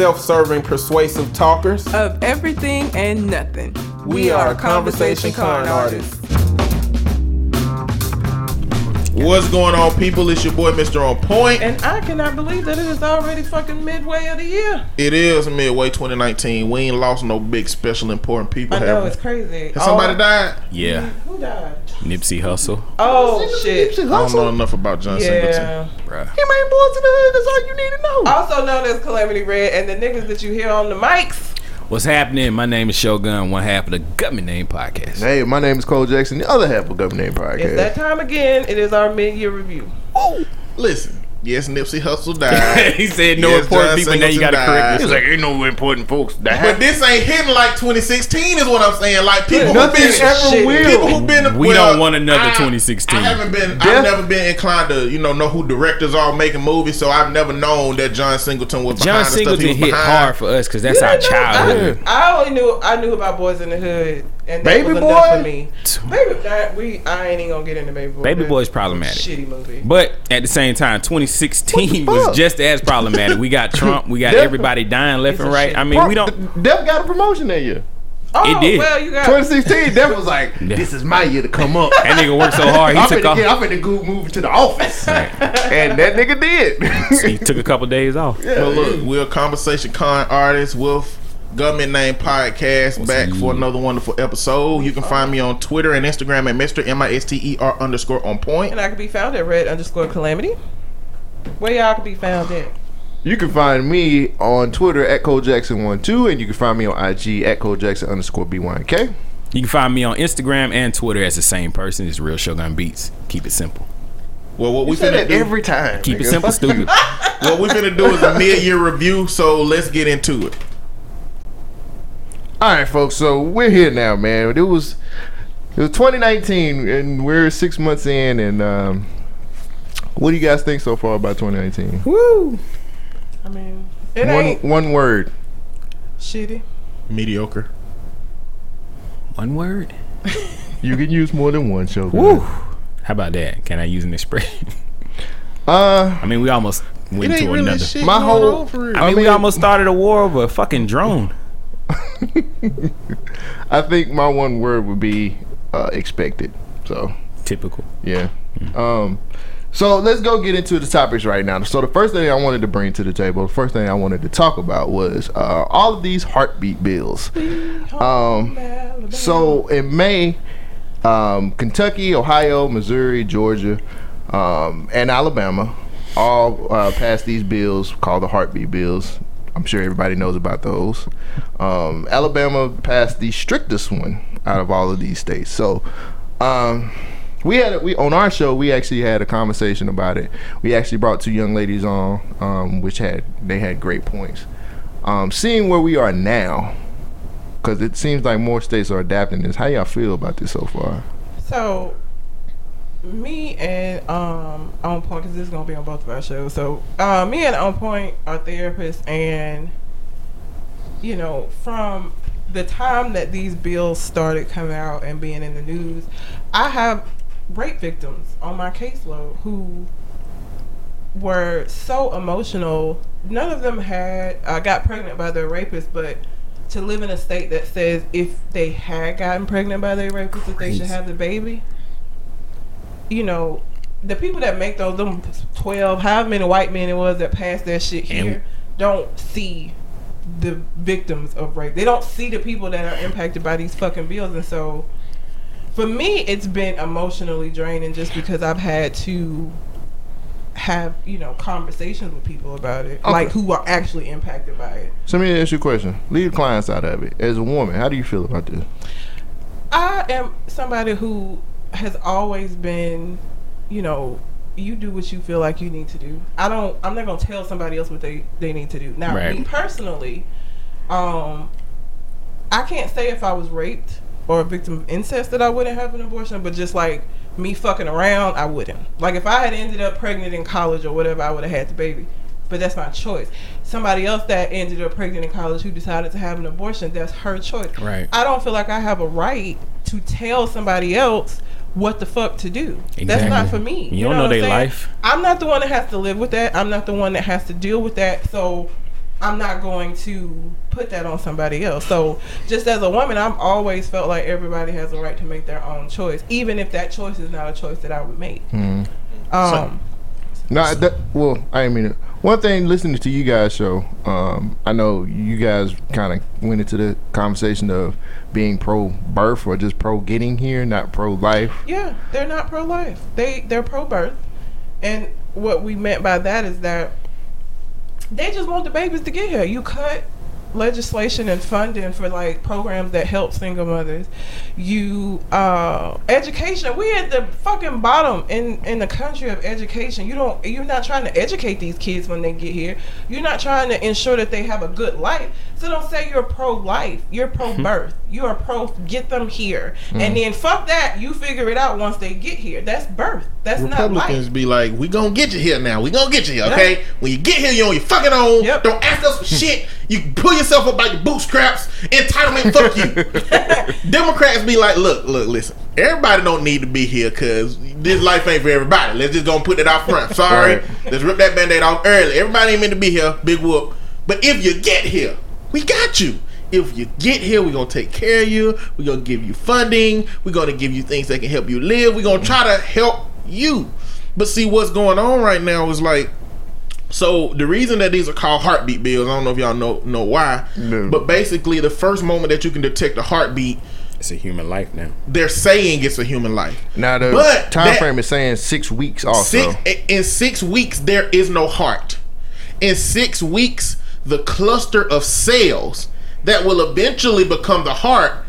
self-serving, persuasive talkers. of everything and nothing. We are conversation con artists. What's going on, people? It's your boy, Mr. On Point. And I cannot believe that it is already fucking midway of the year. It is midway 2019. We ain't lost no big, special, important people. I know have we? it's crazy. Has somebody Oh, died? Yeah, Who died? Nipsey Hussle. Oh shit. I don't know enough about John Singleton. Yeah. Bruh. He made boys in the hood. That's all you need to know. Also known as Calamity Red, and the niggas that you hear on the mics. What's happening? My name is Shogun, one half of the Government Name Podcast. Hey, my name is Cole Jackson, the other half of Government Name Podcast. It's that time again. It is our mid-year review. Oh, listen, yes, Nipsey Hussle died. he said no Yes, important John people. Now you got to correct died. this. like, ain't no important folks. That But this ain't hitting like 2016 is what I'm saying. Like people who Nothing been ever shit. will. people who been We well, don't want another I- 2016. I haven't been Death- I've never been inclined to, you know, know who directors are making movies, so I've never known that John Singleton was John behind the stuff Singleton he was hit behind. hard for us because that's our childhood. I, I only knew I knew about Boys in the Hood, and that Baby was Boy? for me. Baby, that, we I ain't even gonna get into Baby Boy. Baby That Boy's was a problematic. Shitty movie. But at the same time, 2016 was just as problematic. We got Trump, we got Def- everybody dying left and right. I mean, we don't. Def got a promotion that year. oh, it did. well, you got 2016, Def was like, this is my year to come up. That nigga worked so hard. He I'm took finna off. get, I'm finna go move to the office. and that nigga did. He took a couple days off. Yeah. But look, we're a conversation con artists with Government Name Podcast back for another wonderful episode. You can find me on Twitter and Instagram at Mr. M I S T E R underscore on point. and I can be found at red underscore calamity. Where y'all can be found at? You can find me on Twitter at Cole Jackson12, and you can find me on IG at Cole Jackson underscore B1K. You can find me on Instagram and Twitter as the same person. It's Real Shogun Beats. Keep it simple. Well, what we We say finna that do, every time. Keep it simple, stupid. what we finna do is a mid-year review. So let's get into it. All right, folks. So we're here now, man. It was it was 2019, and we're six months in. And um, what do you guys think so far about 2019? Woo! I mean, it One ain't one word. shitty. Mediocre. One word. You can use more than one show. Woo! How about that? Can I use an expression? Uh, I mean, we almost went to another. shit My going whole- on for real. I mean, we almost started a war over a fucking drone. I think my one word would be uh, expected. So Typical. yeah. Um, so let's go get into the topics right now. So the first thing I wanted to bring to the table, the first thing I wanted to talk about was uh, all of these heartbeat bills. Um, so in May, um, Kentucky, Ohio, Missouri, Georgia, um, and Alabama all uh, passed these bills called the heartbeat bills. I'm sure everybody knows about those. Um, Alabama passed the strictest one out of all of these states. So um, we had we on our show we actually had a conversation about it. We actually brought two young ladies on, um, which had they had great points. Um, seeing where we are now, because it seems like more states are adapting this. How y'all feel about this so far? So, me and um on point because this is gonna be on both of our shows. So, uh, me and on point are therapists, and you know, from the time that these bills started coming out and being in the news, I have rape victims on my caseload who were so emotional. None of them had uh, got pregnant by their rapist, but to live in a state that says if they had gotten pregnant by their rapist, that they should have the baby. You know, the people that make those them twelve, however many white men it was that passed that shit And- here, don't see the victims of rape. They don't see the people that are impacted by these fucking bills, and so for me, it's been emotionally draining just because I've had to have you know conversations with people about it, Okay. like who are actually impacted by it. So let me ask you a question. Leave the clients out of it. As a woman, how do you feel about this? I am somebody who has always been, you know, you do what you feel like you need to do. I don't. I'm not gonna tell somebody else what they they need to do. Now, Right. me personally, um, I can't say if I was raped or a victim of incest that I wouldn't have an abortion, but just like me fucking around, I wouldn't. Like if I had ended up pregnant in college or whatever, I would have had the baby. But that's my choice. Somebody else that ended up pregnant in college who decided to have an abortion, that's her choice. Right. I don't feel like I have a right to tell somebody else what the fuck to do. That's not for me. You don't know what I'm their saying? life. I'm not the one that has to live with that. I'm not the one that has to deal with that. So I'm not going to put that on somebody else. So, just as a woman, I've always felt like everybody has a right to make their own choice, even if that choice is not a choice that I would make. Hmm. Um, No, that, well, I mean. One thing, listening to you guys' show, um, I know you guys kind of went into the conversation of being pro birth or just pro getting here, not pro life. yeah, they're not pro life. They they're pro birth, and what we meant by that is that they just want the babies to get here. You cut legislation and funding for like programs that help single mothers. You uh education. We at the fucking bottom in in the country of education. You don't you're not trying to educate these kids when they get here. You're not trying to ensure that they have a good life. So don't say you're pro life. You're mm-hmm. pro birth. You are pro get them here. Mm. And then fuck that. You figure it out once they get here. That's birth. That's not Republicans life. be like, we gonna get you here now. We gonna get you here, okay? When you get here, you're on your fucking own. Yep. Don't ask us for shit. You pull yourself up by your bootstraps. Entitlement, fuck you. Democrats be like, look, look, listen. Everybody don't need to be here because this life ain't for everybody. Let's just gonna put it out front. Sorry. Right. Let's rip that band-aid off early. Everybody ain't meant to be here. Big whoop. But if you get here, we got you. If you get here, we're gonna take care of you. We're gonna give you funding. We're gonna give you things that can help you live. We're gonna try to help you. But see what's going on right now is like so the reason that these are called heartbeat bills, I don't know if y'all know know why, No. but basically the first moment that you can detect a heartbeat, It's a human life now. they're saying it's a human life. Now the But time that- frame is saying six weeks. Also, Six, in six weeks, there is no heart. In six weeks, the cluster of cells that will eventually become the heart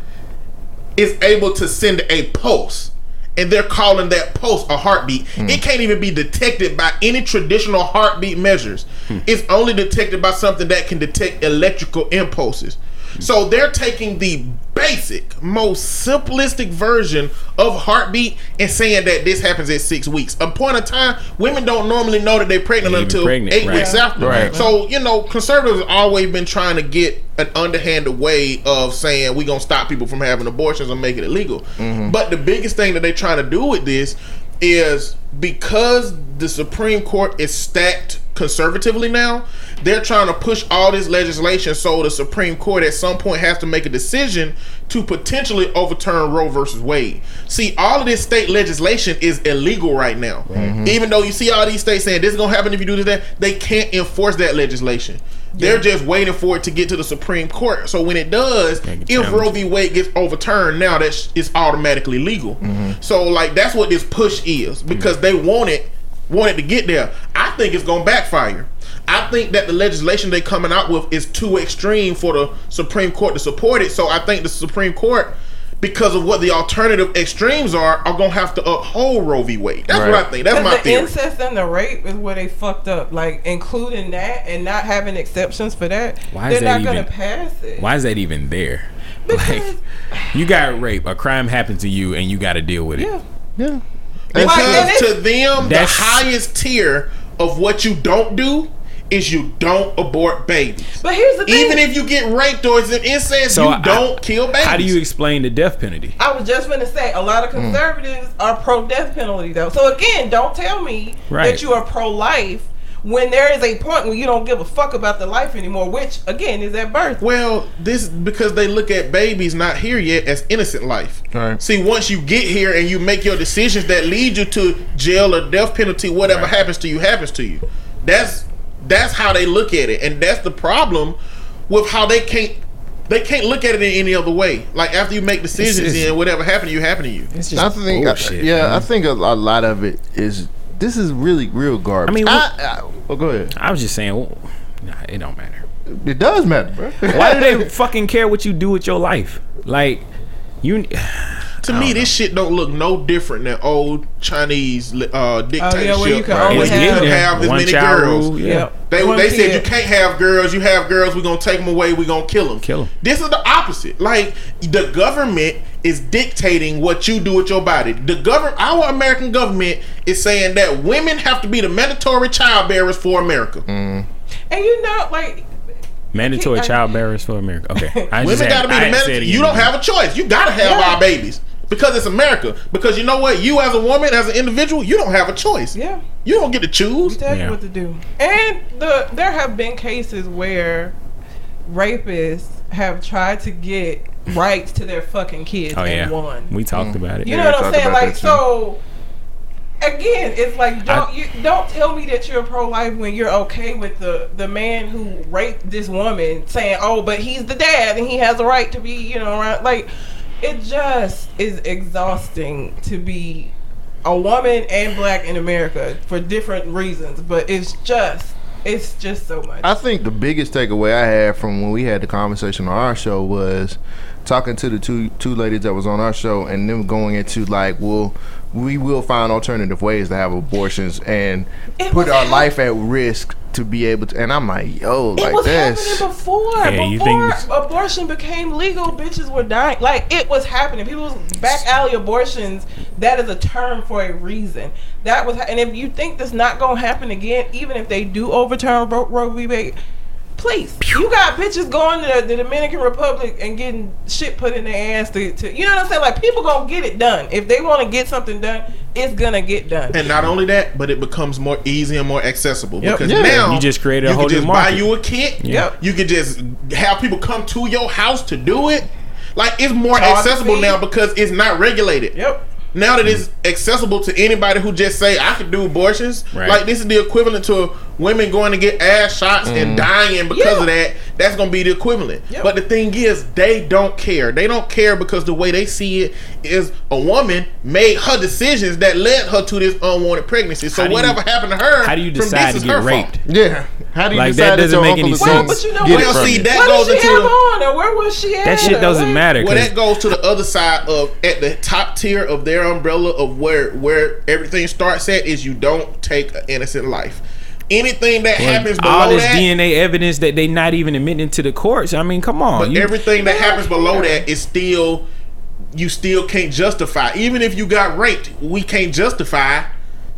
is able to send a pulse. And they're calling that pulse a heartbeat. Hmm. It can't even be detected by any traditional heartbeat measures. Hmm. It's only detected by something that can detect electrical impulses. So they're taking the basic, most simplistic version of heartbeat and saying that this happens at six weeks. A point of time, women don't normally know that they're pregnant They're until pregnant, eight right. weeks after. Right. So, you know, conservatives have always been trying to get an underhanded way of saying we're going to stop people from having abortions and make it illegal. Mm-hmm. But the biggest thing that they're trying to do with this is because the Supreme Court is stacked conservatively now, they're trying to push all this legislation so the Supreme Court at some point has to make a decision to potentially overturn Roe versus Wade. See, all of this state legislation is illegal right now. Even though you see all these states saying this is gonna happen if you do this, that they can't enforce that legislation. They're just waiting for it to get to the Supreme Court. So when it does, if Roe v. Wade gets overturned, now that's it's automatically legal. So like that's what this push is because they want it want it to get there. I think it's gonna backfire. I think that the legislation they coming out with is too extreme for the Supreme Court to support it. So I think the Supreme Court, because of what the alternative extremes are, are gonna have to uphold Roe v. Wade. That's what Right. I think. That's 'Cause my the theory. incest and the rape is where they fucked up. Like including that and not having exceptions for that. Why they're is that not gonna even- pass it. Why is that even there? Because- Like, you got rape, a crime happened to you, and you got to deal with it. Yeah. yeah. Because it's- to them, the highest tier of what you don't do is you don't abort babies. But here's the thing. Even if you get raped or it's an incest, So you I- don't kill babies. How do you explain the death penalty? I was just gonna say a lot of Mm. conservatives are pro death penalty though. So again, don't tell me Right. that you are pro life when there is a point when you don't give a fuck about the life anymore, which again is at birth. Well, this because they look at babies not here yet as innocent life. Right. See, once you get here and you make your decisions that lead you to jail or death penalty, whatever Right. happens to you happens to you. That's that's how they look at it, and that's the problem with how they can't they can't look at it in any other way. Like after you make decisions, and whatever happened to you happened to you. It's just I think, bullshit, yeah, man. I think a, a lot of it is. This is really real garbage. I mean, I, what- I, oh, go ahead. I was just saying, well, nah, it don't matter. It does matter, bro. Why do they fucking care what you do with your life? Like, you. To me, this shit don't look no different than old Chinese uh, dictatorship. where you can where always you have- couldn't have as many child girls. rule, yeah. They, they said kid. you can't have girls. You have girls, we're gonna take them away. We're gonna kill them. Kill 'em. This is the opposite. Like the government is dictating what you do with your body. The government, our American government, is saying that women have to be the mandatory child bearers for America. And you know, like Mandatory I- child bearers for America. Okay. I Women got to be the had said it mandatory. You don't have a choice. You got to have Yeah. our babies. Because it's America. Because you know what? You as a woman, as an individual, you don't have a choice. Yeah. You don't get to choose. tell Yeah. you what to do. And the there have been cases where rapists have tried to get rights to their fucking kids Oh and yeah, won. we talked about it. You Yeah, know we what I'm saying? Like so. Again, it's like don't I- you don't tell me that you're pro life when you're okay with the the man who raped this woman saying, "Oh, but he's the dad and he has a right to be," you know, around. Like it just is exhausting to be a woman and black in America for different reasons, but it's just it's just so much. I think the biggest takeaway I had from when we had the conversation on our show was talking to the two two ladies that was on our show and them going into like, well, we will find alternative ways to have abortions and It put our hap- life at risk to be able to. And I'm like, yo, It like was this. happening before. Yeah, you before think- abortion became legal, bitches were dying. Like it was happening. People's back alley abortions. That is a term for a reason. That was, ha- and if you think that's not gonna happen again, even if they do overturn Roe v. Wade, please, you got bitches going to the, Dominican Republic and getting shit put in their ass to, to, you know what I'm saying? Like people gonna get it done. If they want to get something done, it's gonna get done. And not only that, but it becomes more easy and more accessible Yep. because Yeah. now You just created a you whole can just buy you a kit. Yep. You can just have people come to your house to do it. Like it's more a accessible now because it's not regulated. Yep. Now that it's accessible to anybody who just say I could do abortions, Right. like this is the equivalent to women going to get ass shots and mm. dying because Yeah. of that. That's gonna be the equivalent. Yep. But the thing is, they don't care. They don't care because the way they see it is a woman made her decisions that led her to this unwanted pregnancy. So How do you- whatever happened to her, How do you from decide this to is her get fault. raped? yeah. How do you Like, decide that doesn't make any is Well, gonna but you know get what? it Well, from see, you? that What goes did she into have on, or where was she at? That shit doesn't what? matter. Well, 'cause- that goes to the other side of at the top tier of their umbrella of where where everything starts at is you don't take an innocent life. Anything that happens below all this that, DNA evidence that they not even admitting to the courts. I mean, come on. but you- everything that happens below that is still you still can't justify. Even if you got raped, we can't justify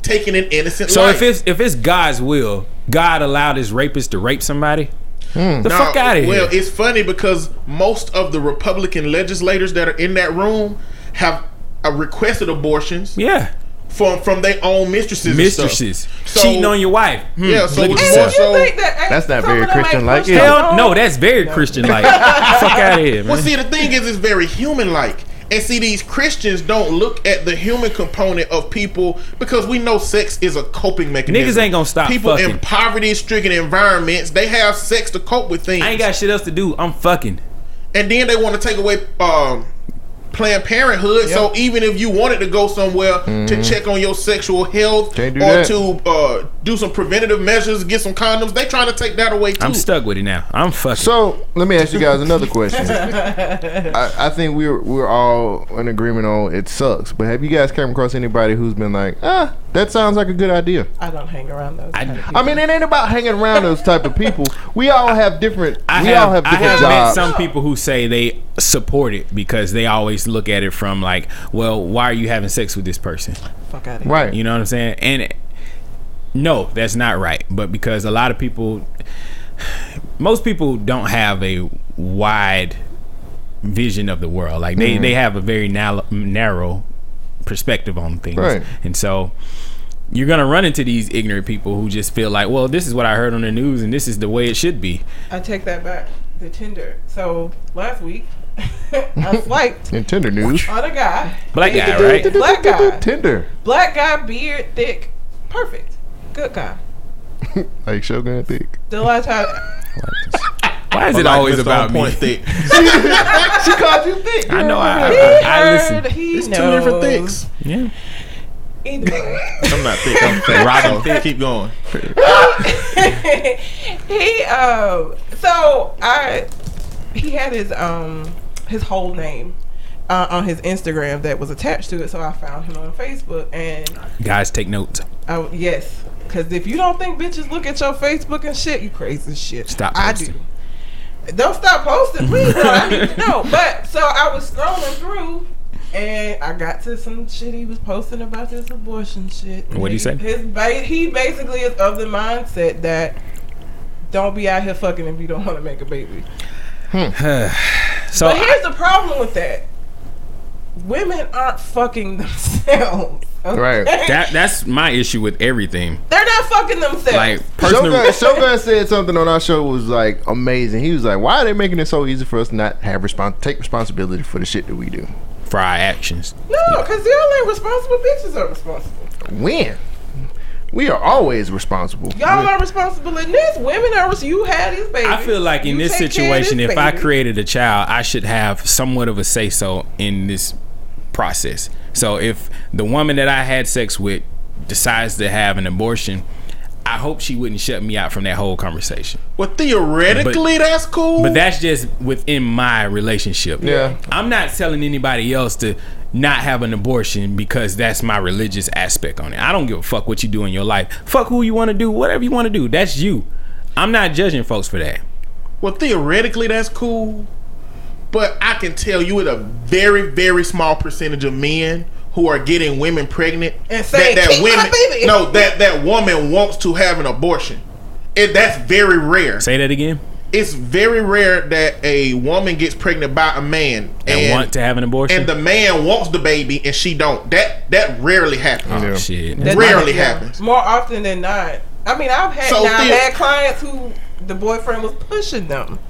taking an innocent so life. if it's if it's God's will, God allowed his rapist to rape somebody. The Now, fuck out of here. Well, it's funny because most of the Republican legislators that are in that room have uh, requested abortions yeah, from from their own mistresses. and stuff. mistresses So- cheating on your wife. Hmm, Yeah, so look at And more if yourself. you so- that That's not very of them ain't Christian-like, pushed is it? their Hell no, that's very Christian like. fuck out of here, man. Well, see, the thing is, it's very human like. And see, these Christians don't look at the human component of people because we know sex is a coping mechanism. Niggas ain't gonna stop People in poverty-stricken environments, they have sex to cope with things. I ain't got shit else to do. I'm fucking. and then they want to take away um, Planned Parenthood. So even if you wanted to go somewhere to check on your sexual health or that. to uh, do some preventative measures, get some condoms, they trying to take that away too. I'm stuck with it now. I'm fucking. So let me ask you guys another question. I, I think we're we're all in agreement on it sucks. But have you guys come across anybody who's been like, ah, that sounds like a good idea? I don't hang around those. I- kind of I mean, it ain't about hanging around those type of people. We all have different. I we have, all have I different have met jobs. some people who say they support it because they always look at it from like, well, why are you having sex with this person? fuck out of here. right. You know what I'm saying? And no, that's not right. But because a lot of people, most people don't have a wide vision of the world. Like they, mm-hmm. they have a very narrow, narrow perspective on things. Right. And so you're gonna run into these ignorant people who just feel like, well, this is what I heard on the news, and this is the way it should be. I take that back. The Tinder. So last week, I swiped In Tinder news. on a guy. Black guy, right? Black guy. Tinder. Black guy, beard, thick, perfect, good guy. Like Shogun Thick. The last time, Why is it Like always about me? point thick. She called you thick. I know. I, he I, I, I listen. he It's knows. two different thicks. Yeah. Either. I'm not thick. I'm fat. Robin so Thicke. Keep going. he um so I he had his um his whole name uh, on his Instagram that was attached to it, so I found him on Facebook and Guys, take notes. I, yes, because if you don't think bitches look at your Facebook and shit, you crazy shit. Stop I posting. do. Don't stop posting, please. bro. I need to know. But so I was scrolling through. And I got to some shit he was posting about this abortion shit. What'd he say? His ba- he basically is of the mindset that don't be out here fucking if you don't want to make a baby. Hmm. So But here's the problem with that. Women aren't fucking themselves. okay? Right. That that's my issue with everything. They're not fucking themselves. Like personal. Shogun, Shogun said something on our show was like amazing. He was like, "Why are they making it so easy for us to not have respons- take responsibility for the shit that we do? for our actions. no, because y'all ain't responsible. Bitches are responsible. When we are always responsible. Y'all are responsible in this. Women are. res- You had this baby. I feel like in You this take care of situation, this if I created a child, I should have somewhat of a say so in this process. So if the woman that I had sex with decides to have an abortion, I hope she wouldn't shut me out from that whole conversation. Well, theoretically, that's cool. But that's just within my relationship. Yeah. I'm not telling anybody else to not have an abortion because that's my religious aspect on it. I don't give a fuck what you do in your life. Fuck who you want to do, whatever you want to do. That's you. I'm not judging folks for that. Well, theoretically, that's cool. But I can tell you, with a very, very small percentage of men who are getting women pregnant, And saying, that "Keep my women, no, that that woman wants to have an abortion. It, that's very rare. Say that again. It's very rare that a woman gets pregnant by a man And, want to have an abortion. and the man wants the baby and she don't. That that rarely happens. oh Yeah. shit. That- rarely yeah, happens. More often than not. I mean, I've had So now I've had clients who the boyfriend was pushing them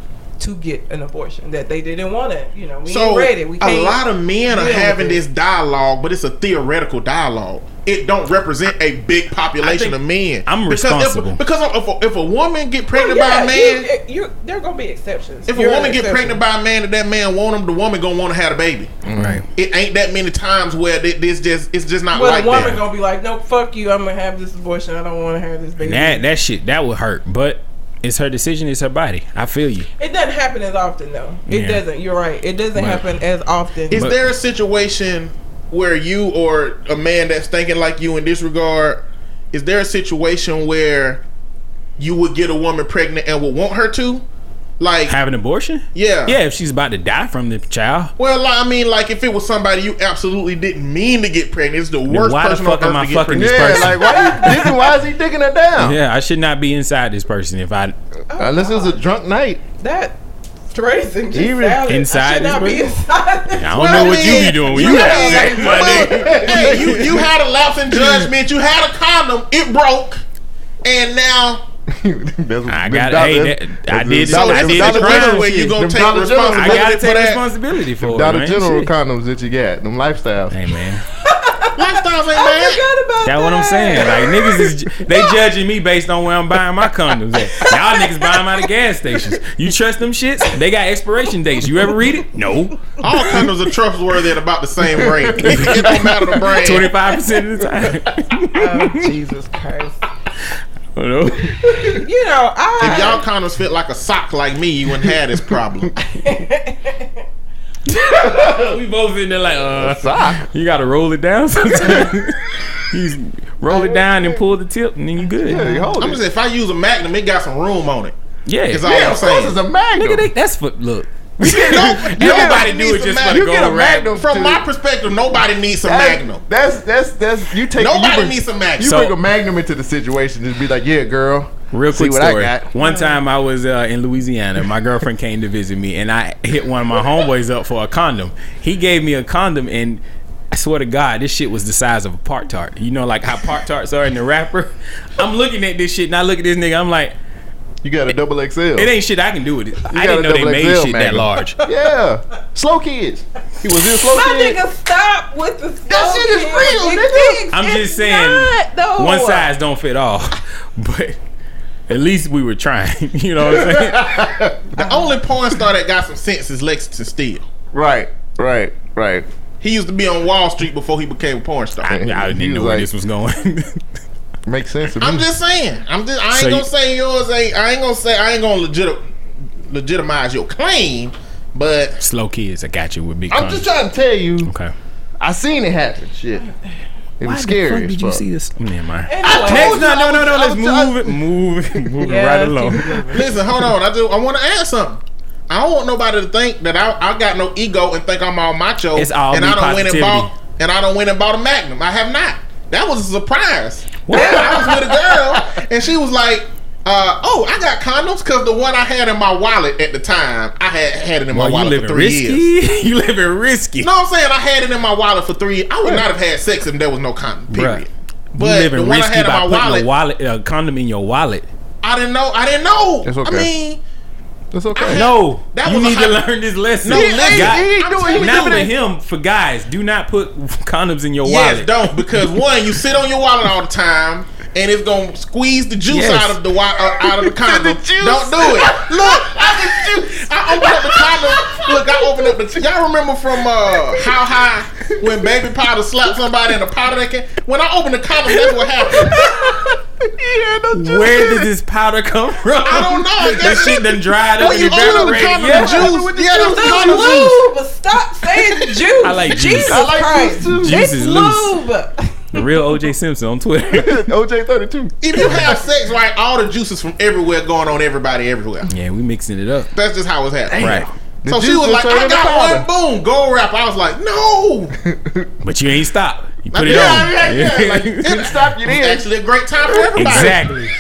to get an abortion that they didn't want it. You know, we So ain't ready. We a can't. lot of men are having this dialogue, but it's a theoretical dialogue. It don't represent a big population of men. I'm Because responsible. If, because if a, if a woman get pregnant yeah, by a man, you, you, there gonna be exceptions. if a You're an woman get exception. pregnant by a man and that man want him, the woman gonna want to have a baby. Right. It ain't that many times where thi- this just it's just not well, like the woman that. gonna be like, "No, fuck you. I'm gonna have this abortion. I don't want to have this baby." That that shit that would hurt, but it's her decision. It's her body. I feel you. it doesn't happen as often, though. It Yeah. doesn't. You're right. It doesn't But- happen as often. Is But- there a situation where you or a man that's thinking like you in this regard? Is there a situation where you would get a woman pregnant and would want her to? Like, Have an abortion? yeah, Yeah, if she's about to die from the child. Well, like, I mean, like if it was somebody you absolutely didn't mean to get pregnant, it's the worst why the person fuck on am I fucking pregnant. this Yeah, person? like why, you, why is he digging her down? Yeah, I should not be inside this person if I uh, Unless it was a drunk night. that tracing just Even sounded- I inside should not be person? inside. I don't Well, know I what you mean, be doing when you you had- have sex, my hey, you you had a lapse in judgment. You had a condom. It broke, and now That's- I got dollar- hey, that, I did. dollar- I them did Dollar the General crime. where you shit. gonna take Dollar General- I responsibility gotta for take that. responsibility for it. Dollar man. General Shit. condoms that you got, them lifestyles. Hey man, Lifestyles ain't oh I bad. forgot about that's what I'm saying. Like niggas is they judging me based on where I'm buying my condoms. At. Y'all niggas buy them out of gas stations. You trust them shits? They got expiration dates. You ever read it? No. All condoms are trustworthy at about the same rate. it don't matter the brand. Twenty five percent of the time. Oh, Jesus Christ. I don't know. You know, I If y'all condoms fit like a sock like me, you wouldn't have this problem. we both in there like, uh, Sock. you gotta roll it down sometimes. you roll it down and pull the tip, and then you good. Yeah, you hold I'm it. just saying, if I use a Magnum, it got some room on it. Yeah, It's all yeah, I'm of course it's a magnum. Nigga, they, that's for look. Nobody Everybody do needs it a just for Magnum. You get a magnum From my perspective, nobody needs a Magnum. That's that's that's you take Nobody you bring, needs some Magnum. You So- bring a magnum into the situation and be like, yeah, girl. Real see quick what story. I got. One time I was uh, in Louisiana. My girlfriend came to visit me, and I hit one of my homeboys up for a condom. He gave me a condom, and I swear to God, this shit was the size of a Pop-Tart. You know, like how Pop-Tarts are in the wrapper. I'm looking at this shit, and I look at this nigga. I'm like, You got a double XL. it ain't shit I can do with it. I got didn't a know they double made XL shit that large. Yeah, slow kids. He was in slow kids. My kids. nigga, stop with the That shit is real, nigga. I'm It's just saying, not, one size don't fit all, but. At least we were trying, you know what I'm saying? The only porn star that got some sense is Lexington Steele. Right, right, right. He used to be on Wall Street before he became a porn star. I, I didn't know was where this was going. Makes sense to me. I'm just saying. I'm just. I ain't So gonna you- say yours ain't. I ain't gonna say. I ain't gonna legit, legitimize your claim. But Slow kids, I got you with me. I'm just trying to tell you. Okay. I seen it happen. Shit, it was scary. as fuck. this? Never mind. Anyway, Next, no, no, no, no. Let's move it, move it, move it right along. listen, hold on. I do. I want to add something. I don't want nobody to think that I, I got no ego and think I'm all macho. It's all and I don't win and positivity. bought and I don't win and bought a Magnum. I have not. That was a surprise. I was with a girl and she was like, Uh, oh, I got condoms because the one I had in my wallet at the time, I had had it in my Well, you wallet for living three years. risky. you living risky. No, I'm saying I had it in my wallet for three. I would not have had sex if there was no condom. Period. Bruh. But you the living one I risky had in by my putting wallet, a wallet, a condom in your wallet. I didn't know. I didn't know. It's okay. I mean, That's okay. No, That you was a need to learn this lesson. No, listen, Guy- he ain't I'm doing- telling he Not for him, for guys. Do not put condoms in your yes, wallet. don't because one, you sit on your wallet all the time. And it's gonna squeeze the juice Yes. out of the wa- uh, out of the condom. juice. Don't do it. Look, I can juice. I opened up the condom. Look, I opened up the. Y'all remember from uh, How High when Baby Powder slapped somebody in the powder they can. When I opened the condom, that's what happened. Yeah. Where did this powder come from? I don't know. I that guess shit done dried up When and you open the condom, Yeah. the juice. Yeah, that's the It's juice. lube. Stop saying juice. I like juice. Jesus I like Christ. juice too. Juice it's is loose. lube. The real OJ Simpson on Twitter. OJ thirty two. If you have sex, right, all the juices from everywhere going on everybody everywhere. yeah, we mixing it up. That's just how it's happening. Right. So The she was like, I got one, boom, gold wrap. I was like, no. But you ain't stop. You put it Yeah, on. yeah, yeah. Like, Didn't stop you It's there. actually a great time for everybody. exactly.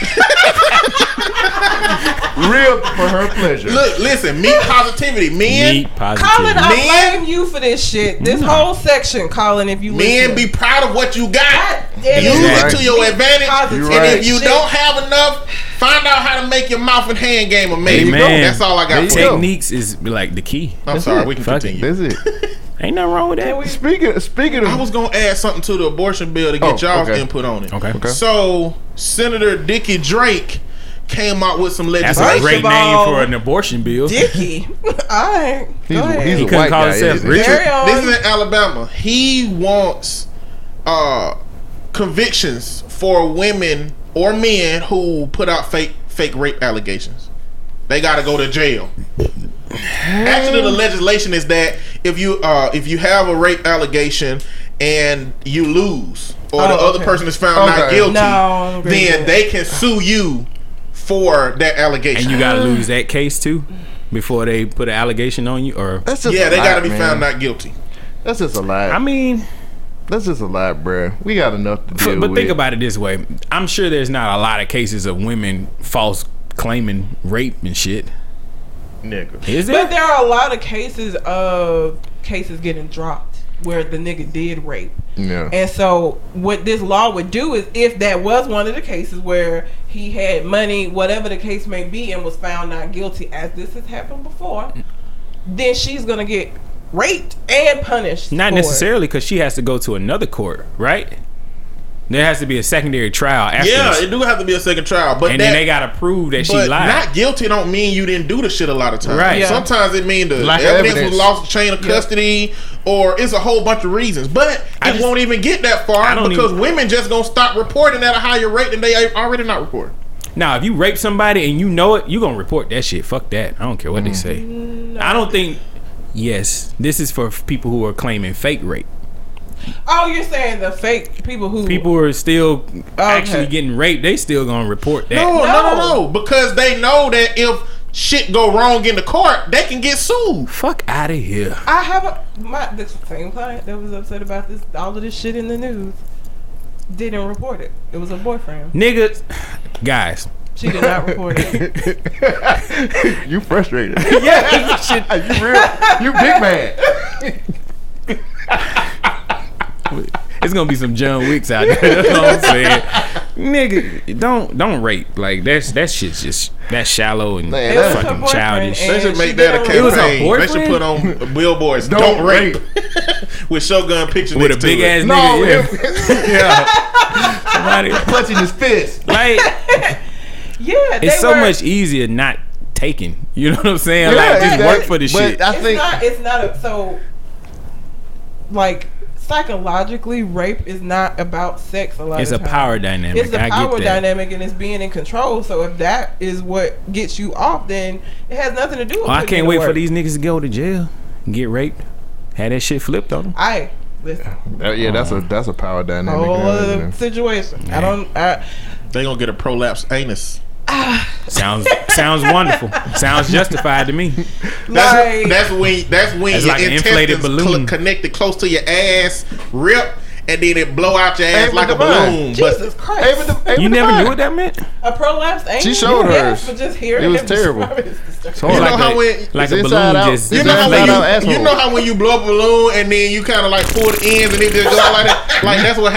Real for her pleasure. Look, listen, meet positivity. Men, Meat Colin. I Men- blame you for this shit. This whole section, Colin, if you men listen. be proud of what you got. Use it. it to your advantage. Positive And right. if you shit. don't have enough, find out how to make your mouth and hand game amazing. Amen. That's all I got you for you. Techniques is like the key. I'm sorry, we can Fuck it. continue. That's it. Ain't nothing wrong with that. Speaking speaking of I was gonna add something to the abortion bill to get Oh, y'all's okay. input on it. Okay. Okay. So Senator Dickie Drake came out with some That's legislation. a great of name all- for an abortion bill. Dicky. Alright. He's- ahead. he's He a couldn't white call guy, himself isn't he? Richard. Carry on. This is in Alabama. He wants uh, convictions for women or men who put out fake fake rape allegations. They got to go to jail. Actually, the legislation is that if you uh, if you have a rape allegation and you lose, or the Oh, other okay. person is found not guilty, No, I don't agree with then that. they can sue you for that allegation. And you gotta lose that case too before they put an allegation on you. Or That's just yeah, a they lot, got to be man. found not guilty. That's just a lot. I mean, That's just a lot, bruh. We got enough to deal but with. think about it this way: I'm sure there's not a lot of cases of women false claiming rape and shit. Nigga. Is there? But there are a lot of cases of cases getting dropped where the nigga did rape. Yeah. And so what this law would do is if that was one of the cases where he had money, whatever the case may be, and was found not guilty, as this has happened before, then she's gonna get raped and punished. Not for necessarily because she has to go to another court, right? There has to be a secondary trial after Yeah, this. it do have to be a second trial, but and that, then they gotta prove that she lied. not guilty don't mean you didn't do the shit a lot of times. Right. Yeah. Sometimes it mean the Lack evidence, evidence. was lost chain of custody, or it's a whole bunch of reasons. But I it just- won't even get that far because even- women just gonna stop reporting at a higher rate than they already not reporting. now, if you rape somebody and you know it, you gonna report that shit. Fuck that. I don't care what they mm. say. I don't think. Yes, this is for people who are claiming fake rape. Oh, you're saying the fake people who People who are still actually getting raped. They still gonna report that. No, no, no, No. no, because they know that if shit go wrong in the court, they can get sued. Fuck out of here. I have a my the same client that was upset about this all of this shit in the news didn't report it. It was a boyfriend. Niggas, guys. She did not report it. you frustrated. Yeah, shit. you real. You big man. It's gonna be some John Wicks out there. That's all I'm saying. Nigga, don't don't rape. Like that's that shit's just that's shallow and Man, It was her fucking childish. They should make that a didn't It was a campaign. They should put on billboards. Don't Don't, rape. with Shogun pictures With a next to big it. ass No, nigga. Yeah. yeah. Somebody- clutching his fist. like Yeah, they it's so were, much easier not taking. You know what I'm saying? Yeah, like just exactly. work for the shit. I It's think not. It's not a, so. Like psychologically, rape is not about sex. A lot. It's of a times. power dynamic. It's a I power get that. dynamic, and it's being in control. So if that is what gets you off, then it has nothing to do with. Oh, I can't wait the for these niggas to go to jail get raped. Had that shit flipped on them. I listen. Uh, yeah, that's a that's a power dynamic. Whole other situation. I don't. I, They gonna get a prolapse anus. Sounds sounds wonderful. Sounds justified to me. That's, like that's when that's when It's your like an intestines inflated balloon. cl- connected close to your ass, rip, and then it blow out your ass Ava like a balloon. Jesus But Christ. Ava De- Ava You never knew what that meant? a prolapse anal. She showed yes, hers. but just hearing It was terrible. it is You know like how a, when- like a balloon out. just. you know how when you, you know how when you blow up a balloon and then you kind of like pull the ends and it just go out like that. Like that's what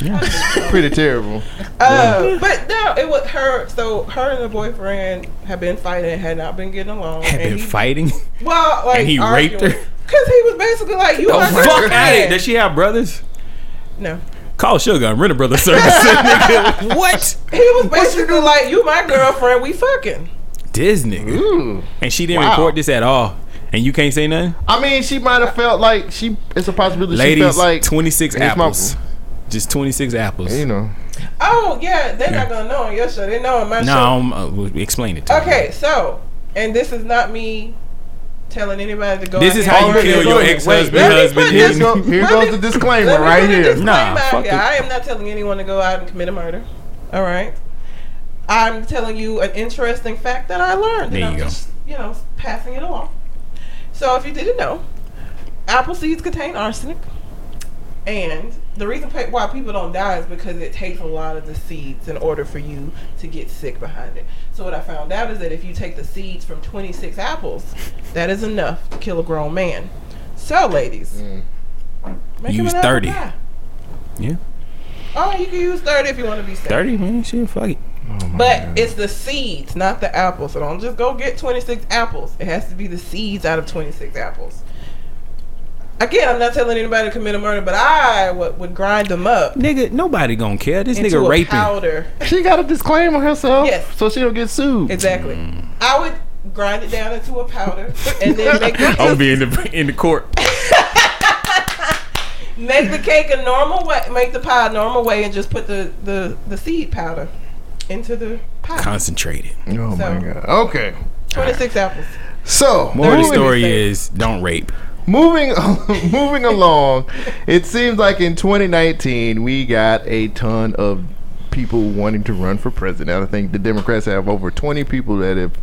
happened. pretty terrible. Uh, but no, it was her. So her and her boyfriend had been fighting, and had not been getting along. had been he, fighting. Well, like And he raped her? because he was basically like, "You Oh, my fuck girlfriend." out it. Does she have brothers? No, Call Sugar and rent a brother service. nigga. what? he was basically like, "You my girlfriend. We fucking." This nigga. Ooh. And she didn't Wow. report this at all. And you can't say nothing? I mean, she might have felt like she. It's a possibility. she felt like 26 it's my- apples. Just 26 apples. You know. Oh yeah, they're not gonna know on your show. They know on my no, show. um, uh, well, explain it to me. Okay, so and this is not me telling anybody to go. This out is how and you kill your ex-husband. husband. Here, this- go, here goes me- the disclaimer right a here. disclaimer Nah, out fuck here. I am not telling anyone to go out and commit a murder. All right. I'm telling you an interesting fact that I learned. There and you I'm go. Just, you know, passing it along. So if you didn't know, apple seeds contain arsenic, and the reason why people don't die is because it takes a lot of the seeds in order for you to get sick behind it. So what I found out is that if you take the seeds from 26 apples, that is enough to kill a grown man. So ladies, mm. make Use 30. Yeah. Oh, you can use 30 if you want to be safe. 30, man. Shit, fuck it. Oh, but it's the seeds, not the apples. So don't just go get 26 apples. It has to be the seeds out of 26 apples. Again, I'm not telling anybody to commit a murder, but I would, would grind them up Nigga, nobody gonna care. This into nigga a raping. powder. She got a disclaimer herself, Yes. so she don't get sued. Exactly. Mm. I would grind it down into a powder and then make the, I'm be in the in the court. make the cake a normal way, make the pie a normal way, and just put the, the, the seed powder into the pie. Concentrated. Oh my So- god. Okay. 26 apples. So More of the story is don't rape. Moving moving along, it seems like in 2019 we got a ton of people wanting to run for president. I think the Democrats have over 20 people that have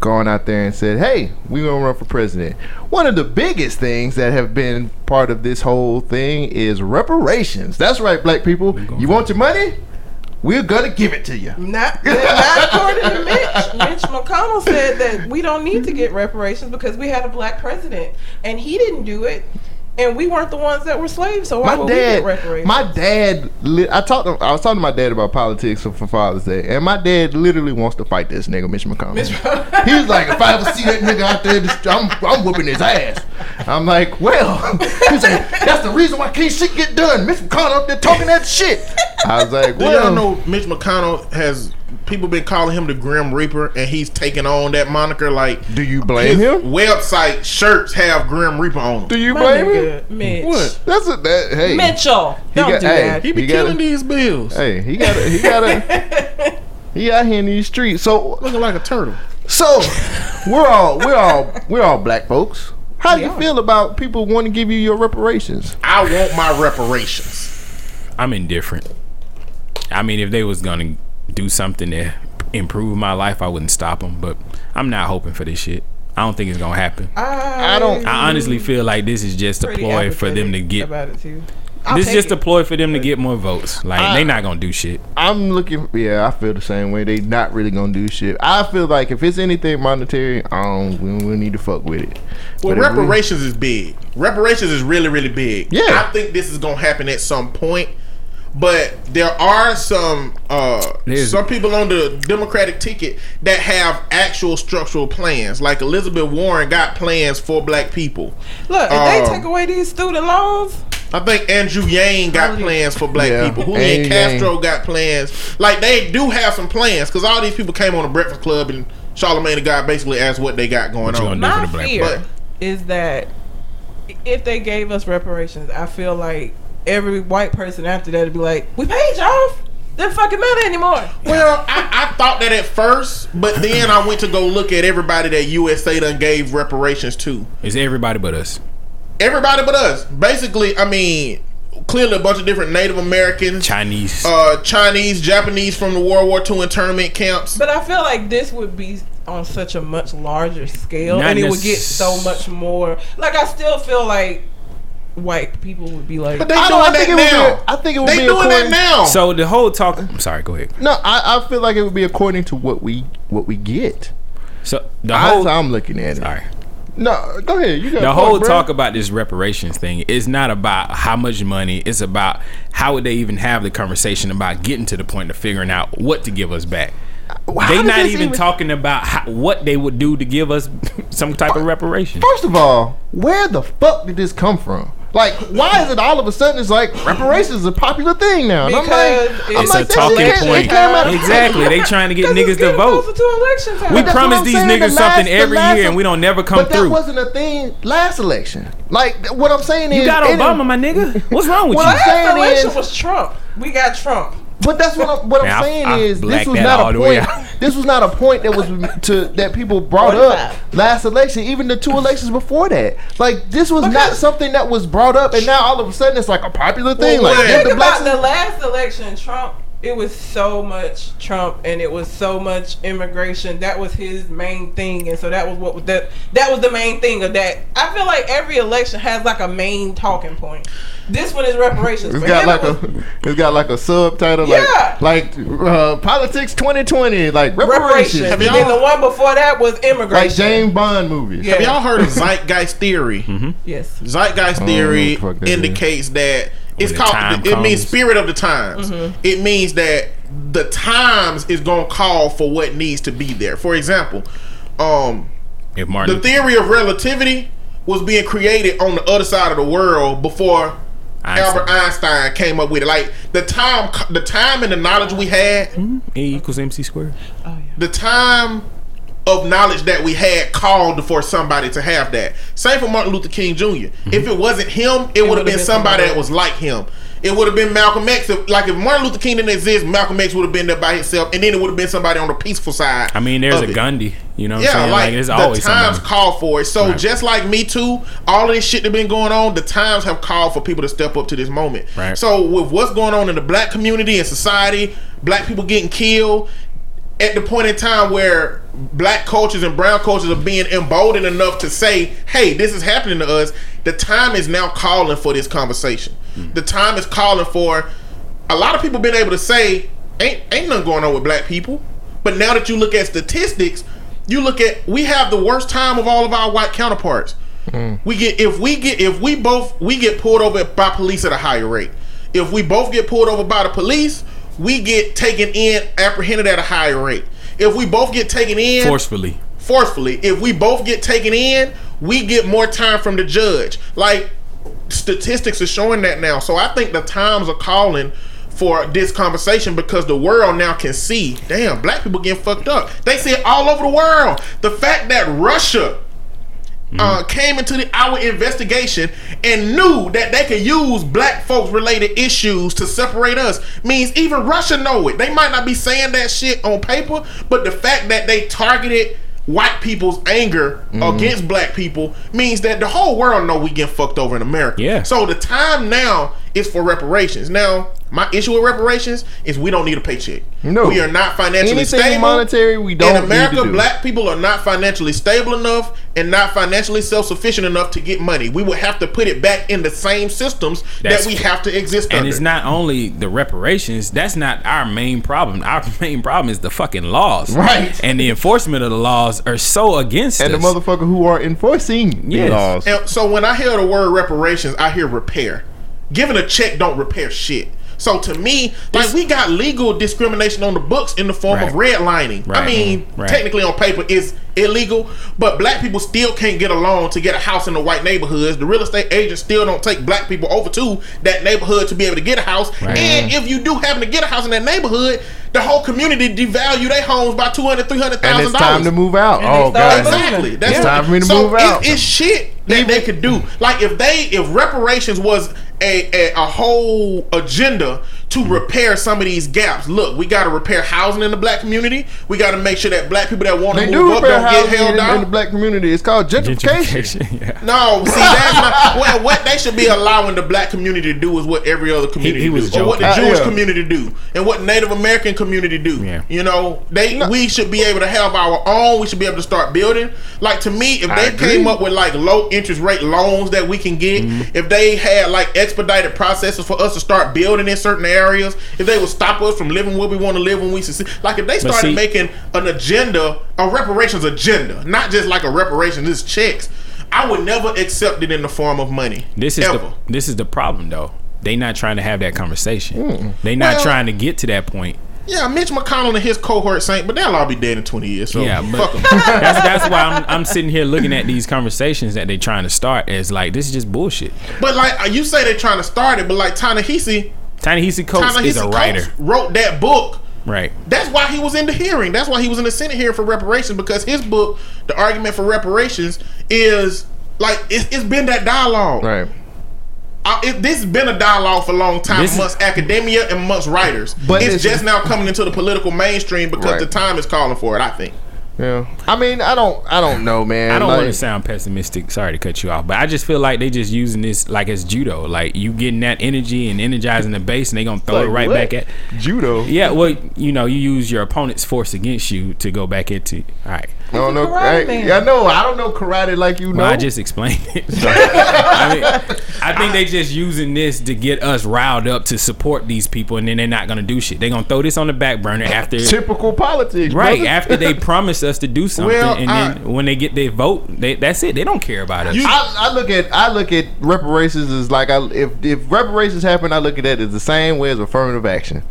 gone out there and said, "Hey, we're gonna run for president." One of the biggest things that have been part of this whole thing is reparations. That's right, black people. You want your money? We're gonna give it to you. Not, not according to Mitch. Mitch McConnell said that we don't need to get reparations because we had a black president, and he didn't do it, and we weren't the ones that were slaves. So why my would we dad, get reparations? my dad, li- I talked. To, I was talking to my dad about politics for Father's Day, and my dad literally wants to fight this nigga, Mitch McConnell. Mitch He's like, if I ever see that nigga out there, just- I'm, I'm whooping his ass. I'm like, well, he's like, that's the reason why can't shit get done. Mitch McConnell up there talking that shit. I was like, Do well, y'all know Mitch McConnell has people been calling him the Grim Reaper, and he's taking on that moniker. Like, do you blame his him? website shirts have Grim Reaper on them. Do you My blame him? Mitch. What? That's a that. Hey, Mitchell, don't got- do hey, that. He be He gotta- killing these bills, Hey, he got to He got to He out here in these streets. So looking like a turtle. So we're all we're all we're all black folks. How do you are. feel about people wanting to give you your reparations? I want my reparations. I'm indifferent. I mean, if they was gonna do something to improve my life, I wouldn't stop them. But I'm not hoping for this shit. I don't think it's gonna happen. I, I don't- I honestly feel like this is just a ploy for them to get. about it too. I'll This is take just a ploy for them to get more votes. Like I- they not gonna do shit. I'm looking. Yeah, I feel the same way. They not really gonna do shit. I feel like if it's anything monetary, I don't. We, we need to fuck with it. Well, But if we- reparations is big. Reparations is really, really big. Yeah. I think this is gonna happen at some point. But there are some uh, There's- some people on the Democratic ticket that have actual structural plans. Like Elizabeth Warren got plans for black people. Look, if they Um, take away these student loans, I think Andrew Yang got plans for black Yeah, people. Julian Andrew Castro got plans. Like they do have some plans because all these people came on the Breakfast Club and Charlemagne the guy basically asked what they got going What on. gonna my for the black fear people. is that if they gave us reparations, I feel like every white person after that would be like, "We paid you off. Doesn't fucking matter anymore." Well, I, I thought that at first, but then I went to go look at everybody that USA done gave reparations to. It's everybody but us. Everybody but us. Basically, I mean, clearly a bunch of different Native Americans, Chinese. uh, Chinese, Japanese from the World War II internment camps. But I feel like this would be on such a much larger scale, Not and it would get so much more. Like I still feel like white people would be like, But they I doing don't- I that think it would be- now. I think it would they be doing that now. So the whole talk. I'm sorry. Go ahead. No, I, I feel like it would be according to what we what we get. So the whole. how I'm looking at it. Sorry. No, go ahead. You got the a whole point, bro. talk about this reparations thing is not about how much money. It's about how would they even have the conversation about getting to the point of figuring out what to give us back. How they does not this even, talking about how, what they would do to give us some type of reparation. First of all, where the fuck did this come from? Like, why is it all of a sudden it's like reparations is a popular thing now? And I'm like, it's I'm It's like, a talking shit came- it point. came Exactly. They trying to get niggas to vote. to election time. We That's what promised these saying, the niggas something the every last year and we don't never come but that through. wasn't a thing last election. Like, what I'm saying You is, you got it Obama, my nigga. What's wrong with Well, you? I- Last saying election is- was Trump. We got Trump. But that's what I'm, what Man, I- I'm saying I is this was not a point. This was not a point that was to that people brought up last election. Even the two elections before that, like this was not something that was brought up, and now all of a sudden it's like a popular thing. Well, like wait. Think the about the last election, Trump. It was so much Trump, and it was so much immigration. That was his main thing, and so that was what that that was the main thing of that. I feel like every election has like a main talking point. This one is reparations. it's got like it was a, it's got like a subtitle, Yeah. like like uh, politics 2020, like reparations. reparations, Have And y'all- then the one before that was immigration. like James Bond movies. Yeah. Have y'all heard of zeitgeist theory? Yes. Zeitgeist I don't know theory what the fuck that is. indicates that it's the called. time It means spirit of the times. Mm-hmm. It means that the times is gonna call for what needs to be there. For example, um, If the theory of relativity was being created on the other side of the world before Einstein. Albert Einstein came up with it. Like the time, the time and the knowledge we had, A equals MC squared. Oh yeah. the time of knowledge that we had called for somebody to have that. Same for Martin Luther King jr. If mm-hmm. it wasn't him, it, would have been, been somebody somebody that was like him. It would have been Malcolm X. If, like if Martin Luther King didn't exist, Malcolm X would have been there by himself, and then it would have been somebody on the peaceful side. I mean, there's a it. Gandhi. You know what I'm Yeah, saying? like, Like, the always times somebody. call for it. So Right. just like Me Too, all of this shit that been going on, the times have called for people to step up to this moment. Right. So with what's going on in the black community and society, black people getting killed, at the point in time where black cultures and brown cultures are being emboldened enough to say, "Hey, this is happening to us." The time is now calling for this conversation. Hmm. The time is calling for. A lot of people being able to say, "Ain't ain't nothing going on with black people," but now that you look at statistics, you look at we have the worst time of all of our white counterparts. Hmm. We get if we get if we both we get pulled over by police at a higher rate. If we both get pulled over by the police, we get taken in apprehended at a higher rate. If we both get taken in Forcefully. forcefully, if we both get taken in, we get more time from the judge. Like statistics are showing that now. So I think the times are calling for this conversation because the world now can see, damn, black people getting fucked up. They see it all over the world. The fact that Russia uh, came into the, our investigation and knew that they could use black folks related issues to separate us means even Russia know it. They might not be saying that shit on paper, but the fact that they targeted white people's anger against black people means that the whole world know we get fucked over in America. Yeah. So the time now is for reparations. Now, my issue with reparations is we don't need a paycheck. No. We are not financially Anything stable. monetary, we don't In America, need to do. black people are not financially stable enough and not financially self-sufficient enough to get money. We would have to put it back in the same systems That's that we have to exist in. And under. it's not only the reparations. That's not our main problem. Our main problem is the fucking laws. Right. And the enforcement of the laws are so against and the motherfucker who are enforcing the laws. And so when I hear the word reparations, I hear repair. Giving a check don't repair shit. So to me, like It's- we got legal discrimination on the books in the form of Right. redlining. I mean, Right. technically on paper is illegal, but black people still can't get a loan to get a house in the white neighborhoods. The real estate agents still don't take black people over to that neighborhood to be able to get a house. Right. And if you do happen to get a house in that neighborhood, the whole community devalue their homes by two hundred, three hundred And thousand dollars. it's dollars. time to move out. And Oh god. Exactly. That's It's what- time for me to so move it- out. It's shit that they could do. Like if they, if reparations was a, a a whole agenda to repair some of these gaps. Look, we got to repair housing in the black community. We got to make sure that black people that want to move do up repair don't get held in, down. in the black community. It's called gentrification. Gentrification. yeah. No, see that's not well, what they should be allowing the black community to do is what every other community he was do, or what the joking. Uh, Jewish yeah. community do, and what Native American community do. Yeah. You know, they we should be able to have our own. We should be able to start building. Like to me, if I they agree. came up with like low interest rate loans that we can get, Mm-hmm. if they had like expedited processes for us to start building in certain areas, if they would stop us from living where we want to live when we succeed, like if they started see- making an agenda, a reparations agenda, not just like a reparations, this checks. I would never accept it in the form of money. This is ever. the this is the problem though. They not trying to have that conversation. They not Well- trying to get to that point. yeah, Mitch McConnell and his cohort saying, but they'll all be dead in twenty years. So Yeah, fuck but that's that's why I'm I'm sitting here looking at these conversations that they're trying to start as like this is just bullshit. But like you say, they're trying to start it, but like Ta-Nehisi, Ta-Nehisi Coates is a Ta-Nehisi writer, wrote that book. right? That's why he was in the hearing. That's why he was in the Senate hearing for reparations because his book, the argument for reparations, is like it's, it's been that dialogue. Right. Uh, it, this has been a dialogue for a long time This is- amongst academia and amongst writers. But it's this just now coming into the political mainstream because Right. the time is calling for it. I think. Yeah. I mean, I don't. I don't know, man. I don't Like, want to sound pessimistic. Sorry to cut you off, but I just feel like they just using this like as judo. Like you getting that energy and energizing the base, and they gonna throw like, it right what? back at. judo. Yeah, well, you know, you use your opponent's force against you to go back into. All right. I don't know. karate I, man. yeah, I know. I don't know karate like you know. Well, I just explained it. I mean, I think they just using this to get us riled up to support these people, and then they're not gonna do shit. They're gonna throw this on the back burner after, typical politics, right brother. after they promise us to do something, Well, and then when they get their vote, they, that's it. They don't care about us. You- I, I look at I look at reparations as like I, if if reparations happen, I look at that as the same way as affirmative action.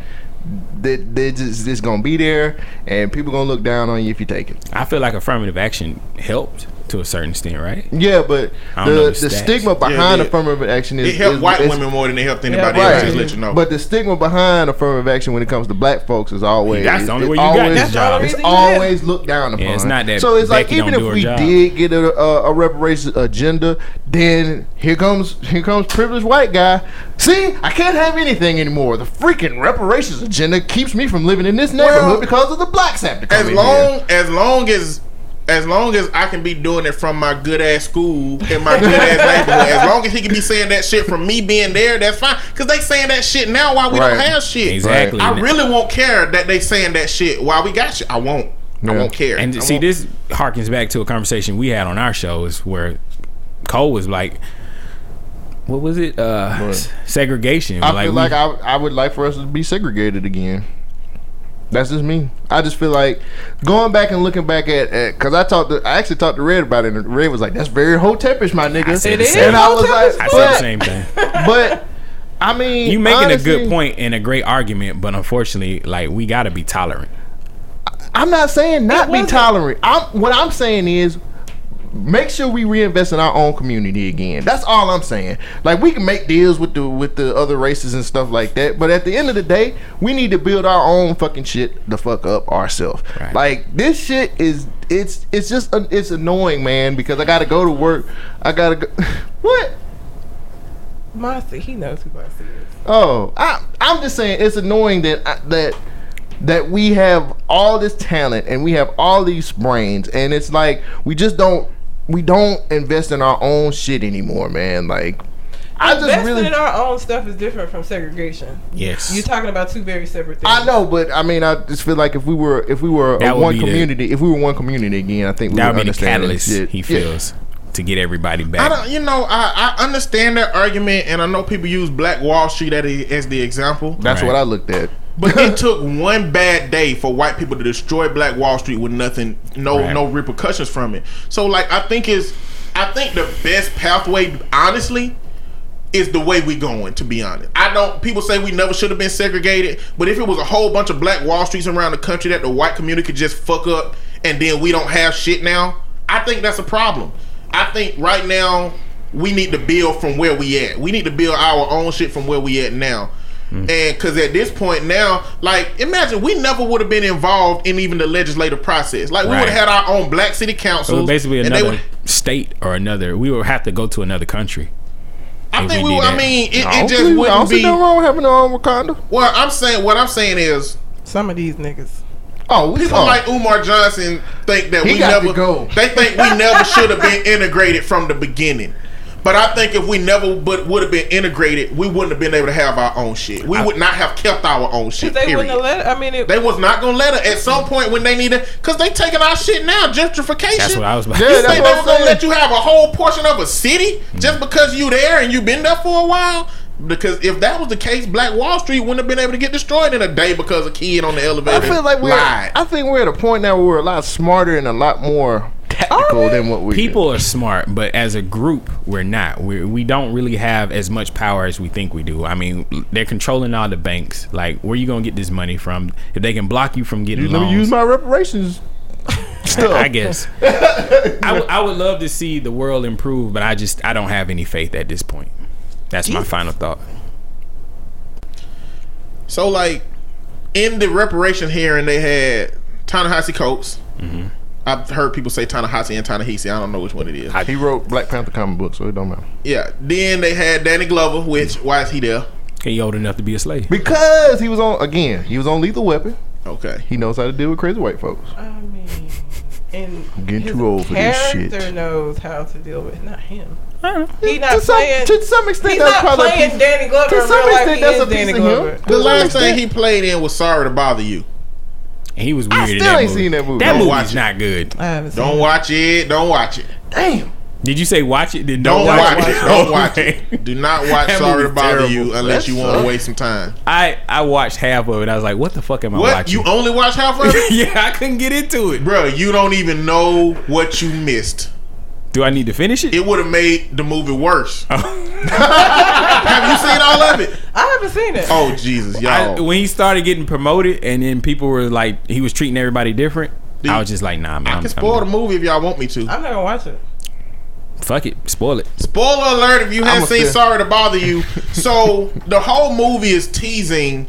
That they just it's gonna be there, and people gonna look down on you if you take it. I feel like affirmative action helped to a certain extent, right? Yeah, but I don't know the, the the stats. stigma behind it- affirmative action is It helped is- white is- women more than it helped anybody Yeah, else. Right, Just let you know. but the stigma behind affirmative action when it comes to black folks is always That's the only way you got always, this job. It's That's the only reason you always looked down upon. it's not that So it's like even if we job. did get a, a, a reparations agenda, then here comes here comes privileged white guy. See, I can't have anything anymore. The freaking reparations agenda keeps me from living in this neighborhood Well, because of the blacks have to come as in long here. as long as as long as I can be doing it from my good ass school in my good ass neighborhood, as long as he can be saying that shit from me being there, that's fine. Cause they saying that shit now while we Right. don't have shit. Exactly. I really won't care that they saying that shit while we got shit. I won't. I won't care. And I see, won't- this harkens back to a conversation we had on our shows where Cole was like, "What was it? Uh, What? segregation." I like, feel we- like I, I would like for us to be segregated again. That's just me. I just feel like going back and looking back at because I talked to I actually talked to Red about it and Red was like, "That's very hotepish, my nigga." said It the same- and I was like, I said the same thing. but I mean, You making honestly, a good point and a great argument, but unfortunately, like we got to be tolerant. I'm not saying not be tolerant. I'm what I'm saying is make sure we reinvest in our own community again. That's all I'm saying. Like we can make deals with the with the other races and stuff like that, but at the end of the day, we need to build our own fucking shit the fuck up ourselves. Right. Like this shit is it's it's just uh, it's annoying, man, because I got to go to work. I got to go What? Mossy, he knows who Mossy is. Oh, I, I'm just saying it's annoying that I, that that we have all this talent and we have all these brains, and it's like we just don't we don't invest in our own shit anymore, man. Like I just Investing really in our own stuff is different from segregation. Yes. You're talking about two very separate things. I know, but I mean, I just feel like if we were if we were a one be the- community, if we were one community again, I think we that would would be the understand catalyst this shit. he Yeah. feels to get everybody back, I back. don't, you know, I, I understand that argument, and I know people use Black Wall Street as the, as the example. That's Right. what I looked at. But it took one bad day for white people to destroy Black Wall Street with nothing, no Right. no repercussions from it. So like I think is I think the best pathway, honestly, is the way we going. To be honest, I don't. People say we never should have been segregated, but if it was a whole bunch of Black Wall Streets around the country that the white community could just fuck up, and then we don't have shit now, I think that's a problem. I think right now we need to build from where we at. We need to build our own shit from where we at now. Mm. And because at this point now, like imagine we never would have been involved in even the legislative process. Like we Right. would have had our own black city council. so councils. basically and they another would- state or another. We would have to go to another country. I think we we. I mean, it, I it just see- I wouldn't don't see be. nothing wrong with having our own Wakanda. Well, I'm saying what I'm saying is Some of these niggas. Oh, we people oh. like Umar Johnson think that He we got to never. go. They think we never should have been integrated from the beginning. But I think if we never but would have been integrated, we wouldn't have been able to have our own shit. We would not have kept our own shit. They Period. wouldn't have let it. I mean, it, They was not gonna let her at some point when they needed, cause they taking our shit now. Gentrification. That's what I was about Yeah, to You say. think they I'm were gonna let you have a whole portion of a city just because you there and you been there for a while? Because if that was the case, Black Wall Street wouldn't have been able to get destroyed in a day because a kid on the elevator. I feel like we're. lied. I think we're at a point now where we're a lot smarter and a lot more tactical than what we. People are smart, but as a group, we're not. We we don't really have as much power as we think we do. I mean, they're controlling all the banks. Like, where you gonna get this money from? If they can block you from getting Let me use my reparations. Stuff. I guess. I would- I would love to see the world improve, but I just I don't have any faith at this point. That's my final thought. So like in the reparation hearing, they had Ta-Nehisi Coates. Mm-hmm. I've heard people say Ta-Nehisi and Ta-Nehisi. I don't know which one it is. Uh, he wrote Black Panther comic book, so it don't matter. yeah. Then they had Danny Glover, which why is he there? He old enough to be a slave. Because he was on again. He was on Lethal Weapon. Okay. He knows how to deal with crazy white folks. I mean, and I'm getting his too old for this shit. Character knows how to deal with not him. I He not to some, playing. to some extent, he's that's not probably a playing Danny Glover to some extent, that's a piece Danny of Glover. him. The last thing he played in was Sorry to Bother You. And he was I weird. in still that ain't movie. seen that movie. That Don't movie's watch it. not good. I haven't seen Don't it. watch it. Don't watch it. Damn. Did you say watch it? Then Don't, don't, watch, watch, it. Don't watch it. Do not watch That Sorry to movie's Bother terrible. You unless That you want to waste some time. I I watched half of it. I was like, what the fuck am I What? watching? You only watch half of it? yeah, I couldn't get into it. Bro, you don't even know what you missed. Do I need to finish it? It would have made the movie worse. Oh. Have you seen all of it? I haven't seen it. Oh Jesus, y'all! when he started getting promoted, and then people were like, he was treating everybody different. Dude, I was just like, nah, man. I I'm- can spoil the I'm- movie if y'all want me to. I'm not gonna watch it. Fuck it, spoil it. Spoiler alert if you haven't seen say- Sorry to Bother You. So the whole movie is teasing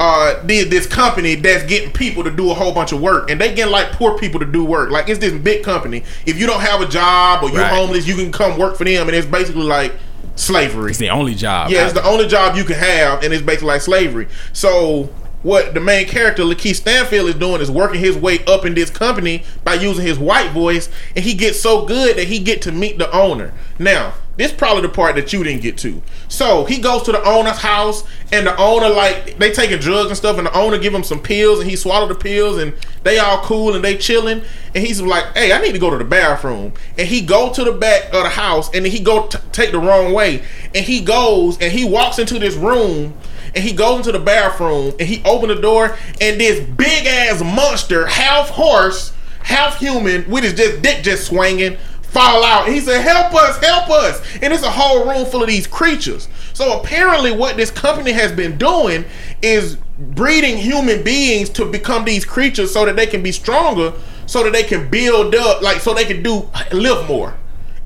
uh the, this company that's getting people to do a whole bunch of work and they get like poor people to do work. Like it's this big company. If you don't have a job or you're Right. homeless, you can come work for them and it's basically like slavery. It's the only job. Yeah, it's the only job you can have, and it's basically like slavery. So, what the main character, Lakeith Stanfield, is doing is working his way up in this company by using his white voice, and he gets so good that he get to meet the owner. Now, this probably the part that you didn't get to. So he goes to the owner's house, and the owner like they taking drugs and stuff, and the owner give him some pills, and he swallow the pills, and they all cool and they chilling, and he's like, "Hey, I need to go to the bathroom," and he go to the back of the house, and he go t- take the wrong way, and he goes and he walks into this room. And he goes into the bathroom and he open the door and this big ass monster, half horse, half human, with his just dick just swinging, fall out. He said, "Help us, help us!" And it's a whole room full of these creatures. So apparently, what this company has been doing is breeding human beings to become these creatures so that they can be stronger, so that they can build up, like so they can do live more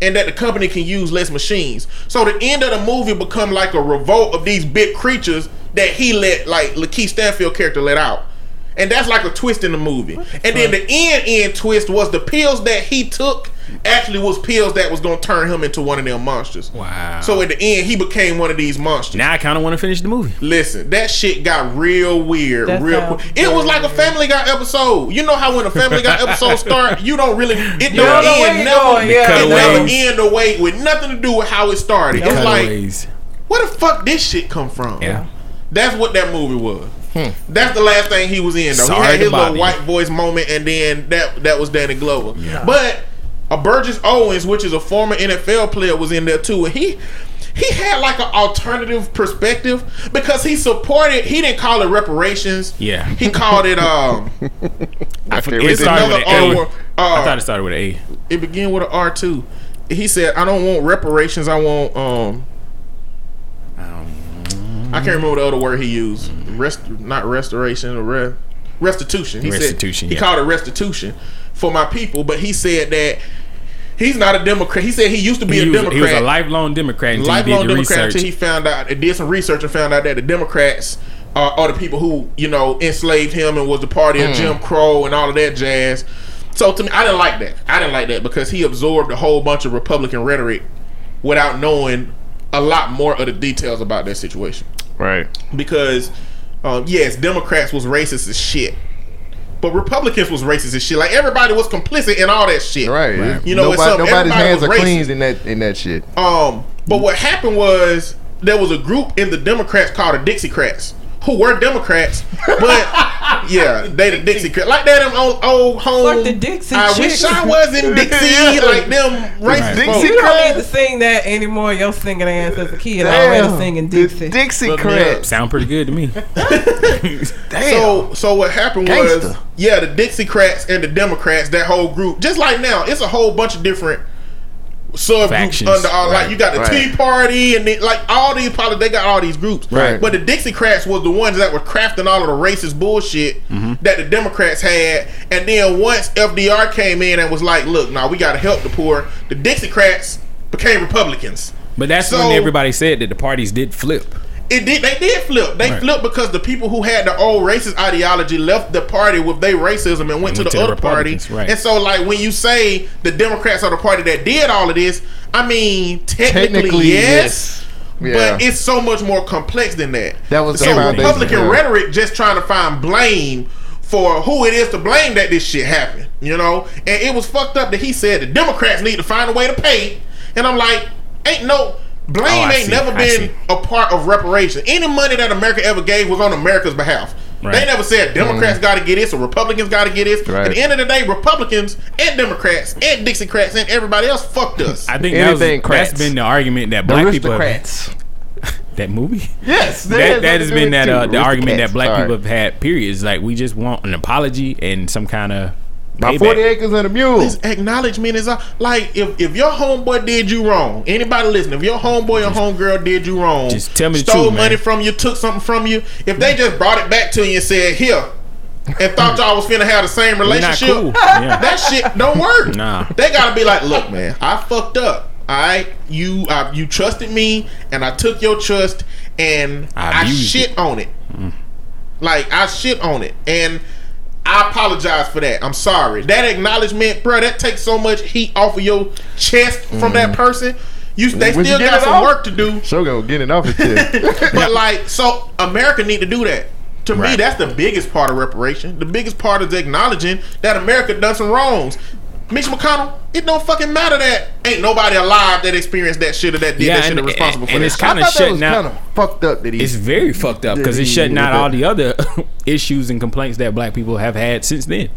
and that the company can use less machines. So the end of the movie become like a revolt of these big creatures that he let, like Lakeith Stanfield character let out. And that's like a twist in the movie. And then the end end twist was the pills that he took actually was pills that was gonna turn him into one of them monsters. Wow. So at the end he became one of these monsters. now I kind of want to finish the movie. Listen, that shit got real weird, That real sounds quick. It was like a. Family Guy episode. You know how when a Family Guy episode start, you don't really it don't don't end never, yeah. it never end the way with nothing to do with how it started. It's like Cutaways. where the fuck this shit come from? yeah. That's what that movie was. Hmm. That's the last thing he was in though. Sorry he had his little white voice moment, and then that that was Danny Glover. Yeah. But a Burgess Owens, which is a former NFL player, was in there too, and he. He had like an alternative perspective because he supported. He didn't call it reparations. Yeah. he called it. Um, I Okay, forget- it started with an R. A. Uh, I thought it started with an A. it began with an R two. He said, "I don't want reparations. I want um." I can't remember the other word he used. Rest, not restoration or re, restitution. He Restitution, Said, he called it restitution for my people, but he said that he's not a Democrat. He said he used to be He a was, Democrat. he was a lifelong Democrat until lifelong he did Democrat research. until he found out, and did some research and found out that the Democrats uh, are the people who, you know, enslaved him and was the party Hmm. of Jim Crow and all of that jazz. So to me, I didn't like that. I didn't like that because he absorbed a whole bunch of Republican rhetoric without knowing a lot more of the details about that situation Right. because um, yes, Democrats was racist as shit. But Republicans was racist and shit. Like everybody was complicit in all that shit. Right. You know, Nobody, something- nobody's everybody hands are racist. clean in that in that shit. Um, but what happened was there was a group in the Democrats called the Dixiecrats who were Democrats, but yeah, they the Dixiecrats. Like that them old, old home. Like the Dixie I Chicks. wish I was in Dixie. like them racist Dixie folks. You don't need to sing that anymore. Your singing ass as a kid Damn. already singing Dixie. Dixie Look. Sound pretty good to me. Damn. So, so what happened was, yeah, the Dixiecrats and the Democrats, that whole group, just like now, it's a whole bunch of different subgroups Factions, under all. Like you got the right. Tea Party and then, like all these politics, they got all these groups. Right. But the Dixiecrats was the ones that were crafting all of the racist bullshit Mm-hmm. that the Democrats had. And then once FDR came in and was like, "Look, now we got to help the poor," the Dixiecrats became Republicans. But that's So- when everybody said that the parties did flip. It did. They did flip. They Right. flipped because the people who had the old racist ideology left the party with their racism and went to the to the other party. Republicans, right. And so, like when you say the Democrats are the party that did all of this, I mean technically, Technically, yes. yes. But it's so much more complex than that. That was the so Republican yeah. rhetoric just trying to find blame for who it is to blame that this shit happened. You know, and it was fucked up that he said the Democrats need to find a way to pay. And I'm like, ain't no blame Oh, ain't see, never I been see. a part of reparation. Any money that America ever gave was on America's behalf. Right. They never said Democrats got to get this or Republicans got to get this. Mm. Right. At the end of the day, Republicans and Democrats and Dixiecrats and everybody else fucked us. I think that was, Anything that's crats. been the argument that The black people have, aristocrats. that movie. Yes, That, that has been that uh, the argument that black All people right. have had. Period. Is like we just want an apology and some kind of My payback. forty acres and a mule. This acknowledgement is uh, like if, if your homeboy did you wrong, anybody listen, if your homeboy or homegirl did you wrong, just tell me the stole truth, money man. from you, took something from you, if they just brought it back to you and said here, and thought y'all was finna have the same relationship, cool. Yeah. that shit don't work. Nah. they gotta be like, look, man, I fucked up. All right, you uh, you trusted me, and I took your trust, and I I, shit it. on it. Like I shit on it, and I apologize for that. I'm sorry. That acknowledgement, bro, that takes so much heat off of your chest from that mm-hmm. person. You they still get got some off? work to do, So gonna get it off his chest. but like, so America need to do that. To me, that's the biggest part of reparation. The biggest part is acknowledging that America done some wrongs. Mitch McConnell, it don't fucking matter that ain't nobody alive that experienced that shit or that did Yeah, that shit and- or responsible and- for and that it's kinda I thought shutting out- kind of fucked up that he. It's very fucked up because it's Did shutting out all the other issues and complaints that black people have had since then.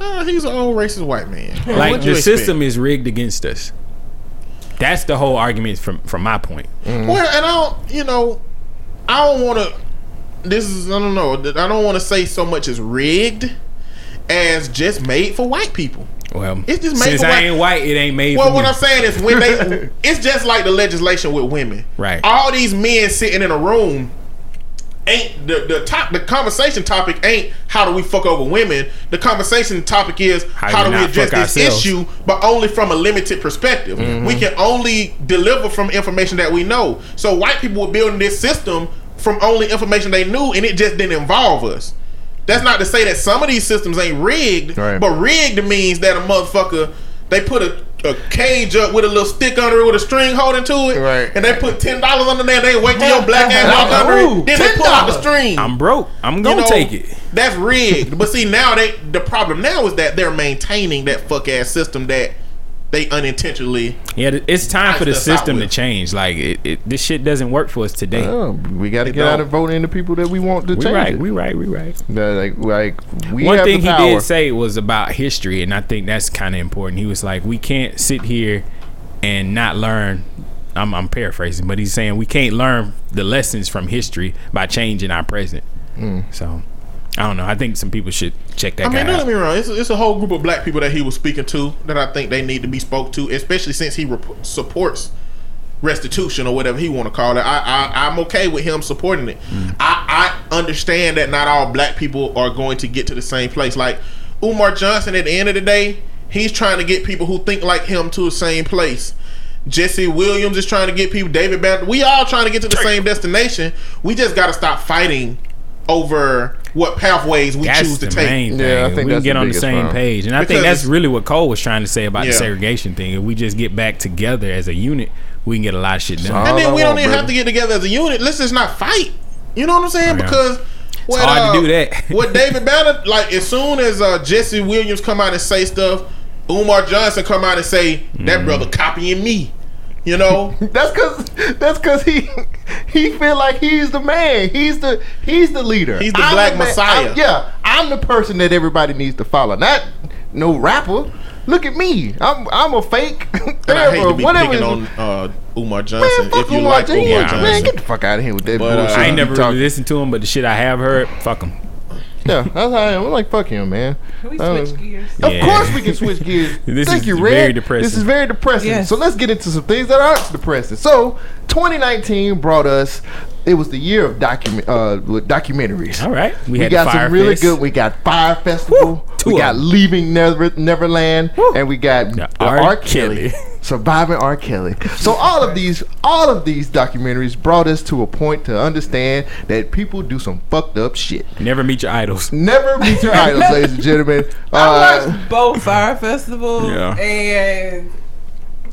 Uh, he's an old racist white man. Like the expect? system is rigged against us. That's the whole argument from from my point. Mm. Well, and I don't, you know, I don't want to. This is I don't know. I don't want to say so much as rigged as just made for white people. Well, It's just made since for I white- ain't white, it ain't made Well, what me. I'm saying is when they, it's just like the legislation with women. Right. All these men sitting in a room ain't the the top the conversation topic ain't how do we fuck over women. The conversation topic is How how, do we address this ourselves? issue, but only from a limited perspective. Mm-hmm. We can only deliver from information that we know. So white people were building this system from only information they knew, and it just didn't involve us. That's not to say that some of these systems ain't rigged, Right. but rigged means that a motherfucker they put a, a cage up with a little stick under it with a string holding to it, Right. and they put ten dollars under there. And they wait till your black ass walk under it, then they pull out the string. I'm broke. I'm gonna know, take it. That's rigged. but see now they the problem now is that they're maintaining that fuck ass system that they unintentionally. Yeah, it's time for the Nice to stop system to change. Like it, it, this shit doesn't work for us today. Oh, we got to get out don't. and vote in the people that we want to we change right, it. we right, we right. That, like, like we One have thing the he did say was about history, and I think that's kind of important. He was like, "We can't sit here and not learn." I'm, I'm paraphrasing, but he's saying we can't learn the lessons from history by changing our present. Mm. So, I don't know. I think some people should check that I mean, don't out. get me wrong. It's, it's a whole group of black people that he was speaking to that I think they need to be spoke to, especially since he rep- supports restitution or whatever he want to call it. I, I I'm okay with him supporting it. Mm. I I understand that not all black people are going to get to the same place. Like Umar Johnson, at the end of the day, he's trying to get people who think like him to the same place. Jesse Williams is trying to get people. David Banner. We all trying to get to the same destination. We just got to stop fighting over what pathways we That's choose to the take. main thing. Yeah, I think we can get the on the same problem. page, and I Because think that's really what Cole was trying to say about the segregation thing. If we just get back together as a unit, we can get a lot of shit done. And then I we don't want, even have to get together as a unit. Let's just not fight. You know what I'm saying? Yeah. Because what, hard to do that. what David Banner like as soon as uh, Jesse Williams come out and say stuff, Umar Johnson come out and say Mm. that brother copying me. You know, That's cause that's cause he he feel like he's the man. He's the he's the leader. He's the I'm black man- messiah. I'm- yeah, I'm the person that everybody needs to follow. Not no rapper. Look at me. I'm I'm a fake. and I hate to be whatever. picking on uh, Umar man, Johnson. fuck if you Umar like Johnson. Umar Yeah, Johnson, Man, get the fuck out of here with that But, uh, bullshit. I ain't never talk- really listened to him, but the shit I have heard, fuck him. Yeah, that's how I am. I'm like, fuck him, man. Can we Uh, switch gears? Of Yeah. course we can switch gears. This Thank is you, Red. very depressing. This is very depressing. Yes. So let's get into some things that aren't depressing. So 2019 brought us. It was the year of document uh, with documentaries. All right, we, We, had got Fire some really Fest. good. We got Fyre Festival. Woo, two we of got. Leaving Never, Neverland, and we got The uh, R. R. Kelly. Kelly. Surviving R. Kelly. So all of these, all of these documentaries brought us to a point to understand that people do some fucked up shit. Never meet your idols. Never meet your idols, ladies and gentlemen. I Uh, watched both Fyre Festival Yeah. and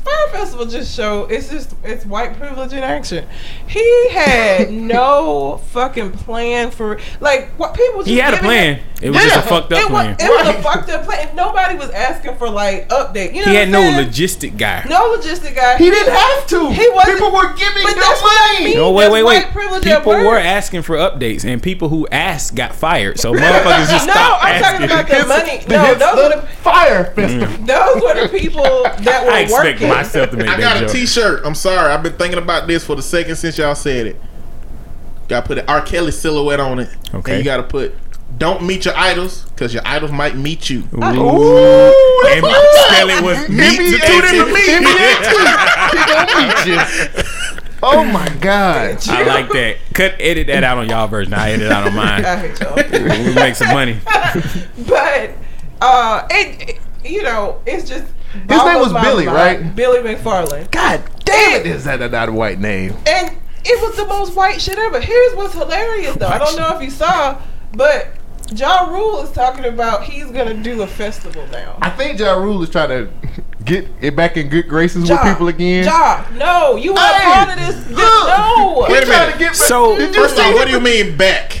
Fyre Festival just show it's just it's white privilege in action. He had no fucking plan for like what people. Just He had a plan. him- It was just a fucked up It was, plan. it was a fucked up plan. If Nobody was asking for like update. You know He had no saying? logistic guy. no logistic guy. He didn't have to. He wasn't- People were giving But him that's what I money. mean. No, wait, That's wait, wait. white privilege at People were asking for updates, and people who asked got fired. So motherfuckers just No, stopped I'm asking. talking about the money. No, those the were the Fyre Festival. those were the people that were I working. Myself to make I that got a joke. T-shirt. I'm sorry. I've been thinking about this for the second since y'all said it. Got to put an R. Kelly silhouette on it. Okay. And you got to put, "Don't meet your idols, because your idols might meet you." Ooh. Ooh, And spell it was meat me to two two different meet you. Oh my god. I like that. Cut, edit that out on y'all version. I edit it out on mine. I hate y'all. we make some money. but uh, it, it- you know, it's just his name was Billy, right? Billy McFarland, God damn it, is that not a white name? and it was the most white shit ever. Here's what's hilarious though. I don't know if you saw, but Ja Rule is talking about he's gonna do a festival now. I think Ja Rule is trying to get it back in good graces Ja, with people again. Ja, no, you were Hey, part of this. this look. no, He Wait a trying minute. to get back- So- Did you First see off, what do you mean back?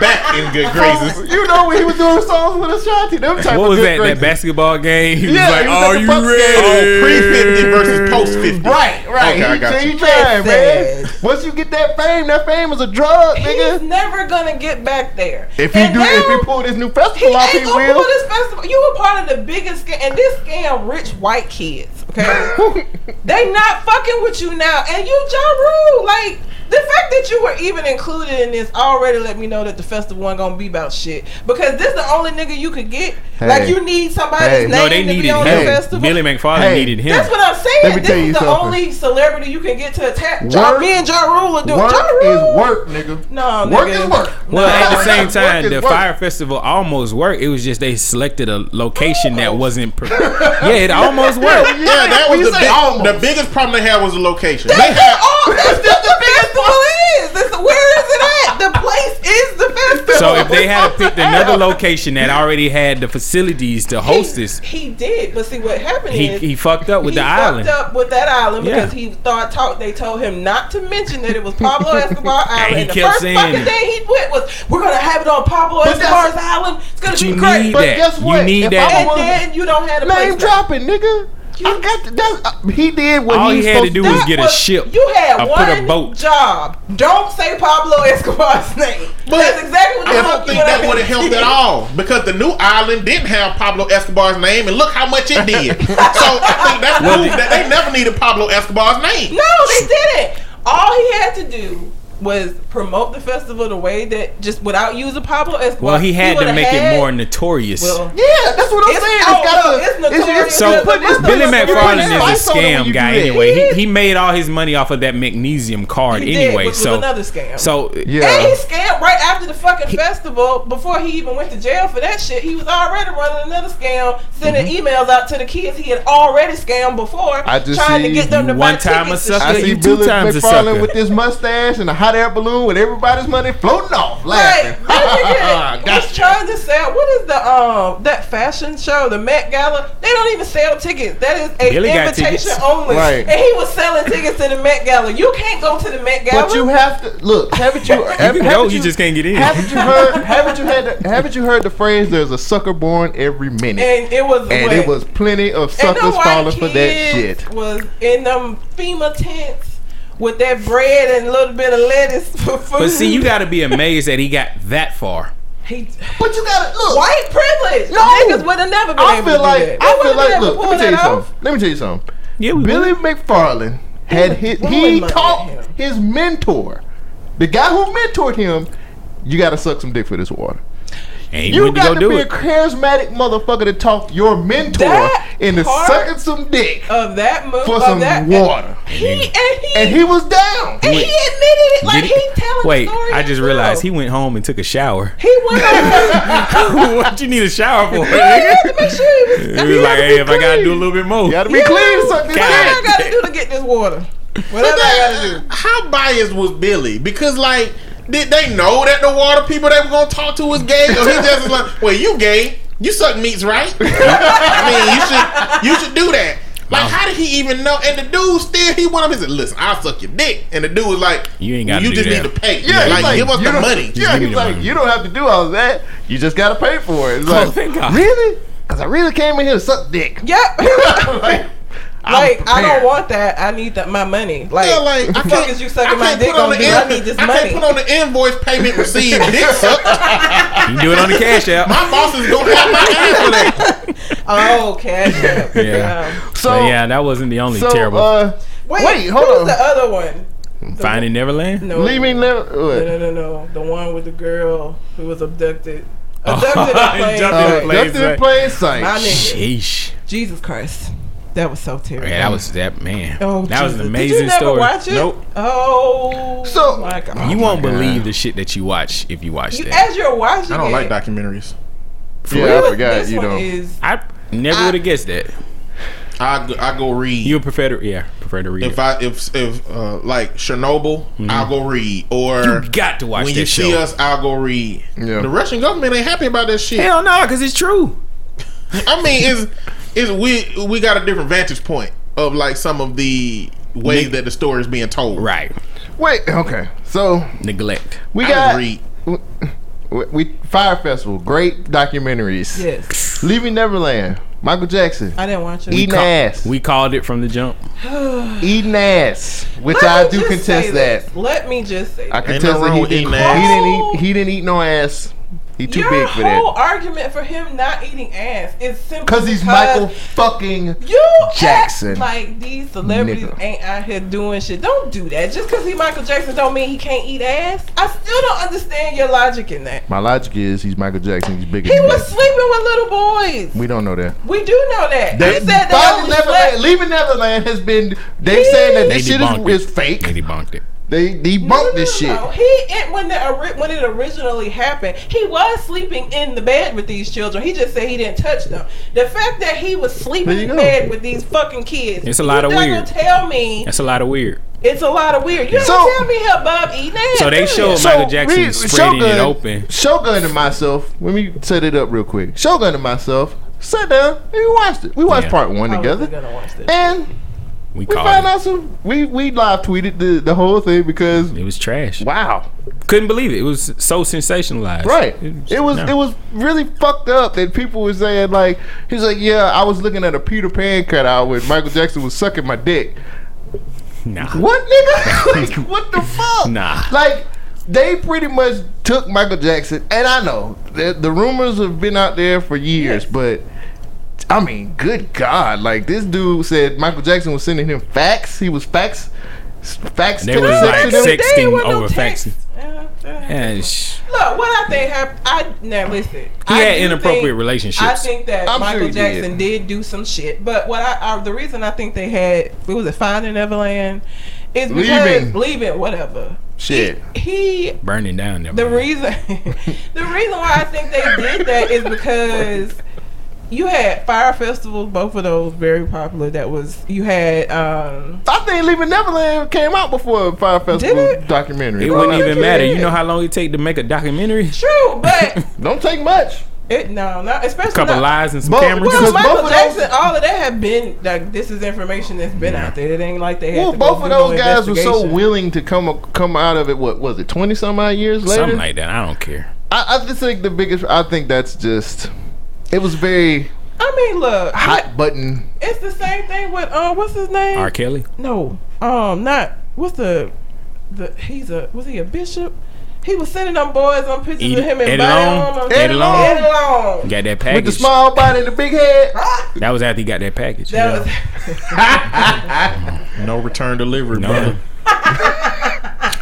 back in good oh, graces. You know when he was doing songs with Ashanti, them type What of was good that? That basketball game? He was like, he was "Are you Bucks game. Oh, ready?" pre 50 versus post 50. Right, right. Okay, I got he you. trying, man. Once you get that fame, that fame is a drug, he's nigga. never gonna get back there. If he And do, if now- he pull this new He festival off, he ain't gonna will. pull this festival. You were part of the biggest scam, and this scam rich white kids. Okay, they not fucking with you now, and you Ja Rule. Like the fact that you were even included in this already let me know that the festival wasn't gonna be about shit. Because this the only nigga you could get. Like you need somebody's Hey. name No, they to be needed on him. the festival. Billy McFarland Hey. needed him. That's what I'm saying. Let me this tell is you the something. only celebrity you can get to attack. Ja, me and Ja Rule will do Work ja Rule. is work, nigga. No, work is work. Well, at the same time, the work. Fyre festival almost worked. It was just they selected a location that wasn't. Per- yeah, it almost worked. Yeah, that was the, big, the biggest problem they had was the location. They That's had, all. That's just the festival is. It's, where is it at? The place is the festival. So if they had picked another location that already had the facilities to host this, he did. But see what happened he is he fucked up with he the fucked island. up with that island Yeah. because he thought talk. They told him not to mention that it was Pablo Escobar Island. he and the kept first saying fucking thing he went was, "We're gonna have it on Pablo Escobar's island. It's gonna But be great." But that. guess You need If that. I and then you don't have the place Name back. dropping, nigga. I got the, that's, uh, he did what All he, he had to do was That get a ship You had or one put a boat. job. Don't say Pablo Escobar's name. But That's exactly what I the don't think that would have helped at all because the new island didn't have Pablo Escobar's name, and look how much it did. so I think that proved that they never needed Pablo Escobar's name. No, they didn't. All he had to do was promote the festival the way that just without using Pablo Escobar. Well, he had to make had- it more notorious. Well, Yeah, that's what I'm It's- saying. oh, gotta, it's notorious So But this Billy is- McFarland is a on it when scam guy do anyway. He He, made all his money off of that Magnises card He did, anyway. which was so another scam. So Yeah. And he scammed right after the fucking festival. Before he even went to jail for that shit, he was already running another scam, sending mm-hmm. emails out to the kids he had already scammed before, I just trying to get them to you buy one time tickets a and sucker, I shit. see Billy times McFarland with his mustache and a high hot air balloon with everybody's money floating off, laughing. that nigga Gotcha. was trying to sell. What is the um that fashion show, the Met Gala? They don't even sell tickets. That is a Billy invitation only. Right. And he was selling tickets to the Met Gala. You can't go to the Met Gala. But you have to look. Haven't you? You can haven't go, you just can't get in. Haven't you heard? Haven't you had? The, haven't you heard the phrase? There's a sucker born every minute, and it was and what? it was plenty of suckers falling for that shit. Was in them FEMA tents with that bread and a little bit of lettuce for food. But see, you got to be amazed that he got that far. he, But you gotta look. white privilege. No. niggas would have never been I able feel to like do that. I feel like look. Let me tell you that something. Let me tell you something. Yeah, Billy would. McFarland had his he taught his mentor, the guy who mentored him. You gotta suck some dick for this water. And he You went to got go to do be a charismatic motherfucker to talk your mentor That into part- sucking some dick Of that move, for of some that, water. He and he And he was down. and he admitted it. Like Did he telling Wait, the story. I just himself. realized he went home and took a shower. he went what you need a shower for? he had to make sure he was. He he was like, hey, be if I gotta do a little bit more. You gotta be Yeah. clean to suck this Whatever I gotta do to get this water. Whatever I gotta do. How biased was Billy? Because like, did they know that the water people they were gonna talk to was gay, or he just was like, "Well, you gay? You suck meats, right? I mean, you should you should do that." Like, Wow. how did he even know? And the dude still he went up and said, "Listen, I'll suck your dick," and the dude was like, You ain't gotta You do just that. need to pay. Yeah, like, he's give us the money." Yeah, give he's like, money. you don't have to do all of that. You just gotta pay for it. It's Oh, like, thank God. really? Because I really came in here to suck dick. Yep. like, I'm like I don't want that. I need that my money. Like, Yeah, like I fuck can't, is you sucking my can't dick on on? the Dude? I need this I money. can't put on the invoice payment received dick suck. You can do it on the cash app. My boss is gonna have my ass for that. oh, cash app. Yeah. Um, So But yeah, that wasn't the only so, terrible. Uh, wait, Wait, hold was on. the other one? Finding Neverland. No, leaving never. No, What? no, no, no. The one with the girl who was abducted. Oh, Abducted in plain sight. plain Just in plain sight. My nigga. Sheesh. Jesus Christ. That was so terrible. Yeah, that was that man. Oh, that was an amazing Did you never story. Watch it? Nope. Oh. So- my God. You won't God. believe the shit that you watch if you watch You, that. as you're watching I don't it, like documentaries. Yeah, this I forgot. This You know, is I never would have guessed that. I go, I go read. You would prefer to, yeah, prefer to read if it. I if if uh, like Chernobyl, I'll go read. Or you got to watch when that you show. see us, I'll go read. Yeah. The Russian government ain't happy about that shit. Hell no, because it's true. I mean, is is we we got a different vantage point of like some of the way Nick- that the story is being told. Right. Wait. Okay. So Neglect. we I got. read. We, we Fyre Festival, great documentaries. yes. Leaving Neverland, Michael Jackson, I didn't watch it. eating Ca- ass, We called it from the jump. eating ass, which Let I do contest that. Let me just say I this. Contest nothing that wrong he didn't, he didn't eat. He didn't eat no ass. He too Your big for that. whole argument for him not eating ass is simply Cause he's Michael fucking. You Jackson. act like these celebrities Nigga. ain't out here doing shit. Don't do that. Just because he Michael Jackson don't mean he can't eat ass. I still don't understand your logic in that. My logic is he's Michael Jackson. He's bigger. He than was that. sleeping with little boys. We don't know that. We do know that. They, They said they Finding only Neverland. Leaving Neverland has been. They saying that this shit debunked is, fake. And he bonked it. They debunked No, no, this no, shit. no. He it, when the when it originally happened, he was sleeping in the bed with these children. He just said he didn't touch them. The fact that he was sleeping in bed with these fucking kids, It's a lot of not weird. Gonna tell me That's a lot of weird. it's a lot of weird. You So- don't tell me how Bob eating ass. So they period. showed So, Michael Jackson we- spreading it open. Shogun and myself. Let me set it up real quick. Shogun and myself sat down and we watched it. We watched Yeah. part one I together, watch this. and We we found it. out some. We we live tweeted the the whole thing because It was trash. wow, Couldn't believe it. It was so sensationalized. right? It was no. it was really fucked up that people were saying like he's like yeah I was looking at a Peter Pan cutout when Michael Jackson was sucking my dick. Nah. What nigga? like, what the fuck? Nah. Like they pretty much took Michael Jackson, and I know the, the rumors have been out there for years, Yes. but I mean, good God! Like this dude said, Michael Jackson was sending him fax. He was fax, fax. They text was like sending him. six- wasn't over text. faxing. Yeah, yeah. And sh- Look, what I think happened. I now listen. he I had inappropriate think- relationships. I think that I'm Michael he Jackson did. did. do some shit, but what I, I the reason I think they had it was it Finding Neverland is because Leaving. leaving, whatever. Shit. He burning down there. the reason the reason why I think they did that is because you had Fyre festivals, both of those very popular. That was you had um I think Leaving Neverland came out before Fyre Festival it? documentary. It wouldn't even matter. You know how long it take to make a documentary? true, but Don't take much. it no, not especially A couple not, lies and some But- cameras. Well, Michael both of Jackson, those- all of that have been like this is information that's been out there. It ain't like they had Well, to both of do no those guys were so willing to come come out of it. What was it? Twenty some odd years later. Something like that. I don't care. I, I just think the biggest. I think that's just. It was very I mean, look, hot button. it's the same thing with um, what's his name? R. Kelly. No, um, not what's the the he's a was he a bishop? He was sending them boys on pictures Eddie- of him and Eddie body Long? on them. Eddie Long? Eddie Long. Got that package. With the small body and the big head. That was after he got that package. That was No return delivery, No. brother.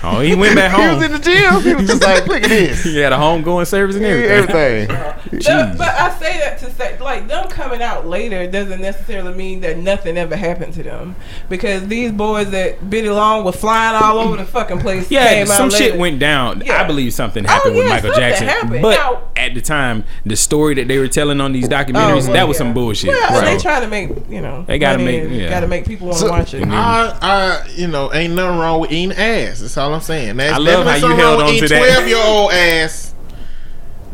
Oh, he went back home. He was in the gym. He was just like, look at this. He had a homegoing service and everything. Everything. The- but I say that to say, like, them coming out later doesn't necessarily mean that nothing ever happened to them. Because these boys that Eddie Long was flying all over the fucking place. Yeah, came some out shit later. went down. Yeah. I believe something Oh, happened with Michael Jackson. happened. But Now- at the time, the story that they were telling on these oh, documentaries, Oh, well, that was yeah. some bullshit. Well, So, they trying to make, you know. They gotta money make- yeah. Gotta make people want to So- watch it. I, I, you know, ain't nothing wrong with eating ass. That's all I'm saying. That's I love how you held on to that. Twelve year old ass.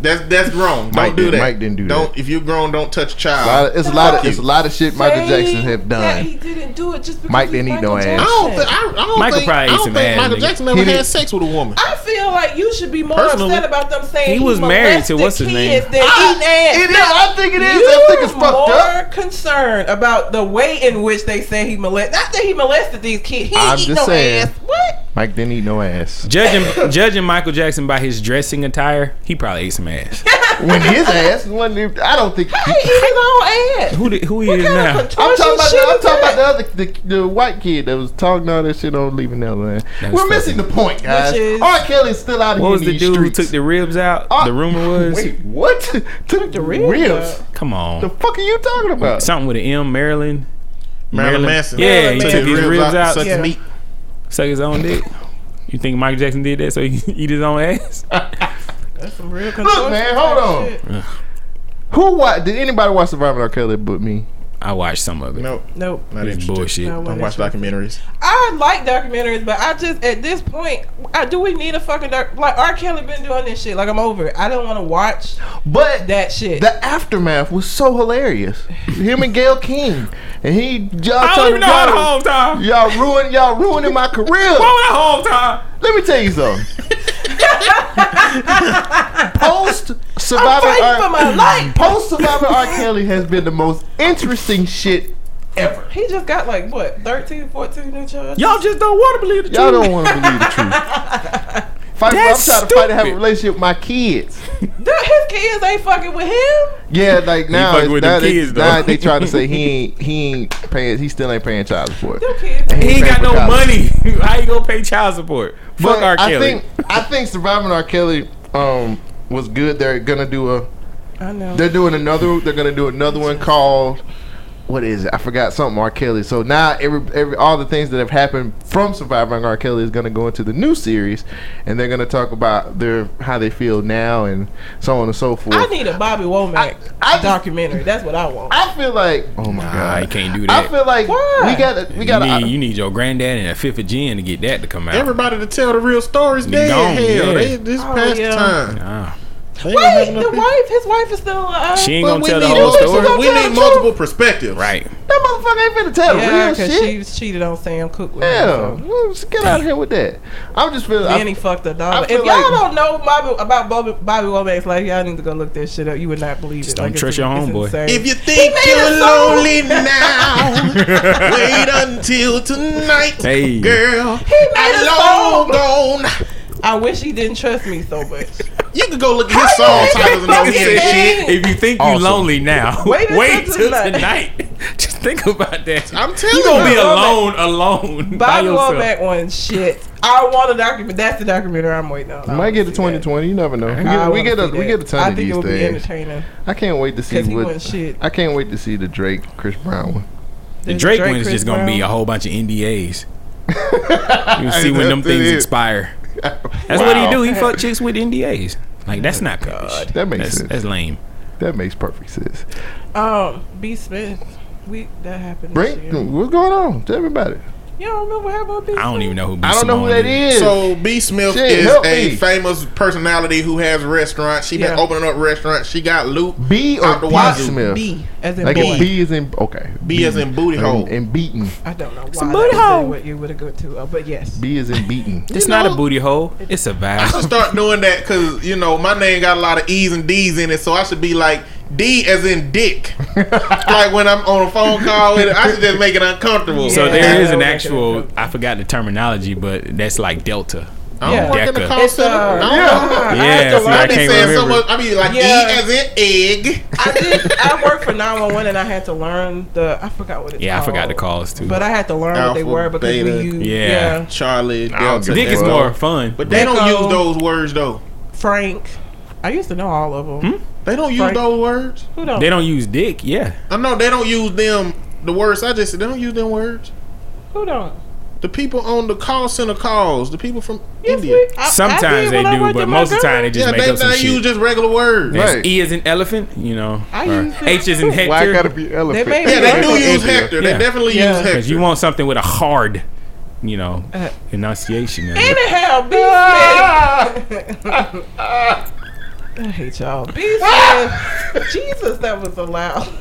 That's that's wrong. Don't Mike do did- that. Mike didn't do Don't that. if you're grown, don't touch a child. A lot of- it's a lot of it's a lot of shit Michael Jackson Saying have That done. he didn't do it just because Mike didn't eat no Michael ass. I don't, Jackson. thi- I, I don't Michael think, probably I ate don't some think ass, Michael nigga. Jackson ever He had did- sex with a woman. I feel like you should be more Personally, upset about them saying he was married to what's his name? kids Than eating ass. It is. I think it is. You're I think it's fucked more up. concerned about the way in which they say he molested. Not that he molested these kids. He I'm eat just no saying. ass. What? Mike didn't eat no ass. Judging judging Michael Jackson by his dressing attire, he probably ate some ass. when his ass wasn't. even- I don't think. He ate his own ass. who did, who he What is kind now? I'm talking about. The, I'm talking about the other, the, the white kid that was talking all that shit on leaving Neverland. That We're missing the point, guys. is- R. Kelly's still out of What was the dude streets. who took the ribs out? Ah, the rumor was. Wait, what? took the ribs out. Come on. The fuck are you talking about? Something with an M, Marilyn. Marilyn Manson. Yeah, he Marilyn took his Manson. ribs out, suck Yeah. meat. Suck his own dick. You think Michael Jackson did that so he could eat his own ass? That's some real contortion man, hold on. shit. Who? What? Did anybody watch Surviving R. Kelly but me? I watched some of it. Nope, Nope. not It's bullshit. No, Don't watch documentaries. I like documentaries, but I just at this point, I, do we need a fucking doc? Like R. Kelly been doing this shit. Like I'm over it. I don't want to watch But that shit. the aftermath was so hilarious. Him and Gayle King, and he y'all I don't trying even to know how to y'all, hold time. y'all ruin y'all ruining my career. Why would I hold time? Let me tell you something. Post I'm fighting for my life. Post surviving R. Kelly has been the most interesting shit ever. He just got like what 13, 14 new charges. Y'all just don't want to believe the truth. Y'all don't want to believe the truth. Fight, I'm That's trying to fight to have a relationship with my kids. His kids ain't fucking with him. Yeah, like now, fucking it's- with now, them they, kids, now they trying to say he ain't he ain't paying he still ain't paying child support. Them kids. He ain't got no college. money. How you gonna pay child support? Fuck But R. I Kelly. think I think surviving R. Kelly um was good. They're gonna do a I know. they're doing another they're gonna do another one called what is it? I forgot something R. Kelly. So now every every all the things that have happened from surviving R. Kelly is gonna go into the new series, and they're gonna talk about their how they feel now and so on and so forth. I need a Bobby Womack I- I just- documentary. That's what I want. I feel like oh my Nah, god, I can't do that. I feel like Why? we got to we got you, to. you need your granddad and a fifth of gin to get that to come out. Everybody to tell the real stories Be dead. Hell, yeah. they this Oh, past yeah. time. Nah. They ain't gonna have Wait, the people. wife, his wife is still alive. She ain't But gonna tell the whole multiple- story. We need multiple perspectives. Right. That motherfucker ain't finna tell the yeah, real because shit. she cheated on Sam Cooke. With Yeah, him, so. get out of here with that. I'm just feeling. Then I, he fucked a I dog. If y'all like- don't know Bobby, about Bobby, Bobby Womack's life, y'all need to go look that shit up. You would not believe it. don't it's- trust your it's homeboy. insane. If you think you're lonely now, wait until tonight, Hey. girl. made I'm a long song. gone. I wish he didn't trust me so much. You can go look at his song titles and know Nigga he said- ain't shit. If you think you Awesome. lonely now, Wait wait, until till tonight. tonight. Just think about that. I'm telling you you gonna be you. alone, alone by Bobby yourself. Womack one shit. I want a document. That's the documentary I'm waiting on. we I might get to wanna that. 2020. You never know. We I get, we get a see we get a ton I of think these it would be things. entertaining. I can't wait to see what. shit. I can't wait to see the Drake Chris Brown one. The The Drake, Drake, one is Chris just gonna be a whole bunch of NDAs. You see when them things expire. That's what he do. He fuck chicks with NDAs. Like that's not good. That makes that's, sense. That's lame. That makes perfect sense. Um, B Smith. We that happened. This year. what's going on? Tell me about it. You don't remember what happened with B I don't even know who. B. I don't know who Simone that is. So B Smith Shit, is a me. famous personality who has restaurants. She been opening up restaurants. She got loot. B or B. Wazoo. Smith. B as in Like boy. B is in okay. B as in booty hole. and, and beaten. I don't know why. Some that booty hole. What you would have go to, uh, but yes. B is in beaten. It's You not a booty hole. It's a vibe. I should start doing that because you know my name got a lot of E's and D's in it, so I should be like D as in dick. like when I'm on a phone call, with it, I should just make it uncomfortable. So Yeah. there is an actual. I forgot the terminology, but that's like delta. I don't Yeah. work in the Deca. call It's, center. uh, I don't yeah. know. I Yeah, had see, I I be can't saying so remember. much. I be like Yeah. E as in egg. I did. I worked for 911 and I had to learn the. I forgot what it's Yeah, I called. forgot the calls too. But I had to learn what they were because beta. we used. Yeah. Yeah. Charlie, I Delta. Dick is more fun. But they don't use those words though. Frank. I used to know all of them. They don't use Frank. those words. Who don't? They don't use dick. Yeah. I know they don't use them. The words I just said, they don't use them words. Who don't? The people on the call center calls. The people from Yes, India. we- I- I Sometimes did they do, but most of the time they just Yeah, make they, up some they shit. use just regular words. Right. E is an elephant, you know. I use. H is in Hector. Why I gotta be elephant? made Yeah, they do use Hector. Yeah. They definitely Yeah. use Hector. Because you want something with a hard, you know, Uh, enunciation. in it. Anyhow, B Smith. I hate y'all. B Smith. Ah! Jesus, that was a loud.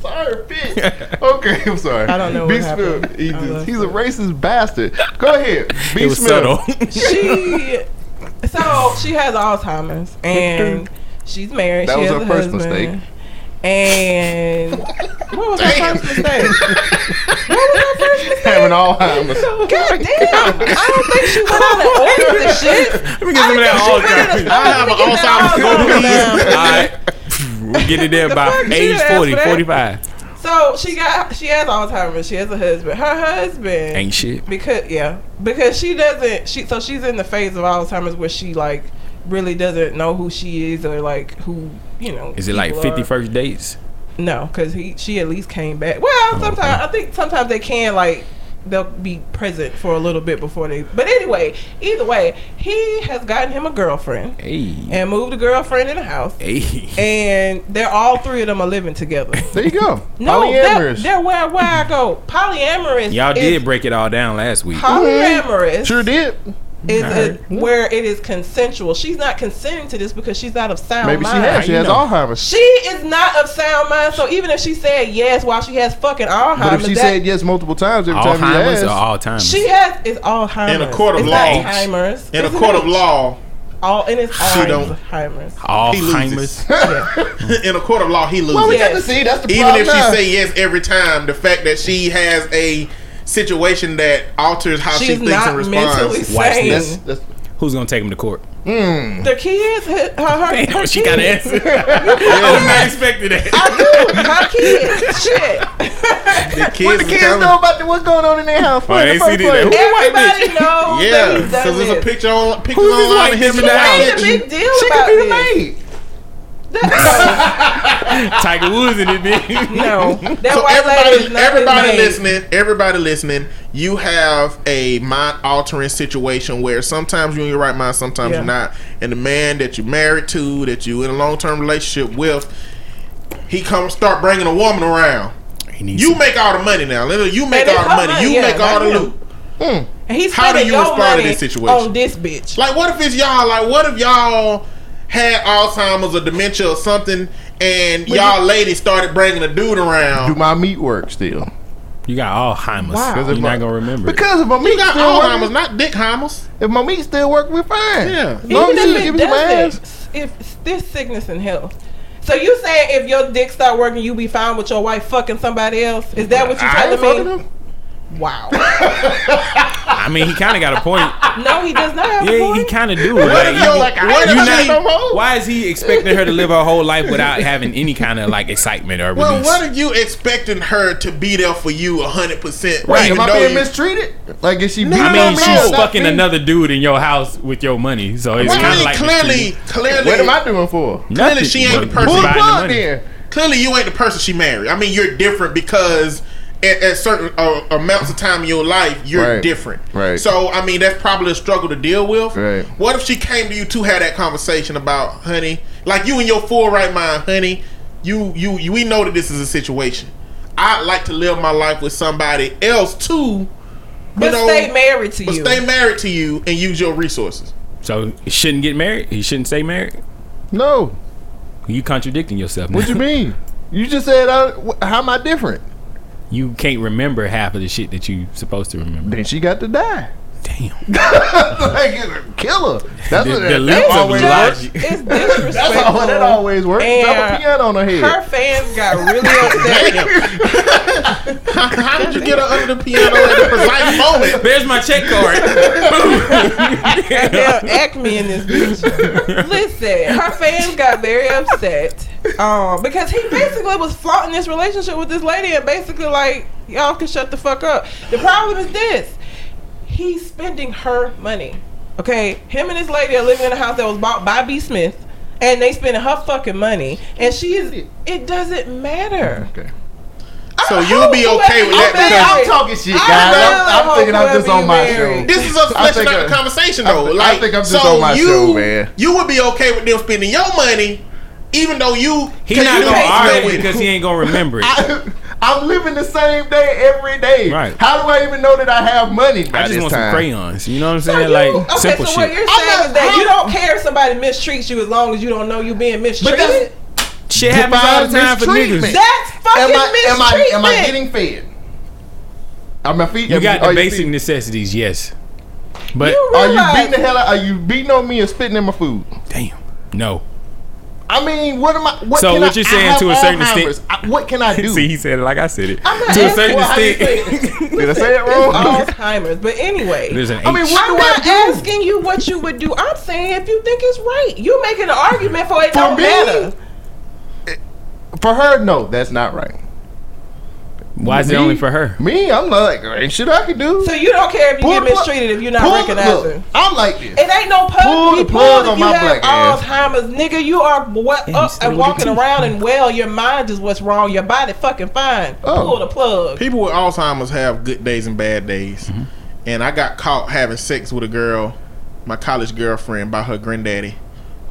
sorry, bitch. Okay, I'm sorry. I don't know B what happened. Smith, he just- lost he's a racist bastard. Go ahead. B It was Smith. she so she has Alzheimer's and she's married. That she was has her a first husband. mistake. And what was her Damn. first mistake? what was her first mistake? Having Alzheimer's. God damn! I don't think she went on and ordered the shit. Let me get some of that Alzheimer's. I have an Alzheimer's go All right. We'll get it there The by age didn't 40, 45. So she got she has Alzheimer's. She has a husband. Her husband Ain't shit. because yeah because she doesn't she so she's in the phase of Alzheimer's where she like really doesn't know who she is or like who you know. Is it like people 50 are. first dates? No, because he she at least came back. Well, oh, sometimes I think sometimes they can like they'll be present for a little bit before they. But anyway, either way, he has gotten him a girlfriend Hey. and moved a girlfriend in the house, Hey. and they're all three of them are living together. There you go. No, they're, Polyamorous. they're where where I go. Polyamorous. Y'all did break it all down last week. Polyamorous Sure did. Is a, where it is consensual. She's not consenting to this because she's not of sound mind. Maybe she has. She has know? Alzheimer's. She is not of sound mind. So even if she said yes while she has fucking Alzheimer's, But if she that- said yes multiple times every time he Alzheimer's or asked, Alzheimer's? She has is Alzheimer's. In a court of it's law. Not Alzheimer's. In a court of law, All and it's She don't- Alzheimer's. He Alzheimer's. Yeah. in a court of law, he loses. well, we Yes. got to see. That's the problem. Even if she say yes every time, the fact that she has a situation that alters how she thinks not and responds. Watch sane. That's, that's, Who's going to take him to court? Hmm. The kids, her, her, her, Damn, her she got an kids. answer. I was not expecting that. I do. Her kids. Shit. The what the kids telling- know about the, what's going on in their house? Oh, in I the ain't first see that. place? Who Everybody knows Yeah, that he's done because there's a picture on pictures Who's this online white of him bitch in the now? Made a house. big deal She about could be the this. maid. That- Tiger Woods in it, bitch. no, that So white lady is everybody, not everybody his maid. listening, everybody listening, you have a mind altering situation where sometimes you're in your right mind, sometimes Yeah. you're not. And the man that you're married to, that you in a long term relationship with, he come start bringing a woman around. You some- make all the money now. Literally, You make all the money. money, You yeah, make all the him. loot. And he's How do you respond to this situation? on this bitch. Like, what if it's y'all? Like, what if y'all had Alzheimer's or dementia or something, and y'all ladies started bringing a dude around. Do my meat work still? You got Alzheimer's. Wow. You're not going to remember. it. Because if my You meat got still Alzheimer's, work, not Dick Heimers. if my meat still work, we're fine. Yeah. As long Even as you if give it me some ass. doesn't, if this sickness and health. So you saying if your dick start working, you be fine with your wife fucking somebody else? Is that what you I ain't telling fucking me? Him. Wow. I mean, he kind of got a point. no, he does not have a Yeah, he kind of do. Like, you- yo, like, I what ain't if fucking she, no why is he expecting her to live her whole life without having any kind of like excitement or well, release? what are you expecting her to be there for you hundred percent? Right, am I being you, mistreated? Like, is she? No, beating I mean, me she's or fucking me? another dude in your house with your money, so it's Well, kind of like clearly, clearly, What am I doing for? clearly Nothing, she ain't the person- Pull the buying the plug money. then. clearly you ain't the person she married. I mean, you're different because at, at certain uh, amounts of time in your life, you're Right. different. Right. So I mean, that's probably a struggle to deal with. Right. What if she came to you to have that conversation about, honey, like you in your full right mind, honey, you you, you we know that this is a situation. I'd like to live my life with somebody else too. But stay married to you. but you. stay married to you and use your resources. So he shouldn't get married. He shouldn't stay married. No. You contradicting yourself. What now. you mean? You just said, uh, how am I different? You can't remember half of the shit that you supposed to remember. Then she got to die. Damn. like, kill her. That's The- what the that, that's of always logic. works. it's That's how that always works. Drop a piano on her head. Her fans got really upset. How, how did you get her under the piano at the precise moment? There's my check card. Goddamn Acme in this bitch. Listen, her fans got very upset um, because he basically was flaunting this relationship with this lady and basically like, y'all can shut the fuck up. The problem is this: he's spending her money. Okay, him and this lady are living in a house that was bought by B. Smith. And they spending her fucking money, and she is. It doesn't matter. Okay. So you'll be okay with that because I'm talking shit, I guys. really I'm, I'm thinking I'm just on my you show. This is us I fleshing think out the conversation though. I like, think I'm just so on my you, show, man. You would be okay with them spending your money, even though you He can't not do gonna anything argue it. because he ain't gonna remember it. I, I'm living the same day every day. Right. How do I even know that I have money by I just this want time? some crayons. You know what I'm So saying? you- like okay, simple so what shit. you're I'm saying not- is that I'm- you don't care if somebody mistreats you as long as you don't know you being mistreated. that's- Shit happens all the time for mistreatment. niggas. That's fucking Am I, am I mistreatment. am I getting fed? Are my feet? You got are the basic feeding- necessities, yes. But You Are you beating the hell out? Are you beating on me and spitting in my food? damn, no. I mean, what am I? What So can what I, you're I saying to a certain extent- I, what can I do? See, he said it like I said it. I'm not to a certain extent. Did I say it wrong? Alzheimer's. But anyway, There's an I mean, H. what I'm do I do? asking you what you would do. I'm saying if you think it's right. you're making an argument for it For don't me? matter. For her, no, that's not right. Why is it only for her? Me, I'm like, ain't shit I can do. So you don't care if you Pull get mistreated if you're not Pull the- recognizing. I'm like this. It ain't no Pull pub the be plug on if you my have black ass. Alzheimer's, nigga. You are what you up and walking around and well. Your mind is what's wrong. Your body fucking fine. Oh. Pull the plug. People with Alzheimer's have good days and bad days. Mm-hmm. And I got caught having sex with a girl, my college girlfriend, by her granddaddy,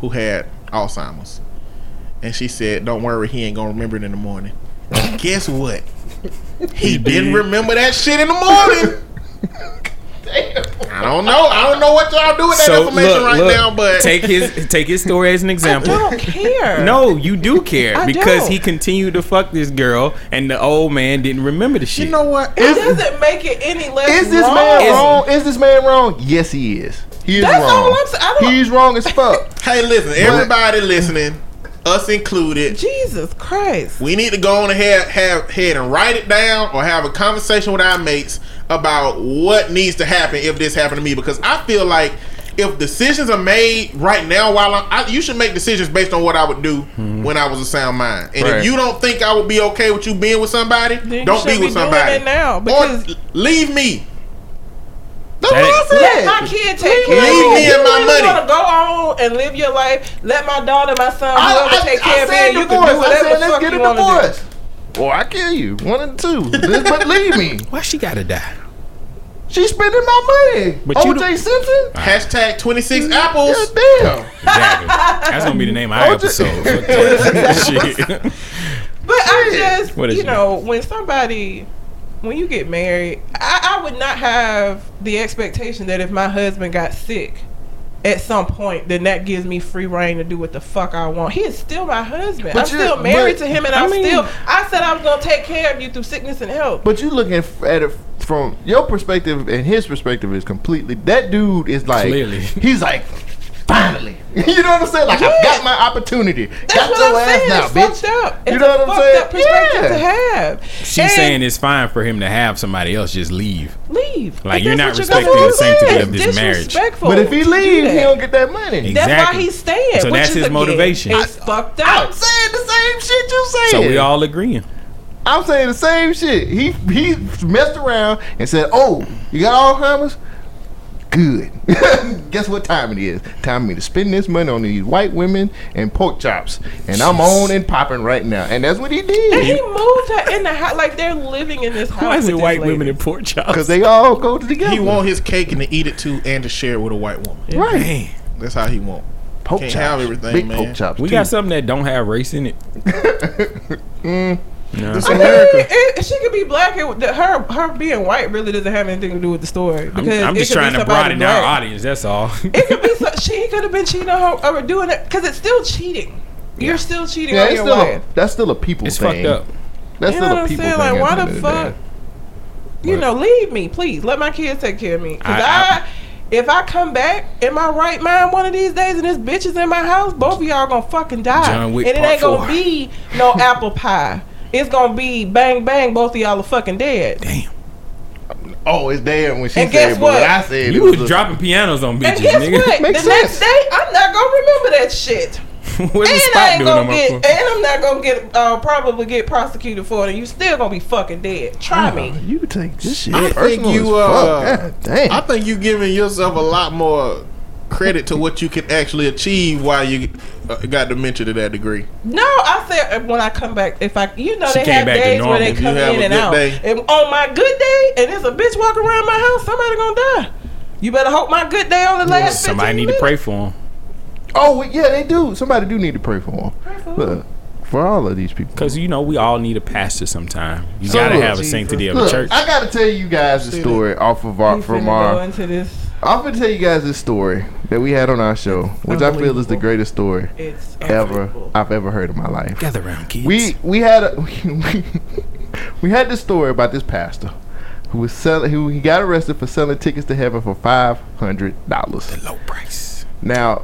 who had Alzheimer's. And she said, "Don't worry, he ain't gonna remember it in the morning." Guess what? He didn't remember that shit in the morning. I don't know. I don't know what y'all do with that So information look, right look, now, but take his take his story as an example. I don't care. No, you do care I because don't. he continued to fuck this girl, and the old man didn't remember the shit. you know what? It doesn't make it any less Is this wrong. man Is- wrong? Is this man wrong? Yes, he is. He is That's wrong. all I'm saying. I don't- He's wrong as fuck. Hey, listen, everybody listening, us included. Jesus Christ. We need to go on ahead, have head and write it down, or have a conversation with our mates about what needs to happen if this happened to me. Because I feel like if decisions are made right now, while I'm, I, you should make decisions based on what I would do mm-hmm. when I was a sound mind. And Right. if you don't think I would be okay with you being with somebody, Then don't be with be doing somebody. it now, or because- leave me. That's That what I Let my kid take care Leave of me. me If and you my really money. want to go on and live your life, let my daughter, my son, I, whoever I, take care I of me, said and you can do I whatever said let's fuck get you a want to do. divorce. Or I kill you. One and two. This- but leave me. Why she gotta die? She's spending my money. But you OJ don't- Simpson. Hashtag 26 mm, Yeah, apples. damn. Oh. Exactly. That's gonna be the name of our Oh, episode. Fuck that. Shit. But I just, What is you know, when somebody, when you get married, I, I would not have the expectation that if my husband got sick at some point, then that gives me free reign to do what the fuck I want. He is still my husband. But I'm still married but- to him, and I I'm mean- still. I said I was gonna take care of you through sickness and health. But you looking f- at it from your perspective and his perspective is completely. That dude is like. Clearly. He's like. Finally, you know what I'm saying? Like I Yeah. got my opportunity. That's got what your I'm ass saying. now, it's bitch. fucked up. You It's know what I'm saying? Up perspective Yeah. to have. She's And saying it's fine for him to have somebody else just leave. leave. Like, you're not respecting gonna the sanctity of this marriage. disrespectful But if he to do leaves, he don't get that money. Exactly. That's why he's staying. So which that's is, his again, motivation. It's fucked I'm up. saying the same shit you're saying. So we all agreeing. I'm saying the same shit. He he messed around and said, "Oh, you got Alzheimer's? Good. Guess what time it is? Time for me to spend this money on these white women and pork chops, and I'm on and popping right now. And that's what he did. And he moved her in the house like they're living in this house. Why is it white lady. women and pork chops? Because they all go together. He want his cake and to eat it too, and to share it with a white woman. right. Man, That's how he want. Pork Can't chops. have everything, Big man. pork chops. we too. got something that don't have race in it. Mm. No. This I mean, it, she could be black. It, her her being white really doesn't have anything to do with the story. I'm, Because I'm just could be trying to somebody broaden our black. audience. That's all. It could be so, she could have been cheating on her or doing it because it's still cheating. You're still cheating Yeah, on your still a, that's still a people it's thing. fucked up. That's You still know a what I'm people saying? thing. Like, why the the fuck? day. You But- know, leave me, please. Let my kids take care of me. Cause I- I, if I come back in my right mind one of these days and this bitch is in my house, both of y'all gonna fucking die. John Wick and it Part ain't gonna Four. be no apple pie. It's gonna be bang bang. Both of y'all are fucking dead. Damn. Oh, it's there when she And said guess it, but what? I said You it was was a- dropping pianos on bitches, And guess nigga. what? Makes the next day, I'm not gonna remember that shit. What's and I ain't doing gonna get, and I'm not gonna get, uh, probably get prosecuted for it. And you still gonna be fucking dead. Try Oh, me. You take this shit. I think you, fuck. uh, God damn. I think you giving yourself a lot more credit to what you can actually achieve while you uh, got dementia to that degree. No, I said uh, when I come back, if I, you know, She they have days where they If you come have in a and good out. day. And on my good day, and there's a bitch walking around my house, somebody gonna die. You better hope my good day only lasts. Somebody 15 need to pray for him. oh yeah, they do. Somebody do need to pray for them. Pray for Look, for all of these people. Because, you know, we all need a pastor sometime. You So got to look, have a Jesus. sanctity of a Look, church. I gotta tell you guys the story off of our We from our go into this. I'm gonna tell you guys this story that we had on our show, which I feel is the greatest story It's ever. I've ever heard in my life. Gather around, kids. We we had a we, we had this story about this pastor who was selling who he got arrested for selling tickets to heaven for five hundred dollars. low price. Now,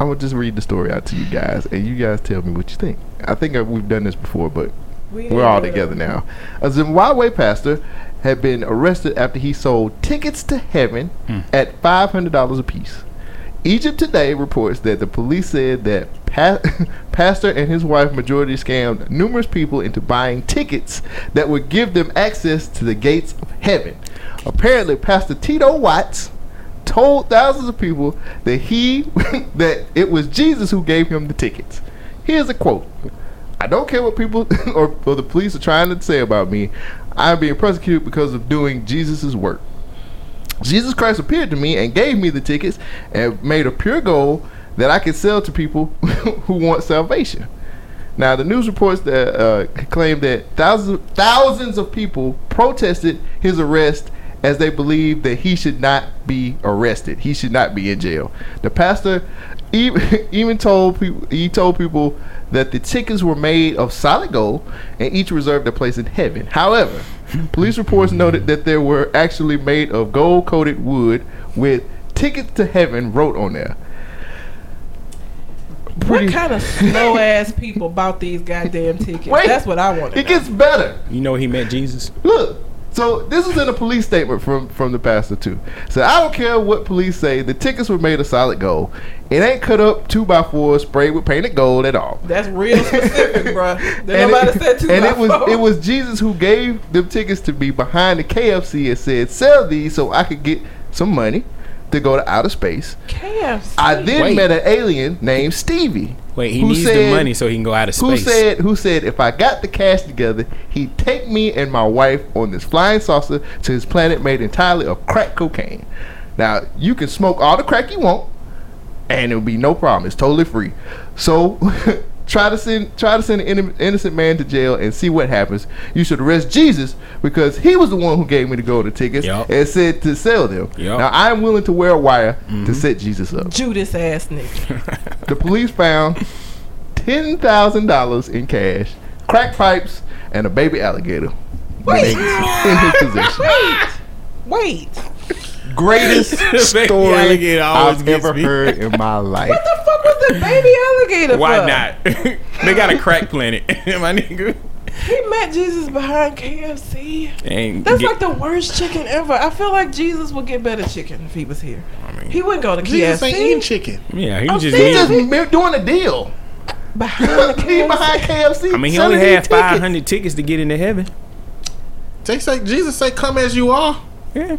I'm gonna just read the story out to you guys, and you guys tell me what you think. I think uh, we've done this before, but We we're all did it. together now. A Zimbabwe pastor had been arrested after he sold tickets to heaven hmm. at $500 apiece. Egypt Today reports that the police said that pa- pastor and his wife majority scammed numerous people into buying tickets that would give them access to the gates of heaven. Apparently, Pastor Tito Watts told thousands of people that he that it was Jesus who gave him the tickets. Here's a quote. I don't care what people or, or the police are trying to say about me. I'm being persecuted because of doing Jesus' work. Jesus Christ appeared to me and gave me the tickets and made a pure goal that I could sell to people who want salvation. Now, the news reports that uh, claim that thousands thousands of people protested his arrest as they believed that he should not be arrested. He should not be in jail. The pastor even, even told people he told people that the tickets were made of solid gold and each reserved a place in heaven. However, police reports noted that they were actually made of gold-coated wood with "Tickets to Heaven" wrote on there. What kind of slow ass people bought these goddamn tickets? Wait. That's what I want It know. gets better. You know he met Jesus? Look, so this is in a police statement from from the pastor too. So I don't care what police say. The tickets were made of solid gold. It ain't cut up two by four, sprayed with painted gold at all. That's real specific, bro. Then And nobody it, said two and by it was four. it was Jesus who gave them tickets to me behind the KFC and said, "Sell these so I could get some money to go to outer space." KFC. I then Wait. met an alien named Stevie. Wait, he who needs the money so he can go out of space. Who said who said if I got the cash together, he'd take me and my wife on this flying saucer to his planet made entirely of crack cocaine. Now you can smoke all the crack you want, and it'll be no problem. It's totally free. So try to send try to send an innocent man to jail and see what happens. You should arrest Jesus because he was the one who gave me the golden tickets Yup. and said to sell them. Yup. Now I'm willing to wear a wire to mm-hmm. set Jesus up. Judas ass nigga. The police found ten thousand dollars in cash, crack pipes, and a baby alligator Wait. in his possession. Wait. Wait. Greatest story I've ever me. heard in my life. What the fuck was the baby alligator Why for? not? they got a crack planet, my nigga. He met Jesus behind KFC. And That's get- like the worst chicken ever. I feel like Jesus would get better chicken if he was here. I mean, He wouldn't go to Jesus ain't eating KFC. chicken. yeah, he was just. saying He leaving. just doing a deal. Behind the He behind KFC. KFC. I mean, he only had tickets. 500 tickets to get into heaven. They say Jesus say, "Come as you are." Yeah.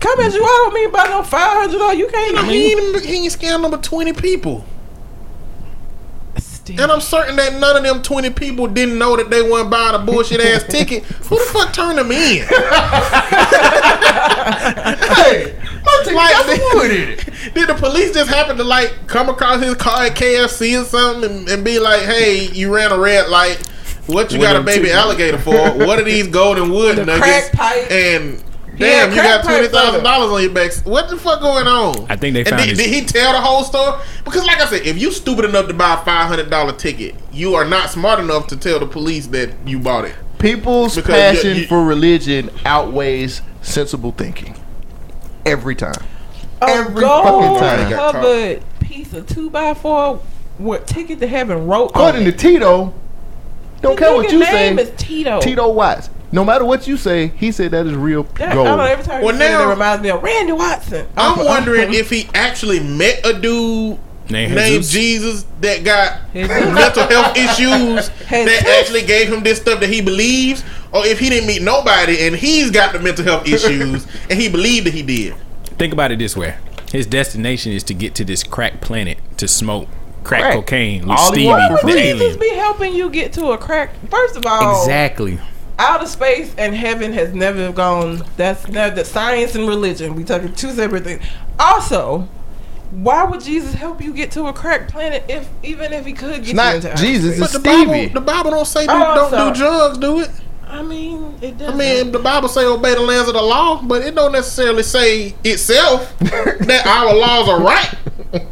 Come at you, I don't mean by no five hundred dollars. You can't. I mean, he ain't, he ain't scammed number twenty people. Still. And I'm certain that none of them 20 people didn't know that they weren't buying a bullshit ass ticket. Who the fuck turned them in? Hey, Like, got some wood in it. Did the police just happen to like come across his car at KFC or something and, and be like, hey, you ran a red light. What you What got a baby alligator for? What are these golden wood The nuggets? crack pipe. And Yeah, damn, you got twenty pipes on thousand it. dollars on your back. What the fuck going on? I think they found did, his- did he tell the whole story? Because, like I said, if you stupid enough to buy a five hundred dollar ticket, you are not smart enough to tell the police that you bought it. People's Because passion you- you- for religion outweighs sensible thinking. Every time. every gold fucking time they got covered piece of two by four with ticket to heaven wrote on According it. to Tito, don't The care what nigga you say. name is Tito. Tito Watts. No matter what you say, he said that is real That, I gold. don't know. Every time Well, you say it, now- it reminds me of Randy Watson. I'm wondering if he actually met a dude Named named Jesus? Jesus that got Jesus. mental health issues that actually gave him this stuff that he believes, or if he didn't meet nobody and he's got the mental health issues and he believed that he did. Think about it this way: his destination is to get to this crack planet to smoke crack, Crack. cocaine with All Stevie, want for the. Jesus alien. be helping you get to a crack. First of all, Exactly. Outer space and heaven has never gone. That's never the science and religion. We talking two separate things. Also, why would Jesus help you get to a crack planet if even if he could get It's you not into outer Jesus, space? it's But the Bible, the Bible don't say do, oh, don't sorry. do drugs, do it. I mean, it does. I mean, the Bible say obey the lands of the law, but it don't necessarily say itself that our laws are right.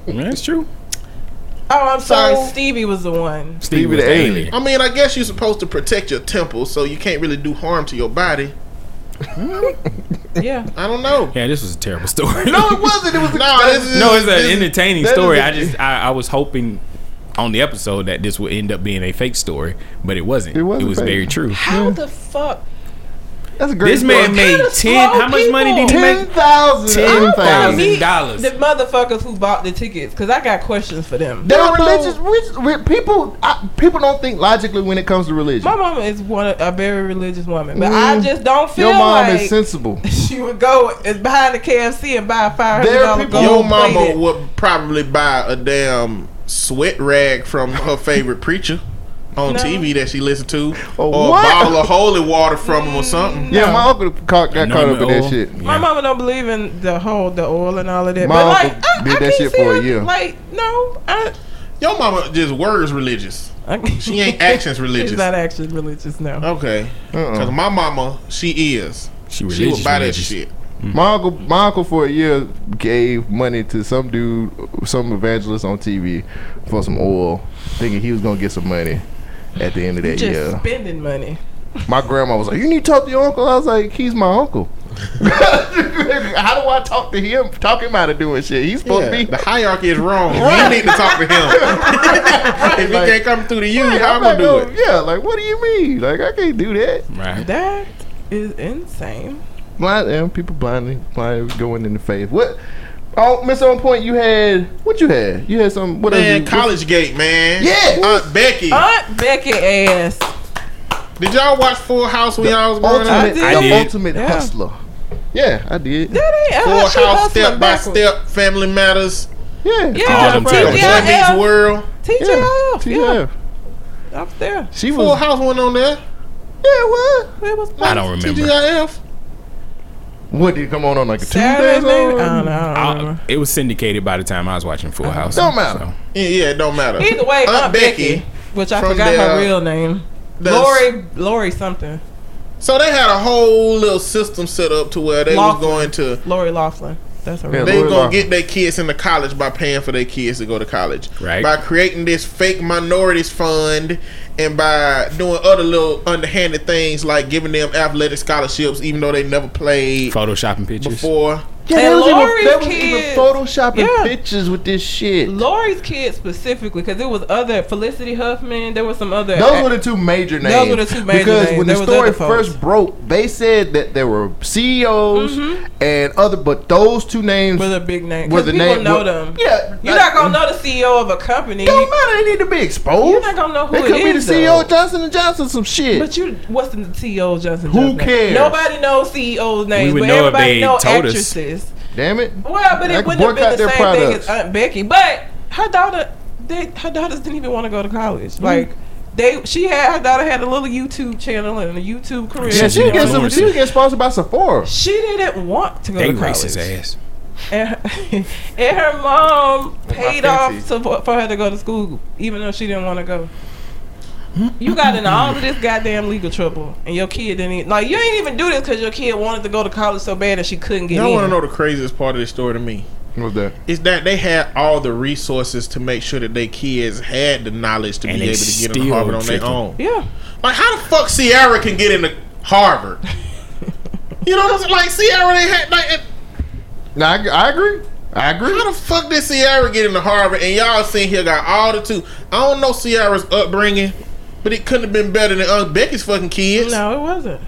That's true. Oh, I'm sorry. So- Stevie was the one. Stevie, the was the alien. alien. I mean, I guess you're supposed to protect your temple, so you can't really do harm to your body. Yeah. I don't know. Yeah, this was a terrible story. No, it wasn't. It was a No, this is no, it's this an is- entertaining that story. I just I, I was hoping on the episode that this would end up being a fake story, but it wasn't. It It, wasn't it was fake. very true. How the fuck? That's a great This man story. made kinda ten. slow How much money did he people. ten make? thousand. Ten thousand Meet dollars. The motherfuckers who bought the tickets, because I got questions for them. They're No, no. religious. Rich, rich, people, I, people don't think logically when it comes to religion. My mama is one a very religious woman, but I Mm. just don't feel Your mom like is sensible. she would go is behind the KFC and buy a five hundred There are dollar people- gold Your mama plated- would probably buy a damn sweat rag from her favorite preacher on No. TV that she listened to, oh, or what? a bottle of holy water from him or mm. something. Yeah, No. my uncle caught, got caught up in that shit. oil. My Yeah. mama don't believe in the whole the oil and all of that. My but uncle I, did I that can't shit for a year. Like, no, I, Your mama just words religious. She ain't actions religious. She's not actually religious now. Okay, because Uh-uh. my mama, she is. She She religious. would buy that religious. shit. Mm. My uncle, my uncle for a year gave money to some dude, some evangelist on TV for some oil, thinking he was gonna get some money at the end of that Just year. spending money. My grandma was like, "You need to talk to your uncle." I was like, "He's my uncle." How do I talk to him? Talk him out of doing shit. He's supposed Yeah, to be. the hierarchy is wrong. You need to talk to him. if he Like- can't come through to you, Right, how I'm I'm gonna do gonna- it? Yeah, like what do you mean? Like I can't do that. Right. That is insane. Blind and people blindly blind going into faith. What? Oh, Miss On Point, you had what you had? You had some what? Man, else? College Gate, man. Yeah. Aunt Becky. Aunt Becky ass. Did y'all watch Full House when y'all was growing up? ultimate, did. the I did. ultimate Yeah. hustler. Yeah, I did. That ain't Full how House, hustling Step by backwards. Step, Family Matters, Yeah, Yeah, All them Boy. Meets TGIF. World. TGIF. Yeah, TGIF. up there. She Full was. House went on there. Yeah, what? It was I don't remember. TGIF. What did it come on on like a Saturday Tuesday? maybe. or- I don't know. I don't I- remember. it was syndicated by the time I was watching Full House. Don't matter. so. Yeah, yeah, it don't matter. Either way, Aunt, Becky, which I forgot the, her real name. Lori, Lori something. So they had a whole little system set up to where they Loughlin. was going to Lori Loughlin. That's her Yeah, real they name. gonna Loughlin. get their kids into college by paying for their kids to go to college. Right. By creating this fake minorities fund and by doing other little underhanded things like giving them athletic scholarships even though they never played Photoshopping pictures. before. Yeah, And they was, Lori's even, they was even kids- photoshopping Yeah. pictures with this shit. Lori's kids specifically, because it was other Felicity Huffman. There was some other. Those were the two major names. Those were the two major because names. when There the story other folks. first broke, they said that there were CEOs Mm-hmm. and other, but those two names were the big names. were Because the people name. know were- them. Yeah, You're not gonna know the CEO of a company. Don't matter. They need to be exposed. You're not gonna know who They it could be the is, CEO of Johnson and Johnson. Some shit. But you, what's the CEO of Johnson? Who Johnson? cares? Nobody knows CEO's names, would but know if everybody they know told us. actresses. Damn it. Well, but I it wouldn't have been the their same thing products. as Aunt Becky. But her daughter, they, her daughters didn't even want to go to college. Mm. Like they, she had her daughter had a little YouTube channel and a YouTube career. Yeah, she an gets some. She get sponsored by Sephora. She didn't want to go They to college. racist ass. And her, and her mom paid off to, for her to go to school, even though she didn't want to go. You got in all of this goddamn legal trouble, and your kid didn't even, like you ain't even do this because your kid wanted to go to college so bad that she couldn't get in. Y'all in. want to know the craziest part of this story to me? What's that? Is that they had all the resources to make sure that their kids had the knowledge to And be able to get into Harvard on their own. Yeah, Like, how the fuck Sierra can get into Harvard? you know what I'm saying? Like, Sierra, they had like, it- No, I, I agree. I agree. how the fuck did Sierra get into Harvard? And y'all sitting here got all the two. I don't know Sierra's upbringing, but it couldn't have been better than Aunt Becky's fucking kids. no, it wasn't.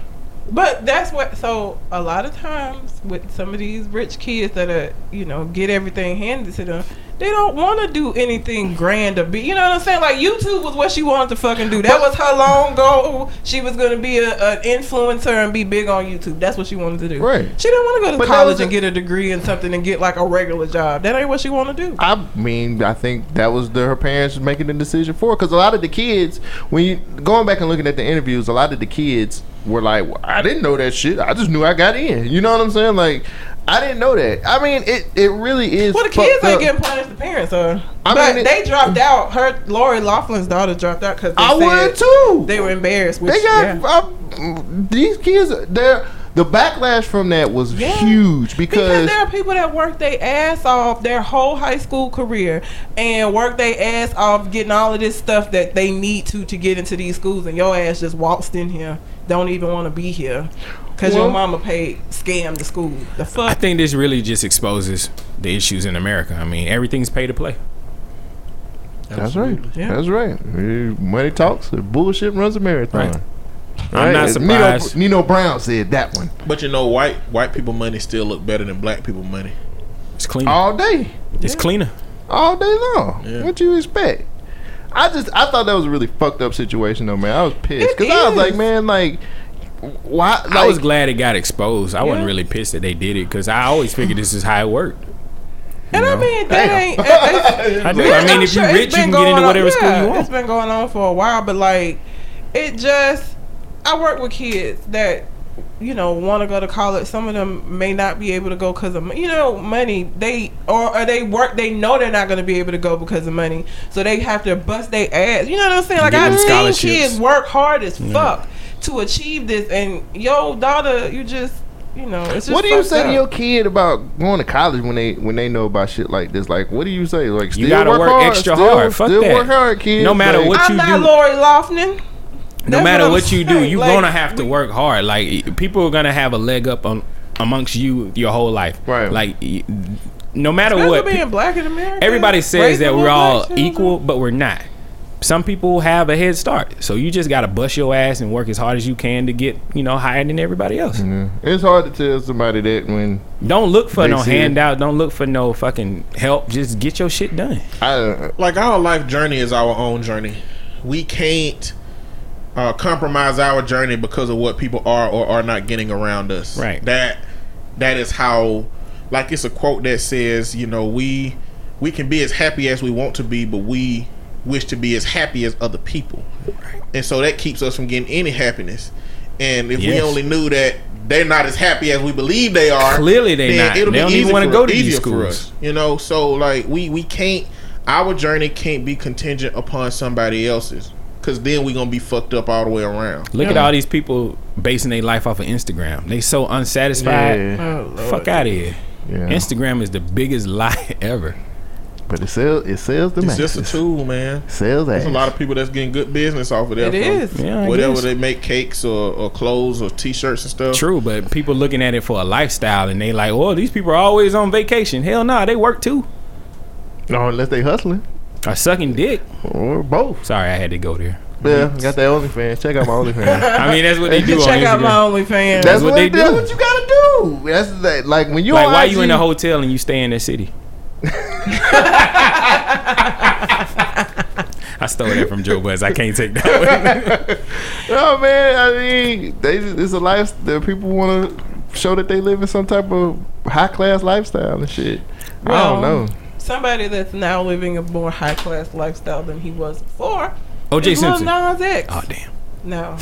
But that's what. So a lot of times with some of these rich kids that are, you know, get everything handed to them, they don't want to do anything grand or be. You know what I'm saying? Like YouTube was what she wanted to fucking do. That was her long goal. She was gonna be a, an influencer and be big on YouTube. That's what she wanted to do. Right. She didn't want to go to But college a- and get a degree in something and get like a regular job. That ain't what she want to do. I mean, I think that was the, her parents making the decision for. Because a lot of the kids, when you going back and looking at the interviews, a lot of the kids were like, well, "I didn't know that shit. I just knew I got in." You know what I'm saying? Like, I didn't know that. I mean, it it really is. Well, the kids ain't up. getting punished. The parents are. I but mean, it- they dropped out. Her Lori Loughlin's daughter dropped out because I would too. They were embarrassed. Which, They got yeah. I- these kids. They're the backlash from that was Yeah. huge Because because, there are people that work their ass off their whole high school career and work their ass off getting all of this stuff that they need to to get into these schools, and your ass just waltzed in here, don't even want to be here, because your mama paid scam the school. The fuck. I think this really just exposes the issues in America. I mean, everything's pay to play. that's right. Yeah. That's right. Money talks. The bullshit runs a marathon. Right. I'm not surprised. Nino, Nino Brown said that one But you know, white white people money still look better than black people money. It's cleaner. all day. It's cleaner. all day long. Yeah. What you expect? I just I thought that was a really fucked up situation though, man. I was pissed because I was like, man, like, why? Like, I was glad it got exposed. I wasn't really pissed that they did it because I always figured this is how it worked. and I know. mean, that Damn. ain't. it's- I do. I mean, I'm if you're it's rich, you can get going into on- whatever school yeah, you It's been going on for a while, but like, it just. I work with kids that, you know, want to go to college. Some of them may not be able to go because of money. you know money. They or, or they work. They know they're not going to be able to go because of money, so they have to bust their ass. You know what I'm saying? Like I've seen kids work hard as fuck to achieve this, and yo daughter, you just. You know, it's just what do you fucked say to your kid about going to college when they when they know about shit like this? Like, what do you say? Like, still You gotta work hard, extra still, hard. Fuck still that. work hard, kids. No matter Like, what I'm you not do. Lori Loughlin. No That's matter what what you do, you're Like, gonna have to work hard. Like people are gonna have a leg up on amongst you your whole life. Right. Like no matter Especially what, being black in America. everybody says that we're all black children. equal, but we're not. Some people have a head start, so you just gotta bust your ass and work as hard as you can to get you know higher than everybody else. Yeah. It's hard to tell somebody that when Don't look for no see it. handout. Don't look for no fucking help. Just get your shit done. I like our life journey is our own journey. We can't uh, compromise our journey because of what people are or are not getting around us. Right. That that is how. Like it's a quote that says, you know, we we can be as happy as we want to be, but we wish to be as happy as other people, and so that keeps us from getting any happiness. And if we only knew that they're not as happy as we believe they are, Clearly they then not. It'll They be don't even easy wanna go to these easier for schools. us. You know, so like we we can't our journey can't be contingent upon somebody else's because then we're gonna be fucked up all the way around. Look at all these people basing their life off of Instagram. They so unsatisfied. yeah, Oh, Fuck out of here. yeah. Instagram is the biggest lie ever. But it sells it sells the man. It's just a tool, man. Sells ass. There's a lot of people that's getting good business off of that. It from is. Yeah, Whatever guess. they make cakes or, or clothes or t-shirts and stuff. True, but people looking at it for a lifestyle and they like, oh, these people are always on vacation. Hell nah, they work too. No, unless they hustling Or sucking dick. or both. Sorry, I had to go there. Yeah, got that OnlyFans. Check out my OnlyFans. I mean, that's what they do on Check out my Instagram. OnlyFans. That's what what, they they That's what you gotta do. That's that. Like when you Like, on why IG, you in a hotel and you stay in that city? I stole that from Joe Buzz. I can't take that one. Oh man, I mean, they it's a life that people want to show that they live in some type of high class lifestyle and shit. I Well, don't know. Somebody that's now living a more high class lifestyle than he was before. OJ is Lil Simpson. Nas X. Oh damn. No,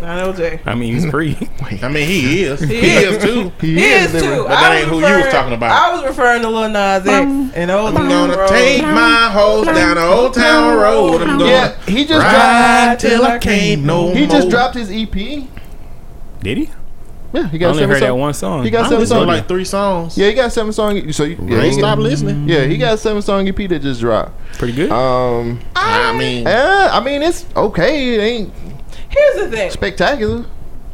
not OJ. I mean, he's free. I mean, he is. He, is. is too. He is living- too. But that I ain't who you was talking about. I was referring to Lil Nas X and Old I'm Town gonna Road. take my hoes down the old town road. I'm gonna Yeah, he just ride till I can't no dropped. He more. just dropped his EP. Did he? Yeah, he I got only seven heard that one song. He got I seven songs. like three songs. Yeah, he got seven song. So you- yeah, I he ain't got, stop listening. yeah, he got a seven song EP that just dropped. Pretty good. Um, I mean, eh, I mean it's okay. It ain't Here's the thing. spectacular.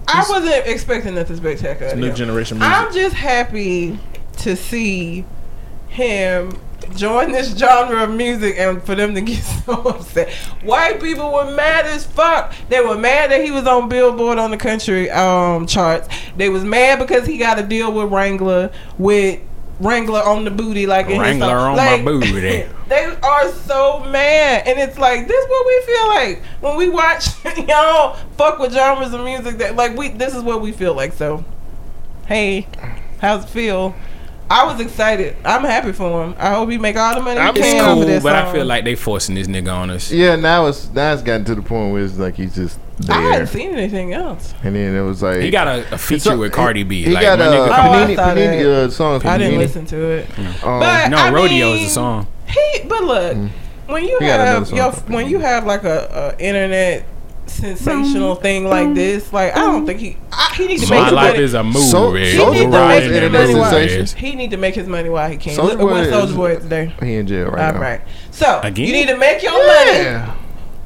I wasn't expecting nothing spectacular. new generation music. I'm just happy to see him join this genre of music and for them to get so upset. White people were mad as fuck. They were mad that he was on Billboard on the country um charts. They was mad because he got a deal with Wrangler with Wrangler on the booty like in Wrangler on my booty. They are so mad, and it's like this. is What we feel like when we watch y'all fuck with genres of music that like we. This is what we feel like. So, hey, how's it feel? I was excited. I'm happy for him. I hope he make all the money he I'm- can it's off cool, of this but I feel like they forcing this nigga on us. Yeah, now it's now it's gotten to the point where it's like he's just I there, hadn't seen anything else. and then it was like He got a, a feature So- with Cardi B. He like, got a nigga, Oh, I Panini, Panini uh, song. I didn't Panini. listen to it. Um, But no, I Rodeo is a song. He, but look, when you He have your when you have like a, a internet sensational thing like this, like I don't think he I, he needs to My make life money. is a movie. So- he Soulja needs to Boy make is his money while he need to make his money while he can. Soulja Look, Boy is- Soulja Boy today? He in jail right All now. right. So Again? you need to make your money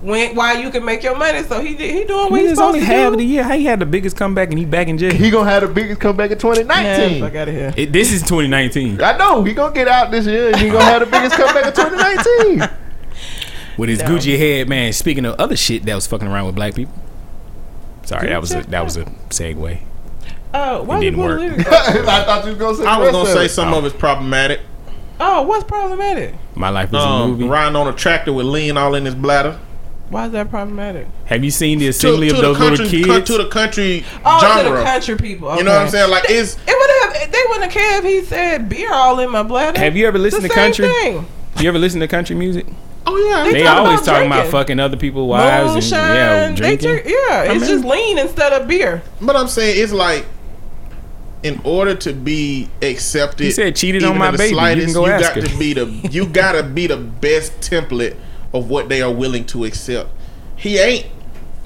when while you can make your money. So he he doing what he's He's supposed only to half do. of the year. How he had the biggest comeback and he back in jail? He gonna have the biggest comeback in Man, 2019. fuck out of here. It, this is 2019 I know he gonna get out this year, and he gonna have the biggest comeback in 2019. With his No. Gucci head, man. Speaking of other shit that was fucking around with black people. Sorry, that was a, that was a segue. Oh, why you didn't work. I thought you was gonna say. I was gonna say it. some of it's problematic. Oh, what's problematic? My life is a Um, movie. riding on a tractor with lean all in his bladder. Why is that problematic? Have you seen the assembly to of the those country, little con- kids? to the country Oh, to the country people. You know what I'm saying? Like it's It would have. They wouldn't have cared if he said beer all in my bladder. Have you ever listened The to same country? Thing. You ever listen to country music? Oh yeah. They They talk always about talking about fucking other people's wives and yeah, Moonshine. They drinking. drink, yeah, it's mean- just lean instead of beer. But I'm saying it's like, in order to be accepted, He said, "Cheated on my in the baby." You Slightest, can go you ask got her. to be the you gotta be the best template of what they are willing to accept. He ain't.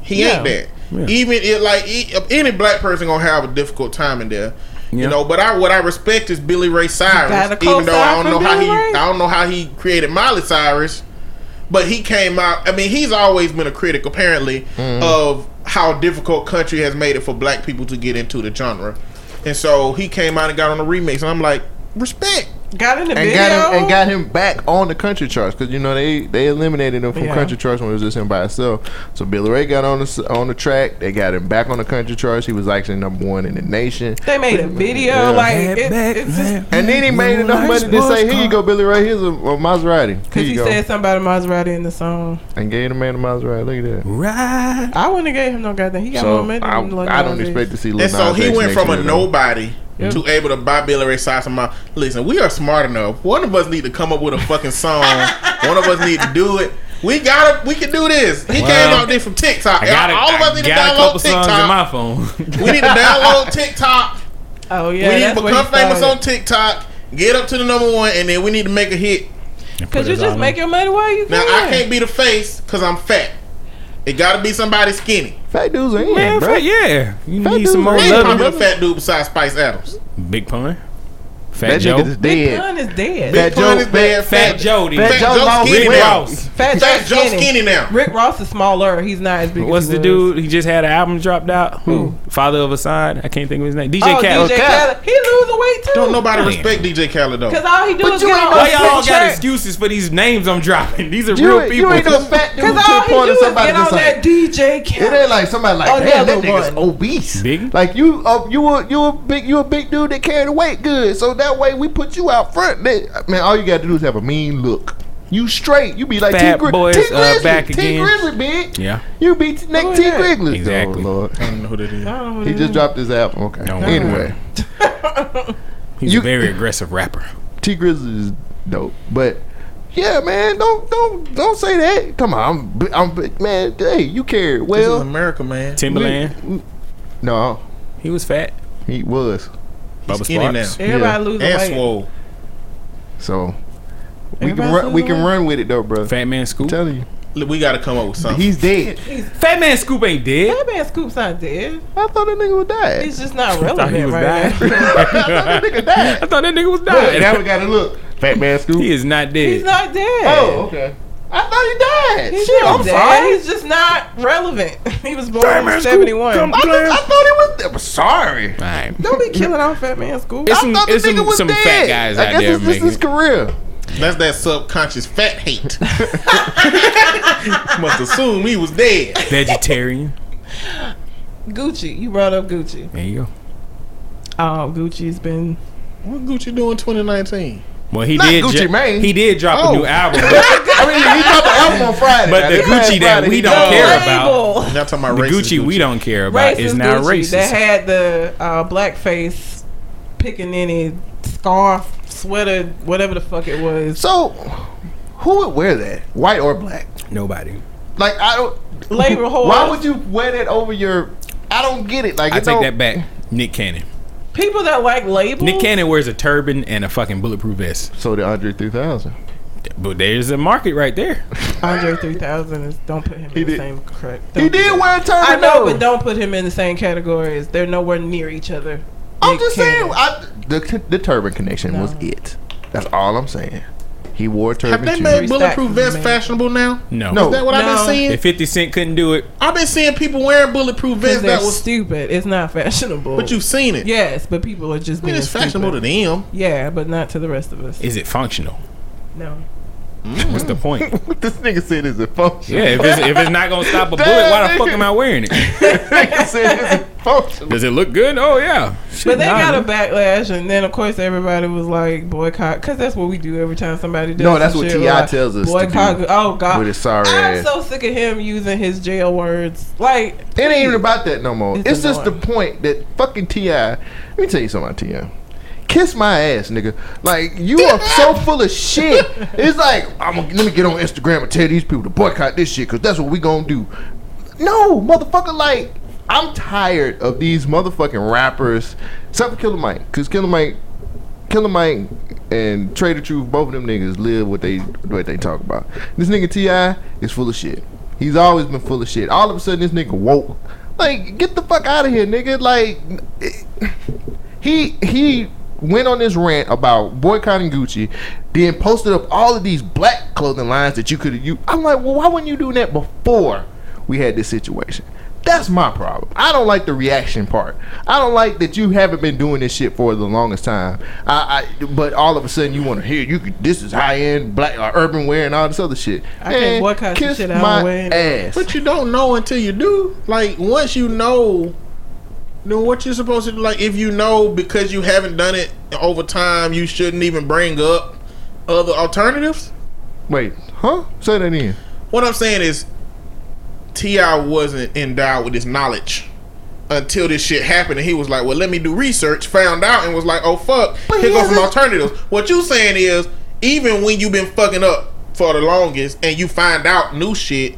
He Yeah. ain't that. Yeah. Even it like e- any black person gonna have a difficult time in there. Yeah. You know, but I what I respect is Billy Ray Cyrus. Even though I don't know for how he Ray? I don't know how he created Miley Cyrus, but he came out. I mean, he's always been a critic apparently Mm-hmm. of how difficult country has made it for black people to get into the genre, and so he came out and got on the remix, and I'm like, respect. Got in the and video. got him and got him back on the country charts because you know they they eliminated him from Yeah. country charts when it was just him by himself. So Billy Ray got on the on the track. They got him back on the country charts. He was actually number one in the nation. They made a video Yeah. like it, back, it's just. And then he made enough money to say, "Here you go, Billy Ray. Here's a, a Maserati. Here because you he go." said something about a Maserati in the song. and gave the man a Maserati. Look at that. Right. I wouldn't have gave him no goddamn. He got So more money I, than Lil I don't expect to see. Lil And so he went from a year, though. nobody Yep. to able to buy Billy Ray Cyrus. And my, listen, we are smart enough. One of us need to come up with a fucking song. One of us need to do it. We got it. We can do this. He came out there from TikTok. I got, a, All of us I need to download couple songs in TikTok. my phone. we need to download TikTok. Oh yeah, we need to become famous on. TikTok. Get up to the number one, and then we need to make a hit. Cause you just make your money while you can. Now. I can't be the face because I'm fat. It got to be somebody skinny. Fat dudes are in, Man, bro. fat, yeah. You Fat need some dudes more are Ain't Love probably it. a fat dude besides Spice Adams. Big pun. Fat that Joe. nigga is Big dead. Pun is dead. Fat Big Pun is dead. Fat Jody. Fat Fat Joe Joe lost skinny Rick now. Ross. Fat Fat Joe Joe skinny. skinny now. Rick Ross is smaller. He's not as big. What's as the he dude? He just had an album dropped out. Who? Father of Asahd. I can't think of his name. DJ Oh, Khaled. DJ Khaled. Khaled. He losing weight too. Don't nobody Damn. respect DJ Khaled though. Because all he do But is you get ain't on no Why y'all big got tracks. excuses for these names I'm dropping? These are You, real ain't- people. you ain't no fat dude to Because all he do is somebody get on just that like. DJ It Khaled. ain't like somebody like, damn, that Another nigga's one. obese. Big? Like you, uh, you a you a big you a big dude that carry the weight good. So that way we put you out front. They- man, all you got to do is have a mean look. You straight. You be like Fat T, Gri- boys, T uh, back T again. Grizzley, big. Yeah. You be t- next Who T is? Grizzley. Exactly. Oh, Lord. I don't know who that is. I don't know who He just dropped his album. Okay. Don't anyway, He's You- a very aggressive rapper. Tee Grizzley is dope, but. Yeah, man, don't don't don't say that. Come on, I'm, I'm man. Hey, you care it This is well. America, man. Timbaland. No, He was fat. he was. Bubba skinny now. Sparxxx. Everybody Yeah. losing And weight. swole. So we can run. We can run with it though, bro. Fat Man Scoop. I'm telling you, Look, We got to come up with something. he's dead. Fat Man Scoop ain't dead. Fat man Scoop's not dead. I thought that nigga was dead. He's just not thought he relevant was right dying. now. I thought that nigga died. I thought that nigga was Look, now we gotta look. Fat man Scoop. He is not dead. He's not dead. Oh, okay. I thought he died. He's Shit, I'm dead. sorry. He's just not relevant. He was born Fat in 71. I, thought, I thought he was dead. I'm sorry. All right. Don't be killing off Fat Man Scoop. It's I some, thought the it's nigga some, was some dead. fat guys I out guess there it's just making. his career. That's that subconscious fat hate. Must assume he was dead. vegetarian. Gucci. You brought up Gucci. There you go. Oh, Gucci's been. What Gucci doing 2019? Well, he Not did. Gucci dro- Mane. He did drop Oh. a new album, but, I mean, he dropped an album on Friday. but the this past Gucci that we don't care about, Label. Y'all talking about the racist Gucci we don't care about, is now Gucci racist. That had the uh, blackface pickaninny scarf, sweater, whatever the fuck it was. So, who would wear that? White or black? Nobody. Like I don't. Labor whore. Why would you wear that over your? I don't get it. Like I take that back. Nick Cannon. People that like labels. Nick Cannon wears a turban and a fucking bulletproof vest. So the Andre 3000. But there's a market right there. Andre 3000 is. Don't put him He in the did- same correct. He did wear a turban. I know, though. but don't put him in the same category as they're nowhere near each other. I'm Nick just saying, I, the the turban connection was it. That's all I'm saying. He wore a turban. Have they made Three bulletproof vests fashionable now? No. No. Is that what I've No. been seeing? If 50 Cent couldn't do it, I've been seeing people wearing bulletproof vests that was. stupid. It's not fashionable. But you've seen it. Yes, but people are just I mean, being it's fashionable to them. Yeah, but not to the rest of us. is it functional? No. Mm. What's the point? What this nigga said is a function. Yeah, if it's, if it's not gonna stop a bullet, why the fuck am I wearing it? nigga said it's a function. Does it look good? Oh yeah. Shit, But they nah, got a backlash, and then of course everybody was like boycott, because that's what we do every time somebody does. No, that's what T.I. like, tells us to Boycott. do oh God, with his sorry I'm ass. so sick of him using his jail words. Like It ain't even about that no more. It's It's, just the point that fucking Ti. Let me tell you something about Ti. Kiss my ass, nigga. Like you are so full of shit. It's like I'm gonna let me get on Instagram and tell these people to boycott this shit because that's what we gonna do. No, motherfucker. Like I'm tired of these motherfucking rappers. Except for Killer Mike, because Killer Mike, Killer Mike, and Trae tha Truth, both of them niggas live what they what they talk about. This nigga T.I. is full of shit. He's always been full of shit. All of a sudden, this nigga woke. Like, get the fuck out of here, nigga. Like, he he went on this rant about boycotting Gucci, then posted up all of these black clothing lines that you could have. You, I'm like, well, why weren't you doing that before we had this situation? That's my problem. I don't like the reaction part. I don't like that you haven't been doing this shit for the longest time. I, I but all of a sudden you want to hear you could. This is high end black uh, urban wear and all this other shit. I can't boycott some kiss shit I don't my wear. ass. But you don't know until you do. Like once you know, then what you're supposed to do. Like if you know because you haven't done it over time, you shouldn't even bring up other alternatives. Wait, huh? Say that again. What I'm saying is, T.I. wasn't endowed with this knowledge until this shit happened, and he was like, "Well, let me do research." Found out and was like, "Oh fuck, But here he go some alternatives." What you saying is, even when you've been fucking up for the longest, and you find out new shit,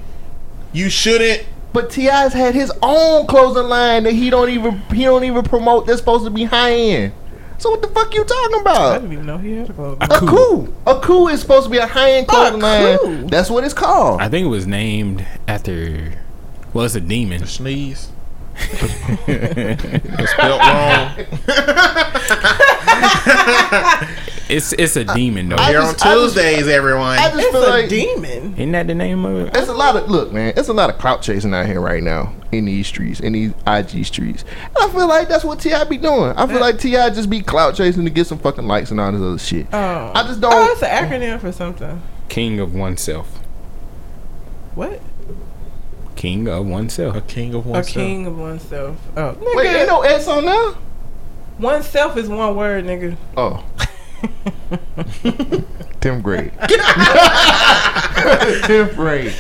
you shouldn't But T.I.'s had his own clothing line that he don't even he don't even promote. That's supposed to be high end. So what the fuck you talking about? I about? didn't even know he had a clothing. AKOO. A coup is supposed to be a high end clothing line. That's what it's called. I think it was named after. Well, it's a demon. sneeze. It's spelled wrong. It's it's a demon though. I Here on just- I just- Tuesdays, everyone. I just It's feel a like demon. Isn't that the name of it? It's a lot of look, man. It's a lot of clout chasing out here right now in these streets, in these IG streets. And I feel like that's what T.I. be doing. I feel like T.I. just be clout chasing to get some fucking likes and all this other shit. Oh. I just don't. Oh, it's an acronym for something. King of oneself. What? King of oneself. a king of oneself. A oneself. king of oneself. Oh, nigga. Wait, ain't no S on now. oneself is one word, nigga. Oh, tenth grade. tenth grade.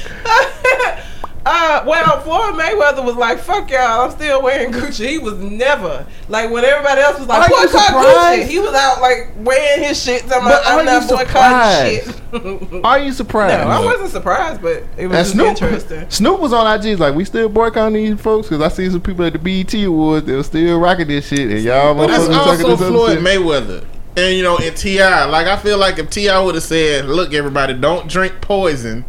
Uh, well, Floyd Mayweather was like, "Fuck y'all, I'm still wearing Gucci." He was never like when everybody else was like, Are "Boycott? Gucci." He was out like wearing his shit. Talking But about, are I'm not boycotting surprised? shit. Are you surprised? no, I wasn't surprised, but it was And just Snoop, interesting. Snoop was on IG he's like, we still boycotting these folks because I see some people at the BET Awards they were still rocking this shit and y'all But that's talking also this other Floyd. Mayweather. And you know, in T.I., like I feel like if T.I. would have said, "Look, everybody, don't drink poison,"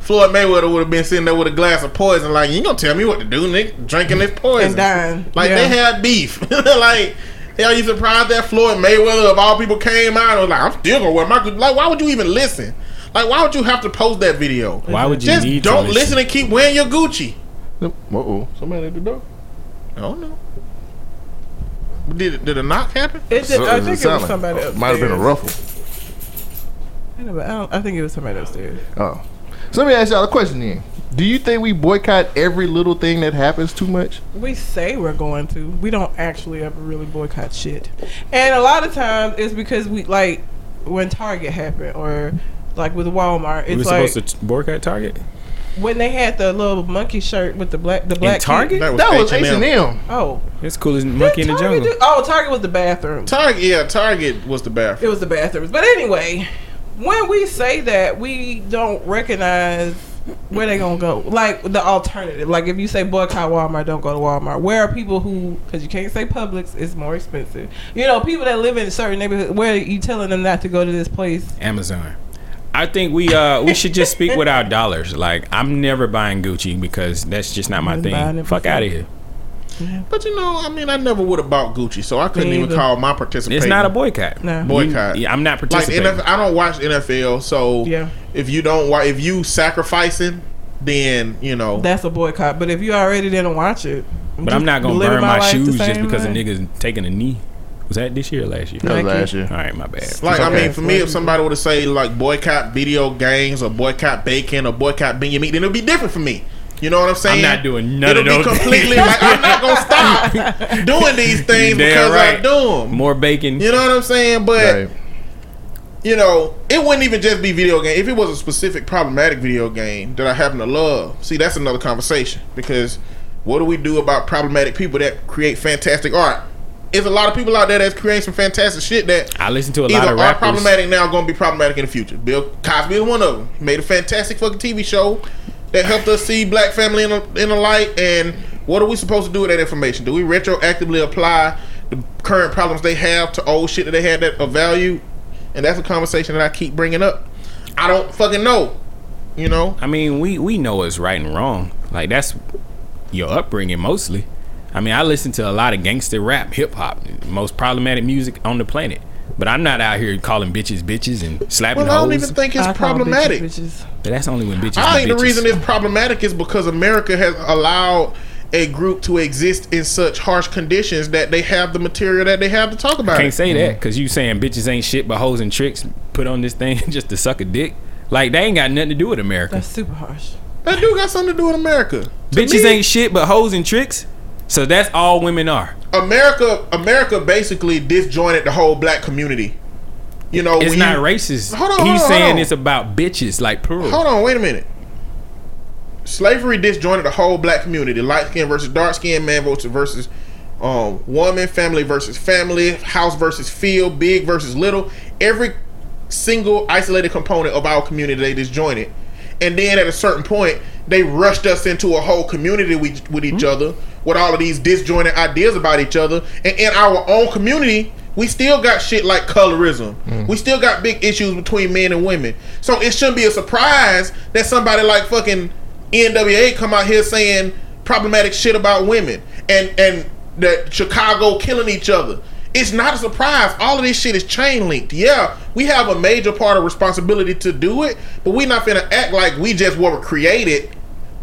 Floyd Mayweather would have been sitting there with a glass of poison, like, "You ain't gonna tell me what to do, nigga? Drinking this poison." And dying. Like Yeah. they had beef. like, hell, you surprised that Floyd Mayweather of all people came out and was like, "I'm still gonna wear my Like, why would you even listen? Like, why would you have to post that video? Why would you Just need don't listen and keep wearing your Gucci. Uh oh, somebody at the door. I don't know. Did did a knock happen? It did, I think it sound was like- somebody upstairs. Might have been a ruffle. I, know, but I, don't, I think it was somebody upstairs. Oh, so let me ask y'all a question then. Do you think we boycott every little thing that happens too much? We say we're going to. We don't actually ever really boycott shit. And a lot of times it's because we like when Target happened or like with Walmart. We were It's like supposed to boycott Target. When they had the little monkey shirt with the black the black kid- Target? That was H and M. Oh, It's cool as Monkey in the Target Jungle. do- oh, Target was the bathroom. Target, yeah, Target was the bathroom. It was the bathrooms. But anyway, when we say that, we don't recognize where they gonna go. Like the alternative. Like if you say boycott Walmart, don't go to Walmart. Where are people who? Because you can't say Publix is more expensive. You know, people that live in certain neighborhoods. Where are you telling them not to go to this place? Amazon. I think we uh we should just speak with our dollars. Like I'm never buying Gucci because that's just not my thing. Fuck out of here. But you know, I mean, I never would have bought Gucci, so I couldn't even call my participation. It's not a boycott. No. boycott. Yeah, I'm not like participating. NFL, I don't watch NFL, so Yeah. if you don't, wa- if you sacrificing, then you know. That's a boycott. But if you already didn't watch it, but I'm not gonna living burn my, life the shoes just same because a nigga's taking a knee. Was that this year or last year? That was last year. All right, my bad. like I mean, for me, if somebody were to say like boycott video games or boycott bacon or boycott bean meat, then it'd be different for me. You know what I'm saying? I'm not doing none It'll of those be completely things. like I'm not gonna stop doing these things because right. I do them. More bacon. You know what I'm saying? But Right. you know, it wouldn't even just be video game. If it was a specific problematic video game that I happen to love, see, that's another conversation. Because what do we do about problematic people that create fantastic art? There's a lot of people out there that's creating some fantastic shit that I listen to a lot of are problematic now, going to be problematic in the future. Bill Cosby is one of them. He made a fantastic fucking TV show that helped us see black family in a, in a light. And what are we supposed to do with that information? Do we retroactively apply the current problems they have to old shit that they had that of value? And that's a conversation that I keep bringing up. I don't fucking know. You know, I mean, we we know what's right and wrong. Like that's your upbringing mostly. I mean, I listen to a lot of gangster rap, hip hop, most problematic music on the planet. But I'm not out here calling bitches bitches and slapping well, I don't hoes. even think it's I problematic. bitches bitches. but that's only when bitches. I be think the reason it's problematic is because America has allowed a group to exist in such harsh conditions that they have the material that they have to talk about. Can't it. say that mm-hmm. because you saying bitches ain't shit but hoes and tricks put on this thing just to suck a dick. Like they ain't got nothing to do with America. That's super harsh. That do got something to do with America. To bitches me, ain't shit but hoes and tricks. So that's all women are. America. America basically disjointed the whole black community. You know, It's not you- racist. Hold on, He's hold on, saying on. it's about bitches, like plural. Hold on, wait a minute. Slavery disjointed the whole black community. Light skin versus dark skin, man versus versus um, woman, family versus family, house versus field, big versus little. Every single isolated component of our community they disjointed. And then at a certain point, they rushed us into a whole community with, with each other with all of these disjointed ideas about each other. And in our own community, we still got shit like colorism. Mm. We still got big issues between men and women. So it shouldn't be a surprise that somebody like fucking NWA come out here saying problematic shit about women and and that Chicago killing each other. It's not a surprise. All of this shit is chain linked. Yeah, we have a major part of responsibility to do it, but we not gonna act like we just were created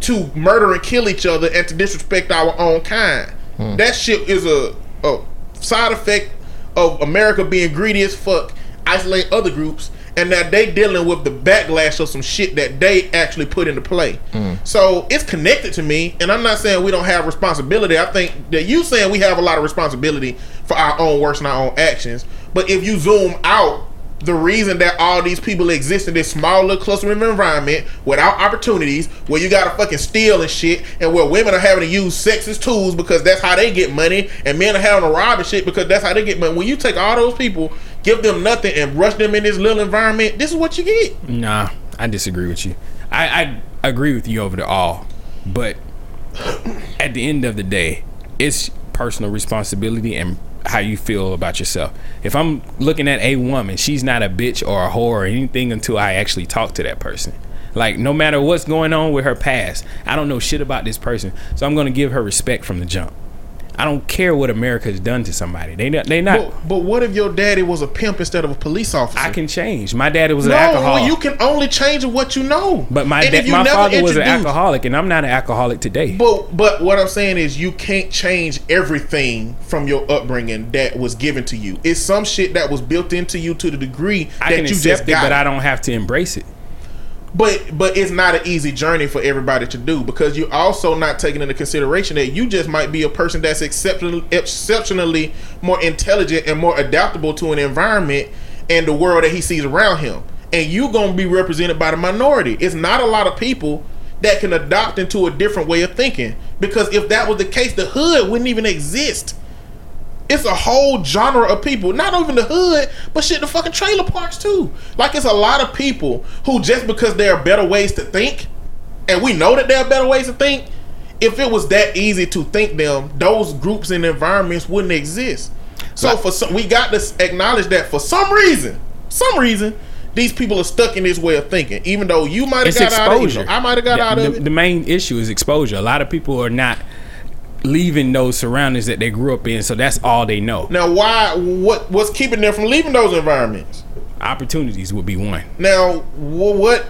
to murder and kill each other and to disrespect our own kind. Hmm. That shit is a, a side effect of America being greedy as fuck, isolate other groups, and that they dealing with the backlash of some shit that they actually put into play. Hmm. So it's connected to me, and I'm not saying we don't have responsibility. I think that you saying we have a lot of responsibility for our own works and our own actions. But if you zoom out, the reason that all these people exist in this smaller cluster environment without opportunities, where you gotta fucking steal and shit, and where women are having to use sex as tools because that's how they get money, and men are having to rob and shit because that's how they get money. When you take all those people, give them nothing, and rush them in this little environment, this is what you get. Nah, I disagree with you. I, I agree with you over the all, but at the end of the day, it's personal responsibility and how you feel about yourself. If I'm looking at a woman, she's not a bitch or a whore or anything until I actually talk to that person. Like no matter what's going on with her past, I don't know shit about this person, so I'm gonna give her respect from the jump. I don't care what America has done to somebody. They not, they not. But, but what if your daddy was a pimp instead of a police officer? I can change. My daddy was an no, alcoholic. you can only change what you know. but my da- my father was an alcoholic, and I'm not an alcoholic today. But but what I'm saying is you can't change everything from your upbringing that was given to you. It's some shit that was built into you to the degree I that you just it, got. but I don't have to embrace it. But but it's not an easy journey for everybody to do because you're also not taking into consideration that you just might be a person that's exceptionally exceptionally more intelligent and more adaptable to an environment and the world that he sees around him. And you're gonna be represented by the minority. It's not a lot of people that can adopt into a different way of thinking. Because if that was the case, the hood wouldn't even exist. It's a whole genre of people, not even the hood, but shit, the fucking trailer parks too. Like it's a lot of people who just because there are better ways to think, and we know that there are better ways to think. If it was that easy to think them, those groups and environments wouldn't exist. So for some, we got to acknowledge that for some reason, some reason, these people are stuck in this way of thinking. Even though you might have got out of it, exposure. I might have got the, out the, of it. the main issue is exposure. A lot of people are not leaving those surroundings that they grew up in, so that's all they know. now, why? What? What's keeping them from leaving those environments? Opportunities would be one. Now, what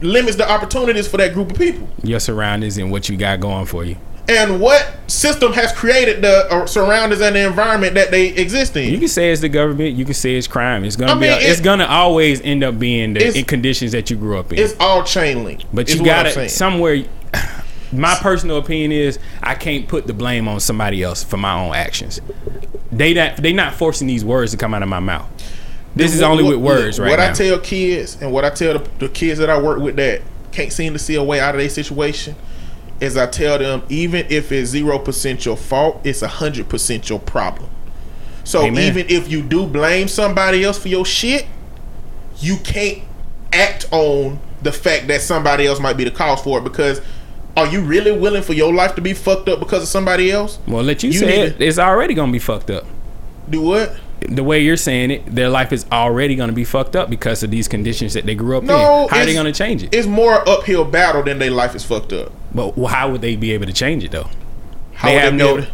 limits the opportunities for that group of people? Your surroundings and what you got going for you. And what system has created the uh, surroundings and the environment that they exist in? You can say it's the government. You can say it's crime. It's gonna I be. mean, a- it's it- gonna always end up being the in conditions that you grew up in. it's all chain link. But you got to somewhere. My personal opinion is I can't put the blame on somebody else for my own actions. They not they not forcing these words to come out of my mouth. This is only what- with words right What now. I tell kids and what I tell the, the kids that I work with that can't seem to see a way out of their situation is I tell them even if it's zero percent your fault, it's a hundred percent your problem. So Amen. even if you do blame somebody else for your shit, you can't act on the fact that somebody else might be the cause for it because are you really willing for your life to be fucked up because of somebody else? well, let you, You say it. to- It's already gonna be fucked up. Do what? The way you're saying it, their life is already gonna be fucked up because of these conditions that they grew up No, in. How are they gonna change it? It's more uphill battle than their life is fucked up. But how would they be able to change it though? How they have be no.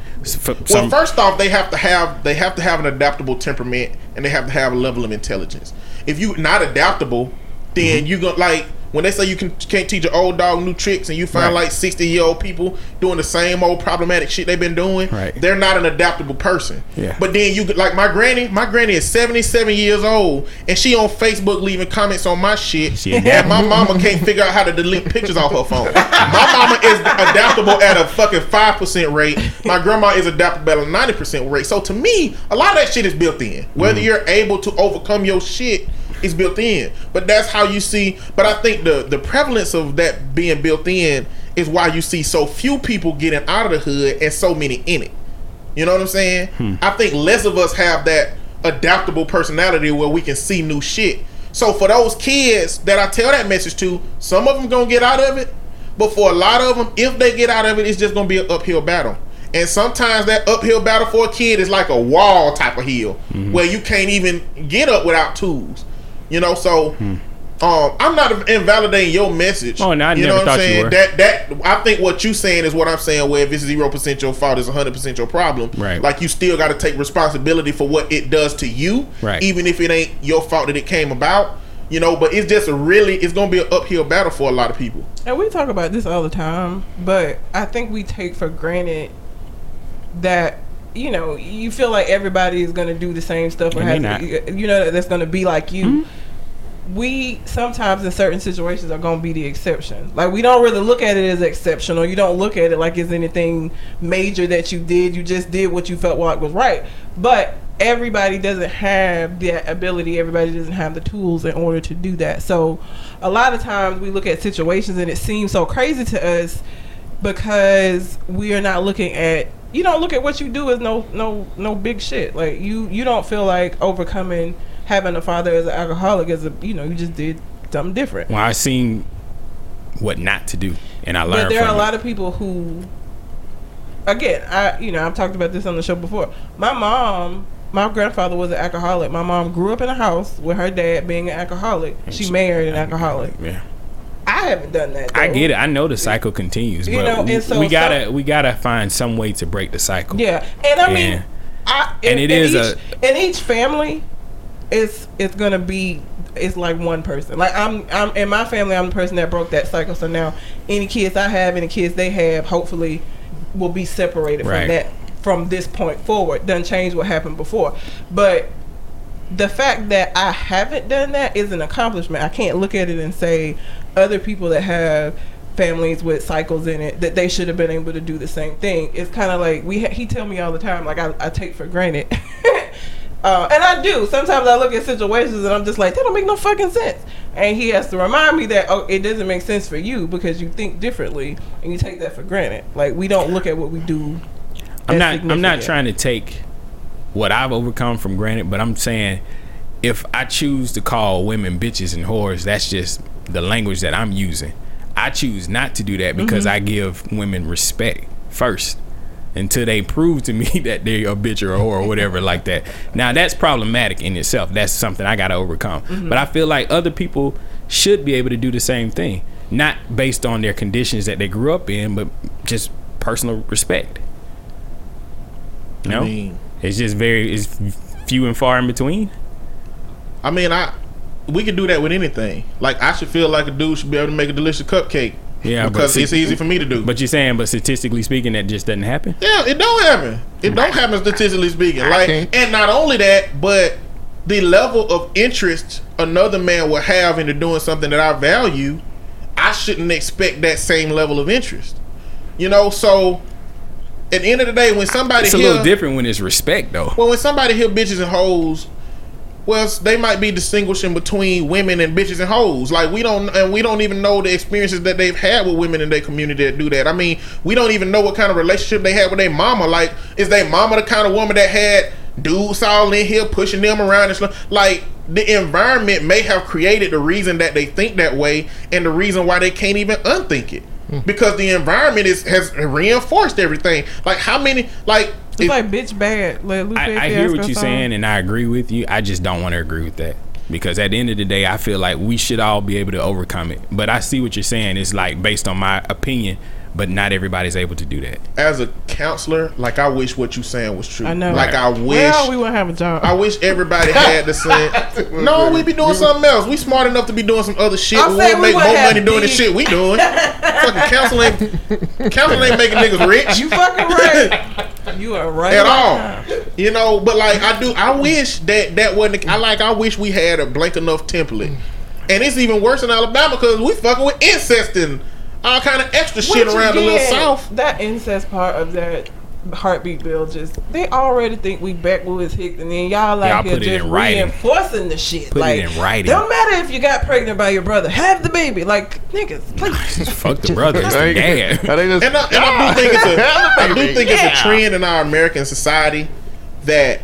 Well, first off, they have to have they have to have an adaptable temperament and they have to have a level of intelligence. If you're not adaptable, then Mm-hmm. you go like when they say you can can't teach an old dog new tricks and you find Right. like sixty year old people doing the same old problematic shit they've been doing, Right. they're not an adaptable person. Yeah. But then you like my granny, my granny is seventy seven years old and she on Facebook leaving comments on my shit. She and my mama can't figure out how to delete pictures off her phone. My mama is adaptable at a fucking five percent rate. My grandma is adaptable at a ninety percent rate. So to me, a lot of that shit is built in. Whether Mm-hmm. you're able to overcome your shit is built in. But that's how you see. But I think the the prevalence of that being built in is why you see so few people getting out of the hood and so many in it. You know what I'm saying? Hmm. I think less of us have that adaptable personality where we can see new shit. So for those kids that I tell that message to, some of them gonna get out of it, but for a lot of them, if they get out of it, it's just gonna be an uphill battle. And sometimes that uphill battle for a kid is like a wall type of hill Mm-hmm. where you can't even get up without tools. You know, so Hmm. Um, I'm not invalidating your message. Oh, no, I you never know what I'm saying? That that I think what you saying is what I'm saying. Where if it's zero percent your fault, it's 100 percent your problem. Right. Like you still got to take responsibility for what it does to you. Right. Even if it ain't your fault that it came about. You know, but it's just a really it's gonna be an uphill battle for a lot of people. And we talk about this all the time, but I think we take for granted that you know you feel like everybody is going to do the same stuff or And has you know that's going to be like you. We sometimes in certain situations are going to be the exception. Like we don't really look at it as exceptional. You don't look at it like it's anything major that you did. You just did what you felt like was right. But everybody doesn't have that ability. Everybody doesn't have the tools in order to do that. So a lot of times we look at situations and it seems so crazy to us because we are not looking at you don't look at what you do as no no no big shit. Like you you don't feel like overcoming having a father as an alcoholic as a you know you just did something different. Well, I seen what not to do, and I learned. But there are a lot of people who, again, I you know I've talked about this on the show before. My mom, my grandfather was an alcoholic. My mom grew up in a house with her dad being an alcoholic. She married an alcoholic. Yeah. I haven't done that. I get it. I know the cycle continues, You but know, we, and so we gotta some- we gotta find some way to break the cycle. Yeah, and I mean, And- I and in, it in is each, a- in each family, it's it's gonna be it's like one person. Like I'm I'm in my family, I'm the person that broke that cycle. So now any kids I have, any kids they have, hopefully, will be separated Right. from that from this point forward. Doesn't change what happened before, but the fact that I haven't done that is an accomplishment. I can't look at it and say other people that have families with cycles in it that they should have been able to do the same thing. It's kind of like we ha- he tell me all the time like I, I take for granted. uh, and I do. Sometimes I look at situations and I'm just like that don't make no fucking sense. And he has to remind me that oh it doesn't make sense for you because you think differently and you take that for granted. Like we don't look at what we do. I'm not I'm not trying to take what I've overcome from granted, but I'm saying if I choose to call women bitches and whores, that's just the language that I'm using. I choose not to do that because mm-hmm. I give women respect first until they prove to me that they're a bitch or a whore or whatever like that. Now that's problematic in itself. That's something I got to overcome. Mm-hmm. But I feel like other people should be able to do the same thing, not based on their conditions that they grew up in, but just personal respect. No, I mean, it's just very it's few and far in between. I mean, I we could do that with anything. Like I should feel like a dude should be able to make a delicious cupcake. Yeah, because see- it's easy for me to do. But you're saying, but statistically speaking, that just doesn't happen. Yeah, it don't happen. It don't happen statistically speaking. Like, and not only that, but the level of interest another man will have into doing something that I value, I shouldn't expect that same level of interest. You know, so at the end of the day, when somebody It's a hear, little different when it's respect, though. well, when somebody hear bitches and hoes, well, they might be distinguishing between women and bitches and hoes. Like we don't, and we don't even know the experiences that they've had with women in their community that do that. I mean, we don't even know what kind of relationship they had with their mama. Like, is their mama the kind of woman that had dudes all in here pushing them around and stuff? Like, the environment may have created the reason that they think that way, and the reason why they can't even unthink it. Hmm. Because the environment is has reinforced everything. Like how many like It's like bitch bad. Like Lupe I, I hear what you're song. saying, and I agree with you. I just don't want to agree with that because at the end of the day, I feel like we should all be able to overcome it. But I see what you're saying. It's like based on my opinion, but not everybody's able to do that. as a counselor, like I wish what you saying was true. I know. Like I wish. Well, we wouldn't have a job. I wish everybody had the same. no, we be doing something else. We smart enough to be doing some other shit. We saying would we make more have money doing the shit we doing. Fucking counseling, counseling ain't making niggas rich you fucking right. you are right at about all. You know, but like I do, I wish that that wasn't. I like. I wish we had a blank enough template. And it's even worse in Alabama because we fucking with incest and all kind of extra shit Which around the little south. That incest part of that heartbeat bill just they already think we backwoods hick and then y'all like Y'all here put it just reinforcing the shit. Put it like in writing. don't matter if you got pregnant by your brother, have the baby. Like niggas, please. Fuck the brother, it's the dad. are they just- And I, and I do think it's a, I do think it's a trend in our American society that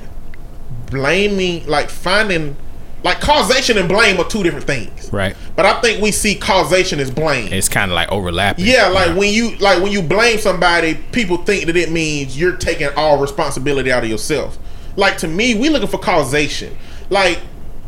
blaming, like finding, like causation and blame are two different things. Right. But I think we see causation as blame. It's kind of like overlapping. yeah, like when you like when you blame somebody, people think that it means you're taking all responsibility out of yourself. Like to me, we looking for causation. Like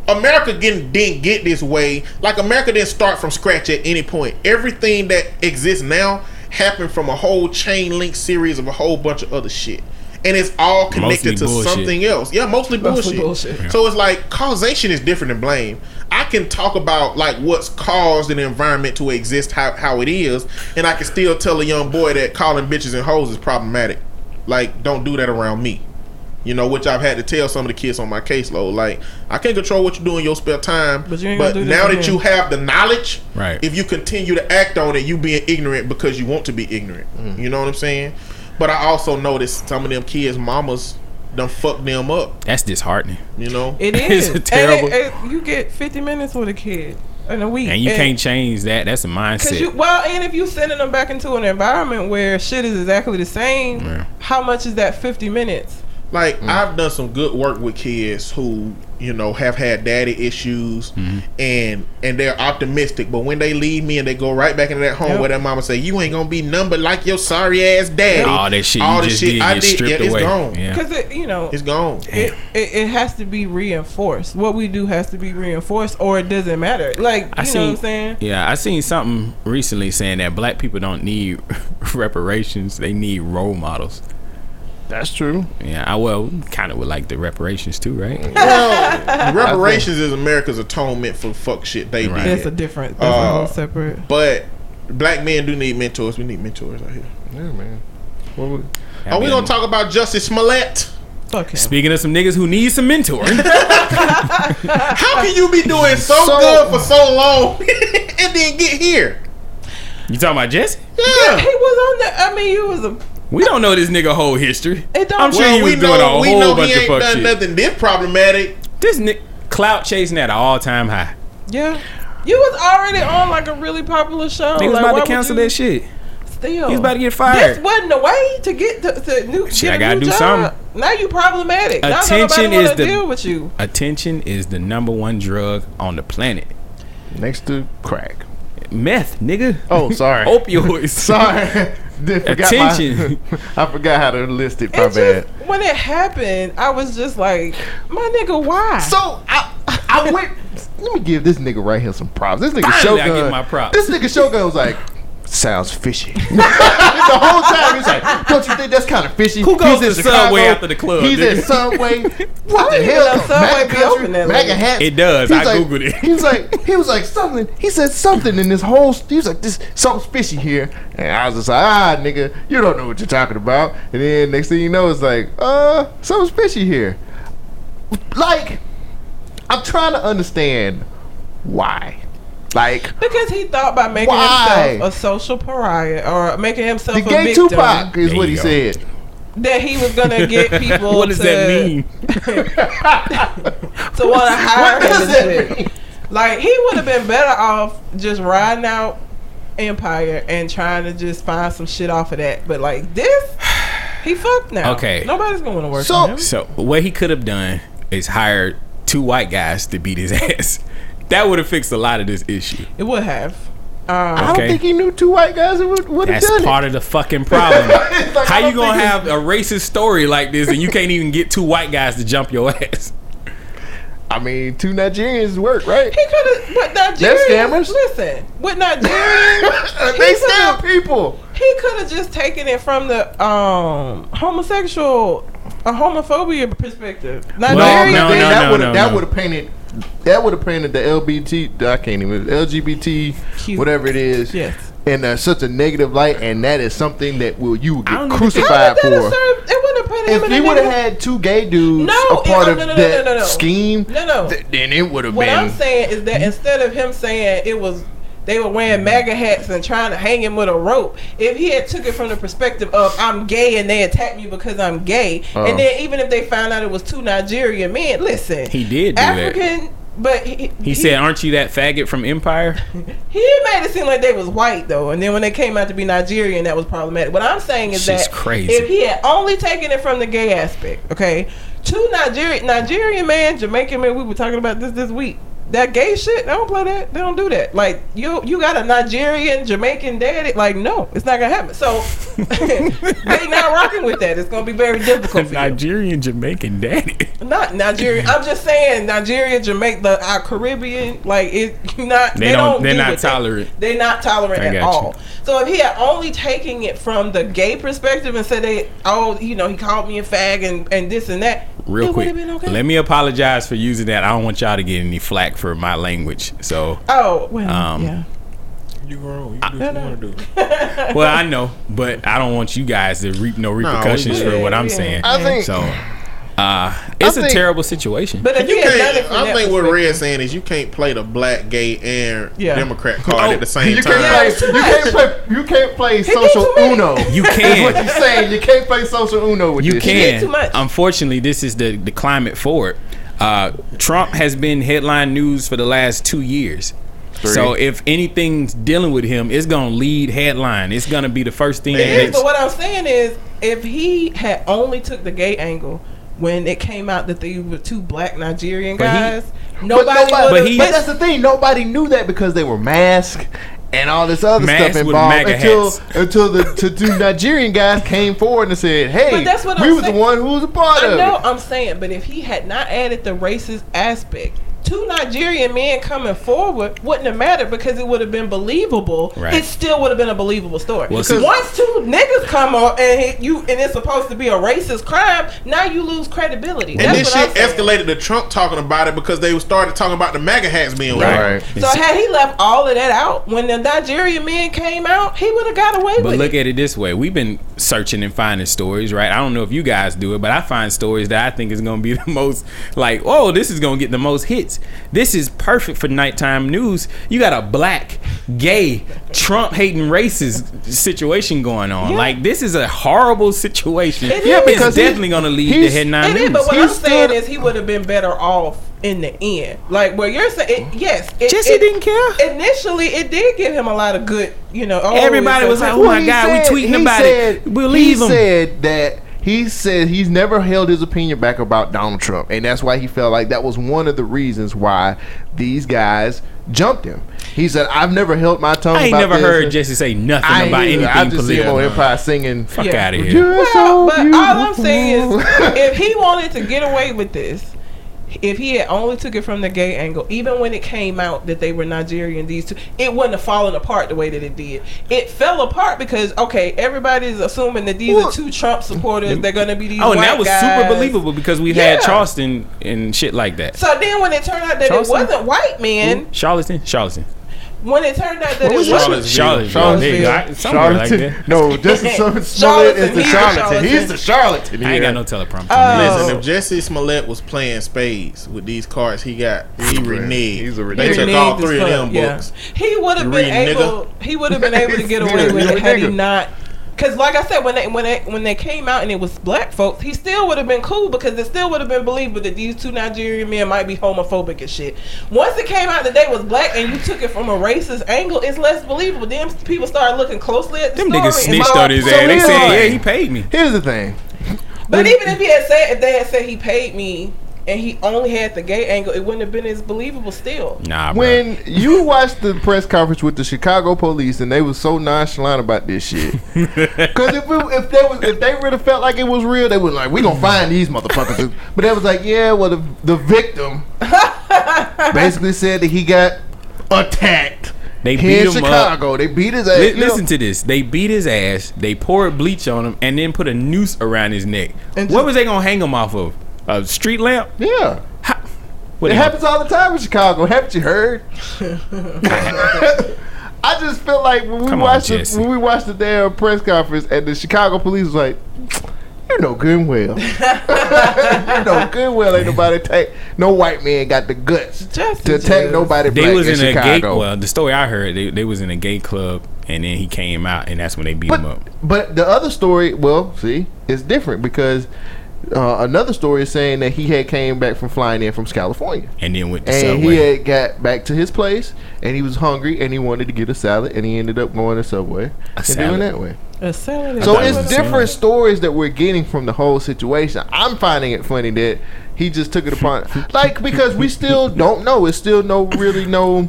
America didn't, didn't get this way. Like America didn't start from scratch at any point. Everything that exists now happened from a whole chain link series of a whole bunch of other shit. And it's all connected Mostly to bullshit. something else. Yeah, mostly Mostly bullshit. bullshit. So it's like causation is different than blame. I can talk about like what's caused an environment to exist how, how it is, and I can still tell a young boy that calling bitches and hoes is problematic. Like, don't do that around me. You know, which I've had to tell some of the kids on my caseload. Like, I can't control what you do in your spare time. But you ain't but gonna do now that to you have the knowledge, Right. if you continue to act on it, you being ignorant because you want to be ignorant. Mm-hmm. You know what I'm saying? But I also noticed some of them kids' mamas done fucked them up. That's disheartening. You know? It It's terrible. And it- it- you get 50 minutes with a kid in a week, And you can't change that. That's a Cause mindset. you well, and if you sending them back into an environment where shit is exactly the same, Yeah. how much is that 50 minutes? Like mm. I've done some good work with kids who you know have had daddy issues mm-hmm. and and they're optimistic, but when they leave me and they go right back into that home Yep. where their mama say you ain't gonna be numbered like your sorry ass daddy. all that shit all you the shit did I did, stripped yeah, it's away. gone. Yeah. Because it, you know, It's gone. it, it, it has to be reinforced. What we do has to be reinforced, or it doesn't matter. Like you I know seen, what I'm saying? Yeah, I seen something recently saying that black people don't need reparations; they need role models. That's true. Yeah, I well, kind of would like the reparations too, right? Well, reparations is America's atonement for fuck shit they Right. did. That's a different. That's a Uh, whole separate. But black men do need mentors. We need mentors out here. Yeah, man. What would, Are we gonna talk about Jussie Smollett? Fuck. Speaking of some niggas who need some mentoring, How can you be doing so, So- good for so long and then get here? you talking about Jesse? Yeah. He was on the. I mean, you was a. We don't know this nigga whole history. It don't- I'm sure well, he was we doing know a we whole know bunch he of ain't fuck done shit. nothing this problematic. This nick clout chasing at an all time high. Yeah. You was already on like a really popular show. Niggas like, about to cancel you that shit. Still, He's about to get fired. This wasn't the way to get to, to new. Shit, get I a gotta new do job. something. Now you problematic. Attention nobody is the- deal with you. Attention is the number one drug on the planet. next to crack. Meth, nigga. Oh, sorry. Opioids. Sorry. Did- forgot my- Attention. I forgot how to list it. My It bad. just when it happened, I was just like, my nigga, why? So I, I went. Let me give this nigga right here some props. This nigga Finally, I get my props. This nigga Shogun was like, sounds fishy. the whole time he's like, don't you think that's kind of fishy? Who goes He's to in Subway Chicago. after the club, He's nigga? at Subway. What the hell? even know Subway MAGA be country, open that MAGA It does. He's I like, Googled it. He was like, he was like something. He said something in this whole. He was like, this something's fishy here, and I was just like, ah, nigga, you don't know what you're talking about. And then next thing you know, it's like, uh, something's fishy here. Like, I'm trying to understand why. Like, because he thought by making Why? himself a social pariah or making himself the a gay victim Tupac is what he go. said. that he was gonna get people. what does to, that mean? To want to hire What him does and that shit. mean? Like he would have been better off just riding out Empire and trying to just find some shit off of that. But like this, he fucked now. Okay. nobody's going to wanna work So- for him. So what he could have done is hired two white guys to beat his ass. That would have fixed a lot of this issue. It would have. Um, I don't think he knew two white guys who would, would have That's part of the fucking problem. Like, How you gonna have a racist story like this and you can't even get two white guys to jump your ass? I mean, two Nigerians work, right? he could have. But Nigerians, They're scammers. listen, with Nigerians, they he still people. He could have just taken it from the um homosexual, a homophobia perspective. Well, Nigerians, no, then no, that no, would no, have that no. would have painted that would have painted the LGBT I can't even LGBT Cute. whatever it is Yes. in uh, such a negative light, and that is something that will you will I get even think- How crucified would that have for. served? It wouldn't have put him If in he would have had two gay dudes No, a part it- of no, no, no, that scheme, No, no. th- then it would have been. What been. I'm saying is that instead of him saying it was they were wearing MAGA hats and trying to hang him with a rope, if he had took it from the perspective of I'm gay and they attacked me because I'm gay, and oh. then even if they found out it was two Nigerian men, listen, He did do that. African, but he, He said, "Aren't you that faggot from Empire?" he made it seem like they was white though, and then when they came out to be Nigerian, that was problematic. What I'm saying is Shit's that crazy. if he had only taken it from the gay aspect, okay, two Nigerian Nigerian man, Jamaican man, we were talking about this this week. That gay shit. They don't play that. They don't do that. Like you, you got a Nigerian, Jamaican daddy. Like no, it's not gonna happen. So they not rocking with that. It's gonna be very difficult. For you. Nigerian Jamaican daddy. Not Nigerian. I'm just saying Nigeria, Jamaica, the our Caribbean. Like it, not. They They, don't- they're do not with that. tolerant. They're not tolerant at you. all. So if he had only taken it from the gay perspective and said they, oh, you know, he called me a fag and and this and that, Real quick, been okay. let me apologize for using that. I don't want y'all to get any flack for my language. So, Oh well, Um, yeah. You wrong. You do what you want to do. well, I know, but I don't want you guys to reap no repercussions Yeah, for what I'm yeah. saying. I think So, uh, it's a think- terrible situation. But if You he had done it can't. I think what perspective- Red's saying is you can't play the black, gay, and Yeah. Democrat card at the same You time. can't play. You can't play. You can't play did social too many. uno. You That's can. what you're saying. You can't play social uno with You this. can. too. Unfortunately, this is the, the climate for it. Uh, Trump has been headline news for the last two years. So if anything's dealing with him, it's gonna lead headline. It's gonna be the first thing. It that is, but what I'm saying is, if he had only took the gay angle when it came out that they were two black Nigerian But he- guys, But nobody, nobody- but he- But that's the thing. Nobody knew that because they were masked and all this other Masked stuff involved until hats. until the to two Nigerian guys came forward and said, "Hey, that's what we I'm was saying. the one who was a part I of know it." I'm saying, but if he had not added the racist aspect, two Nigerian men coming forward wouldn't have mattered because it would have been believable. Right. It still would have been a believable story. Well, because see- once two niggas come up and you and it's supposed to be a racist crime, now you lose credibility. And That's this shit escalated to Trump talking about it because they started talking about the MAGA hats being worn. Right. So had he left all of that out when the Nigerian men came out, he would have got away But with it. But look at it this way: we've been searching and finding stories, right? I don't know if you guys do it, but I find stories that I think is going to be the most like, oh, this is going to get the most hits. This is perfect for nighttime news. You got a black, gay, Trump hating racist situation going on. Yeah. Like this is a horrible situation. It yeah, is. it's because he- definitely going to lead to he's- headline news. is, but what He I'm saying is he would have been better off in the end. Like where you're saying, it, yes, it, Jesse it- didn't care. Initially, it did give him a lot of good, you know. Oh, Everybody was like, "Oh my God, we tweeting about said, it. We'll leave he him." said that he said he's never held his opinion back about Donald Trump, and that's why he felt like that was one of the reasons why these guys jumped him. He said, "I've never held my tongue." I ain't about never this." heard Jesse say nothing I about either. anything I just see him on. Empire singing. Fuck Yeah. out of here. You're so Well, but all I'm saying is, if he wanted to get away with this, if he had only took it from the gay angle, even when it came out that they were Nigerian, these two, it wouldn't have fallen apart the way that it did. It fell apart because okay, everybody's assuming that these Well- are two Trump supporters. They're going to be these. Oh, and that was guys. super believable because we've Yeah. had Charleston and shit like that. So then, when it turned out that Charleston? it wasn't white men, Charleston, Charleston, when it turned out that What was it wasn't Charlottesville, Charlottesville. There you go. I- somewhere like that. no, Jussie Smollett is Charlatan, the he's the charlatan. He's the charlatan. I ain't got no teleprompter. Oh. Listen, if Jussie Smollett was playing spades with these cards he got, he reneged. He's a They took He all three as of them yeah. books. He would have been read, able. He would have been able to get away with it had he not. Because, like I said, when they when they when they came out and it was black folks, he still would have been cool because it still would have been believable that these two Nigerian men might be homophobic and shit. Once it came out that they was black and you took it from a racist angle, it's less believable. Then people started looking closely at the Them story. niggas and snitched on his so ass. They said, yeah, he paid me. Here's the thing. But even if he had said if they had said he paid me and he only had the gay angle, it wouldn't have been as believable still. Nah, bro. When you watched the press conference with the Chicago police and they was so nonchalant about this shit, because if, it- if they was if they really felt like it was real, they was like, "We gonna find these motherfuckers." But they was like, "Yeah, well, the the victim basically said that he got attacked They here beat in him up. Chicago. They beat his ass." Li- you know? listen to this. They beat his ass. They poured bleach on him and then put a noose around his neck. And what just- was they gonna hang him off of? A street lamp? Yeah. How, what It they happens all the time in Chicago. Haven't you heard? I just feel like when we Come on, watched the, when we watched the damn press conference and the Chicago police was like, "You know good and well, you know good and well ain't nobody take no white man got the guts Just to take nobody They black was in, in, a gay. Chicago." Well, the story I heard, they, they was in a gay club, and then he came out, and that's when they beat him up. but the other story, well, see, it's different because uh, another story is saying that he had came back from flying in from California. And then with the And subway. he had got back to his place, and he was hungry, and he wanted to get a salad, and he ended up going to Subway and salad. doing that way. A salad. So it's different salad. stories that we're getting from the whole situation. I'm finding it funny that he just took it upon, like because we still don't know. It's still no really no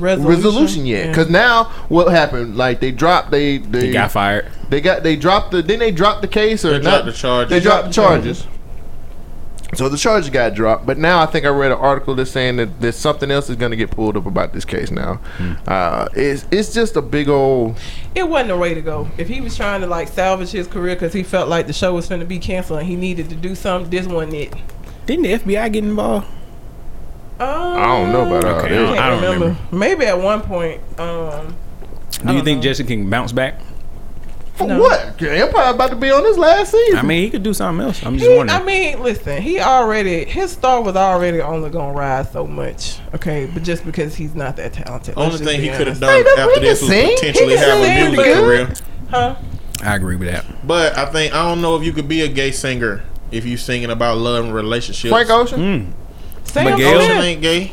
resolution, resolution yet. Yeah. Because now what happened? Like they dropped they they he got fired. they got they dropped the then they dropped the case or They not? dropped the charges. They dropped the charges. So the charges got dropped, but now I think I read an article that's saying that there's something else is going to get pulled up about this case. Now, uh, it's it's just a big old it wasn't the way to go. If he was trying to like salvage his career because he felt like the show was going to be canceled and he needed to do something, this wasn't it. Didn't the FBI get involved? Um, I don't know about all that. I I don't don't remember. remember. Maybe at one point. Um, Do you think know. Jussie can bounce back? For No. what? Empire about to be on his last season. I mean, he could do something else. I'm just he, wondering. I mean, listen, he already his star was already only gonna rise so much. Okay, but just because he's not that talented. Only thing he could have done Hey, after this can was sing. potentially He can have a sing, music but- career. Huh? I agree with that. But I think I don't know if you could be a gay singer if you singing about love and relationships. Frank Ocean. Mm. Sam Miguel? Ocean ain't gay.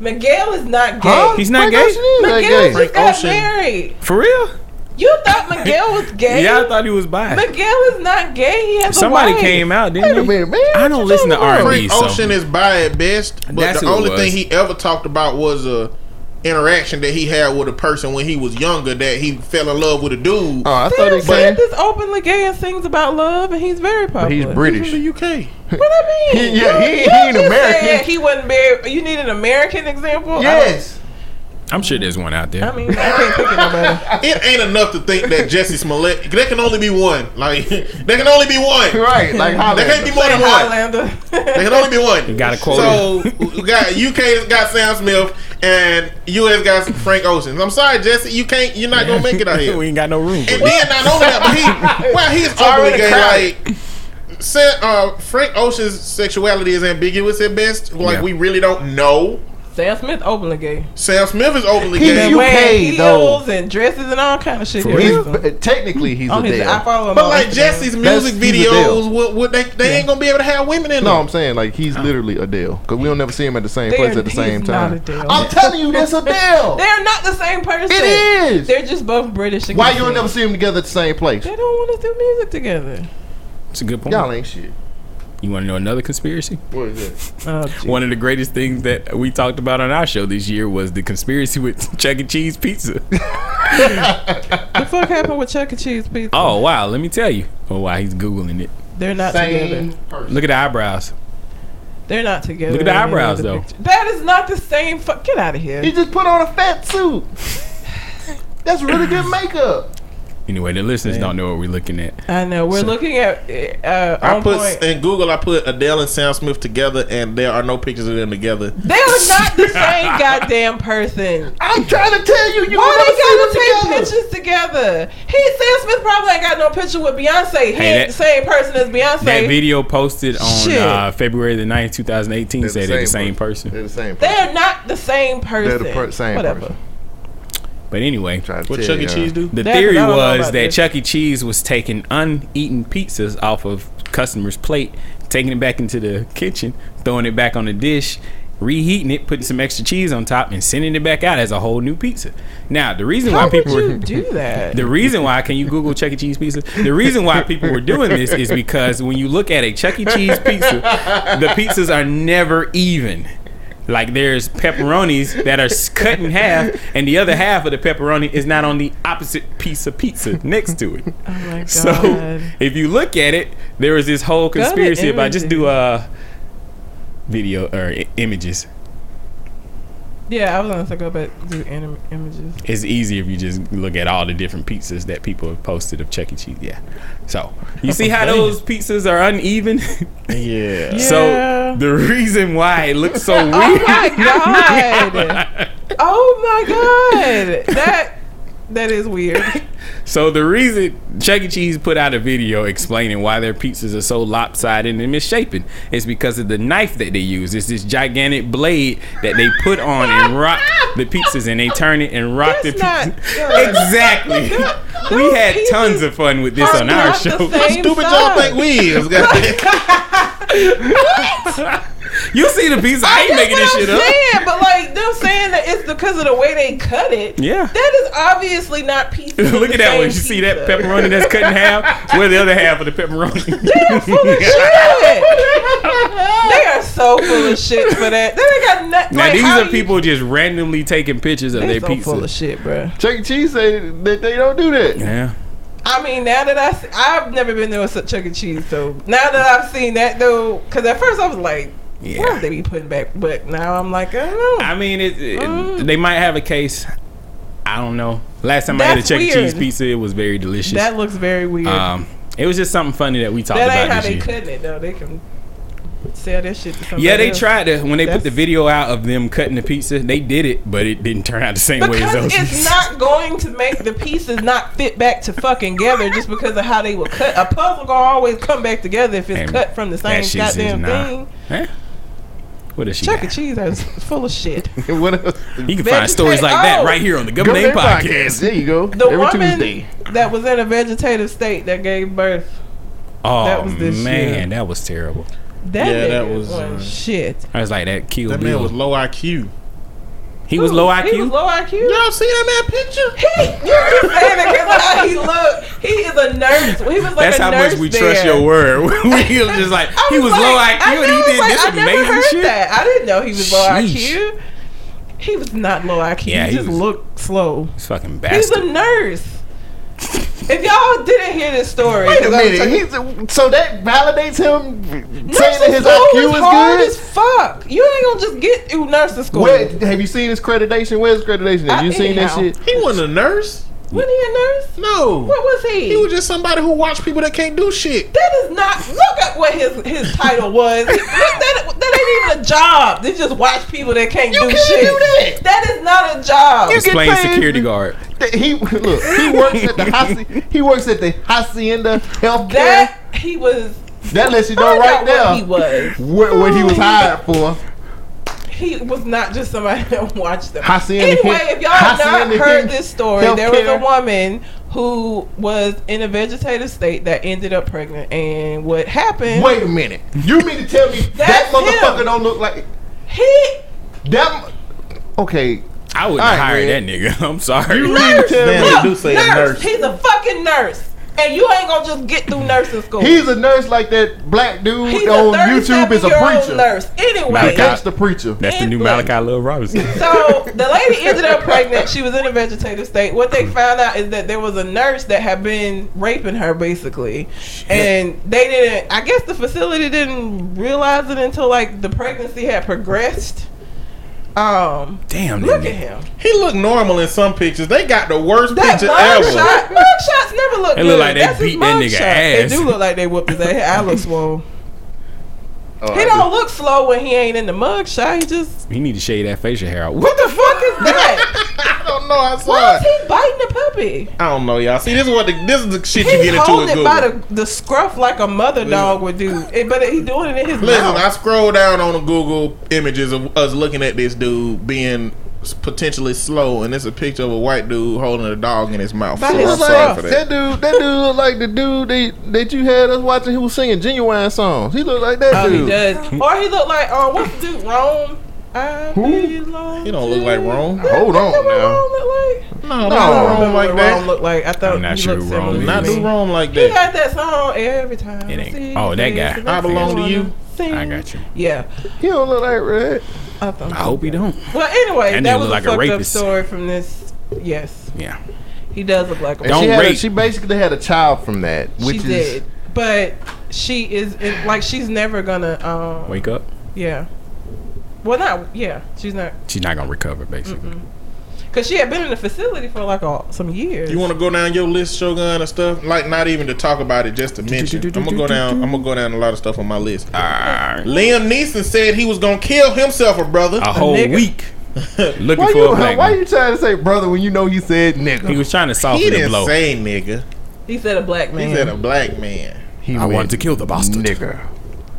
Miguel is not gay. Huh? He's not Frank gay? Ocean is that Miguel gay. just Frank got Ocean. married. For real? You thought Miguel was gay? Yeah, I thought he was bi. Miguel is not gay. He has Somebody a wife. came out, didn't a he? minute, man. I don't listen to talking about? R&B. Frank so- Ocean is bi at best, but That's the who it only was. thing he ever talked about was a interaction that he had with a person when he was younger that he fell in love with a dude. Oh, I thought Sam he said. is openly gay and sings about love, and he's very popular. But he's He's British. from the UK. What I mean? He- yeah, You- he- you he ain't American. He wasn't married. You need an American example. I Yes. I'm sure there's one out there. I, mean, I can't think of nobody. It ain't enough to think that Jussie Smollett. There can only be one. Like there can only be one. Right. Like how There can't be more Say than one. Highlander. There can only be one. You got a quote. So we got UK got Sam Smith and US got Frank Ocean. I'm sorry, Jussie. You can't. You're not gonna make it out here. we ain't got no room. For And it. then not only that, but he well he's already openly gay. Like said, uh, Frank Ocean's sexuality is ambiguous at best. Like Yeah. we really don't know. Sam Smith openly gay. Sam Smith is openly He's gay. UK Wearing though. heels and dresses and all kind of shit. For He's technically he's On a his, I follow him But like Jussie's music he's videos, what, what they they ain't gonna be able to have women in No, them. No, I'm saying like he's literally Adele because we don't never see him at the same They place at the same time. I'm telling you, that's Adele. They're not the same person. It is. They're just both British. Why you don't never see them together at the same place? They don't want to do music together. It's a good point. Y'all ain't shit. You want to know another conspiracy? What is that? Oh, gee. One of the greatest things that we talked about on our show this year was the conspiracy with Chuck E. Cheese pizza. the fuck happened with Chuck E. Cheese pizza? oh wow, let me tell you. Oh wow, he's googling it. they're not Same together. person. Look at the eyebrows. They're not together. Look at the eyebrows, the though. picture. That is not the same. Fu- Get out of here. He just put on a fat suit. That's really good makeup. Anyway, the listeners don't know what we're looking at. I know. We're So- looking at uh, I put point. in Google. I put Adele and Sam Smith together, and there are no pictures of them together. They are not the same goddamn person. I'm trying to tell you, you Why never they gotta take together. pictures together? He Sam Smith probably ain't got no picture with Beyonce. He Hey, ain't that- the same person as Beyonce. That video posted on uh, February the 9th, 2018 said they're the same person. They're the same They're not the same person. They're the per- same Whatever. person. But anyway, What tell Chuck E. Cheese do? the That- theory I don't know was about that this. Chuck E. Cheese was taking uneaten pizzas off of customers' plate, taking it back into the kitchen, throwing it back on the dish, reheating it, putting some extra cheese on top, and sending it back out as a whole new pizza. Now, the reason How why would people you were do that? The reason why, can you Google Chuck E. Cheese pizza? The reason why people were doing this is because when you look at a Chuck E. Cheese pizza, the pizzas are never even. Like there's pepperonis that are cut in half, and the other half of the pepperoni is not on the opposite piece of pizza next to it. oh my god. So if you look at it, there is this whole conspiracy about just do uh video or i- images. Yeah, I was gonna say go back to anim- images. It's easy if you just look at all the different pizzas that people have posted of Chuck E. Cheese. Yeah. So you see how those pizzas are uneven. Yeah. Yeah. So the reason why it looks so weird. Oh my god! oh my god! That that is weird. So the reason Chuck E. Cheese put out a video explaining why their pizzas are so lopsided and misshapen is because of the knife that they use. It's this gigantic blade that they put on and rock the pizzas, and they turn it and rock That's the not pizza. good. exactly. we had pieces tons of fun with this are on our show. Stupid size. y'all think we is. goddamn. You see the piece? I ain't That's making this what shit I'm up. saying, but like them saying that it's because of the way they cut it. Yeah. that is obviously not pizza. Look at that same one. You see that pepperoni that's cut in half? Where the other half of the pepperoni? They're full of shit. they are so full of shit for that. They ain't got nothing. now like, these how are you- people just randomly taking pictures of They their so pizza. full of shit, bro. Chuck E. Cheese say that they don't do that. yeah. I mean, now that I, see, I've never been there with Chuck E. Cheese, so now that I've seen that though, because at first I was like, Yeah. would they be putting back? But now I'm like, I don't know. I mean, it, it- Mm. they might have a case. I don't know. Last time I had a Chuck E. Cheese pizza, it was very delicious. that looks very weird. um, it was just something funny that we talked that ain't about how this they year. cutting it though. They can sell that shit to somebody. Yeah, they else. tried to when they put the video out of them cutting the pizza. They did it, but it didn't turn out the same way as those. it's not going to make the pieces not fit back to fucking together just because of how they were cut. A puzzle gonna always come back together if it's And cut from the that same goddamn thing. Huh? What is she? Chuck E. got? Cheese is full of shit. what else? You can find stories like Vegetate- that oh. right here on the Government Name Podcast. There you go. The Every woman Tuesday. that was in a vegetative state that gave birth. Oh That was this man, year. that was terrible. That Yeah, that was, wasn't uh, shit. I was like that killed That Bill. man was low IQ. He was low IQ. He was low IQ. Y'all see that man picture? He, you keep saying it because how he looked. He is a nurse. He was like That's a how nurse much we there. trust your word. we was just like I he was like- low I IQ and he did like, this I never amazing heard shit. That. I didn't know he was low Sheesh. IQ. He was not low IQ. Yeah, he, he just was- looked slow. He's fucking He's a nurse. If y'all didn't hear this story, Wait a 'cause I was minute. talking- He's, so that validates him saying that his school IQ is is hard good. as fuck. You ain't gonna just get through nursing school. Where, have you seen his accreditation? Where's his accreditation? Have I- you seen that shit? He wasn't a nurse. Wasn't he a nurse? No. What was he? He was just somebody who watched people that can't do shit. That is not. Look at what his his title was. Look, that, that ain't even a job. They just watch people that can't do can't shit. do that. That is not a job. You He's get paid. security guard. That He look. He works at the Haci- he works at the Hacienda Healthcare. that he was. That lets you know right there he was. what, what he was hired for. He was not just somebody that watched them. Hacienda anyway, if y'all have not heard this story, there was a woman who was in a vegetative state that ended up pregnant, and what happened? Wait a minute. You mean to tell me that motherfucker him. don't look like He that? Okay. I wouldn't All right, hire man. that nigga. I'm sorry. You nurse. mean Man, me do say a nurse. He's a fucking nurse, and you ain't gonna just get through nursing school. he's a nurse like that black dude He's on YouTube is a preacher. Nurse. Anyway, Malachi. That's the preacher. That's the new Malachi Lil Robinson. so the lady ended up pregnant. She was in a vegetative state. What they found out is that there was a nurse that had been raping her, basically, and they didn't. I guess the facility didn't realize it until like the pregnancy had progressed. Um, Damn, look nigga. at him. He looked normal in some pictures. They got the worst That picture mug ever. shot, mug shots never look They good. look like they That's his beat that nigga shot. ass. They do look like they whooped his ass. I look swole. Oh, He I don't look slow when he ain't in the mug shot. He just He need to shave that facial hair out. what the fuck is that? I know. I saw Why is he biting the puppy? I don't know, y'all. See, this is what the, this is the shit you get into He's holding it by the, the scruff like a mother dog would do, Eh, but he doing it in his Listen, I scroll down on the Google images of us looking at this dude being potentially slow, and it's a picture of a white dude holding a dog in his mouth. So his I'm sorry for That that. dude, that dude look like the dude that, that you had us watching. He was singing genuine songs. He looked like that Oh, he dude. does. Or he looked like um, what's the dude? Rome. I belong He don't look like to- Rome. Hold on That's what now. Rome look like. No, No. no, I don't Rome like what that. Rome look like. I thought I'm not he sure looked who Rome similar to is. Not me. do Rome like He that. got that song every time. It ain't- see oh, that face, guy. I belong to you. sing. I got you. Yeah. He don't look like red. I, thought I hope he don't. Well, anyway, That that, nigga was look like a a fucked up rapist. story from this. Yes, Yeah. he does look like a And Don't she, had a, rape. she basically had a child from that, which she is did, but she is it, like she's never gonna. Um, Wake up. Yeah. Well, not yeah. She's not She's not gonna recover, basically. because she had been in the facility for like all, some years. You want to go down your list, Shogun, and stuff? Like, not even to talk about it, just to mention. I'm gonna go down. I'm gonna go down a lot of stuff on my list. Liam Neeson said he was gonna kill himself, a brother. a whole nigga. week looking why for you a black why man. you trying to say brother when you know he said nigga? He was trying to soften he the didn't blow. say nigga. He said a black man. He said a black man. He I went wanted to kill the bastard. nigga.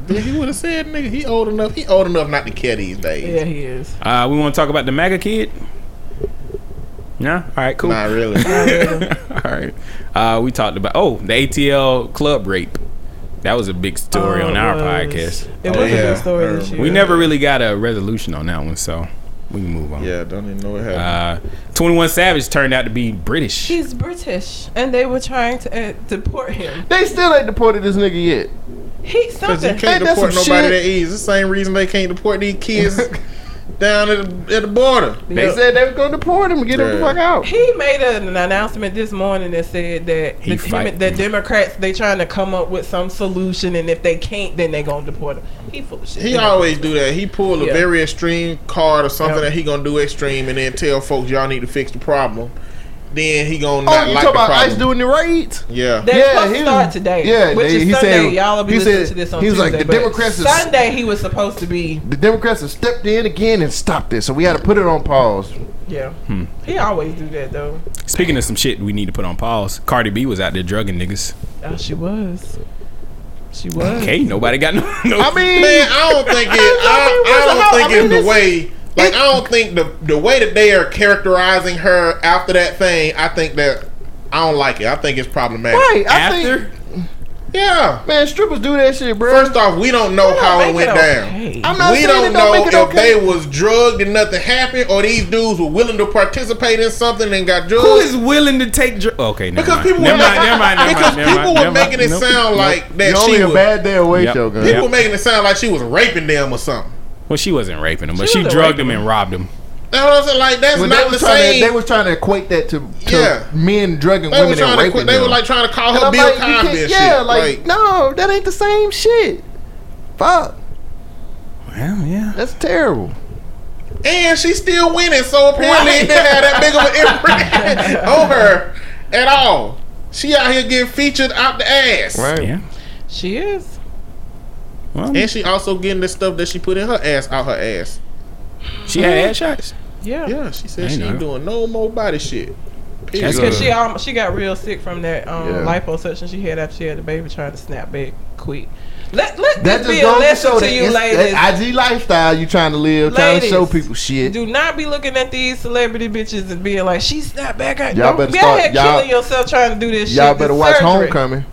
Yeah, he would have said nigga. He old enough. He old enough not to care these days. yeah, he is. Uh, we want to talk about the MAGA kid. No, all right, cool. Not really. all All right. Uh, we talked about oh the ATL club rape. That was a big story Oh, on our was. podcast. It was Oh, a big story this year. We never really got a resolution on that one, so we can move on. Yeah, don't even know what happened. Uh, Twenty One Savage turned out to be British. He's British, and they were trying to uh, deport him. They still ain't deported this nigga yet. He Because you can't Ain't deport nobody shit? that easy. The same reason they can't deport these kids down at the, at the border. They Yep. said they was gonna deport him and get him the Yeah. fuck out. He made an announcement this morning that said that He the, fight- him, the Democrats they trying to come up with some solution, and if they can't, then they gonna deport him. He full of shit. He always do that. He pull a Yeah. very extreme card or something Yeah. that he gonna do extreme, and then tell folks y'all need to fix the problem. Then he gonna Oh, you like talking the about problem. ICE doing the raids? yeah, They're supposed to he start today. Yeah, which they- is he Sunday. said- Y'all will be listening said- to this on he was Tuesday. like, the but Democrats is- Sunday he was supposed to be. The Democrats have stepped in again and stopped this, so we had to put it on pause. Yeah, Hmm. he always do that though. Speaking of some shit we need to put on pause, Cardi B was out there drugging niggas. Oh, she was. She was. Okay, nobody got no. no I mean, man, I don't think it. I, I what's the don't think I mean, it's the this- way. Like I don't think the the way that they are characterizing her after that thing. I think that I don't like it. I think it's problematic. right? I after think, Yeah. man, strippers do that shit, bro. First off, we don't know how it make went down. okay. I'm not we saying don't it know make if okay. they was drugged and nothing happened, or these dudes were willing to participate in something and got drugged. who is willing to take dr- Okay, never because mind. people never were mind, making, never mind, never because mind, never people mind, were making it sound nope. like that You're she only a was. bad day away, Yep. Shogun. People Yep. making it sound like she was raping them or something. Well, she wasn't raping him, but She she, drugged raping him and robbed him. That's what I'm. Like that's When not the same. to, they was trying to equate that to, to Yeah. men drugging They women trying and to. raping Quit, they were like trying to call And her I'm Bill like, Cosby and yeah, shit. like, Like, no, that ain't the same shit. Fuck, Well, yeah. that's terrible. and she's still winning. So apparently, it didn't have that big of an imprint on her at all. She out here getting featured out the ass, Right. Yeah. She is. Well, and she also getting the stuff that she put in her ass out her ass. she had ass shots. Yeah. Yeah, she said she know. ain't doing no more body shit. That's Because she um, she got real sick from that um, Yeah. liposuction she had after she had the baby, trying to snap back quick. Let let That this just be a goes to lesson show to you, ladies. that IG lifestyle you trying to live, trying to show people shit. Do not be looking at these celebrity bitches and being like, she snapped back. I Y'all don't better be start- y'all- killing yourself trying to do this shit. Y'all this better watch surgery. Homecoming.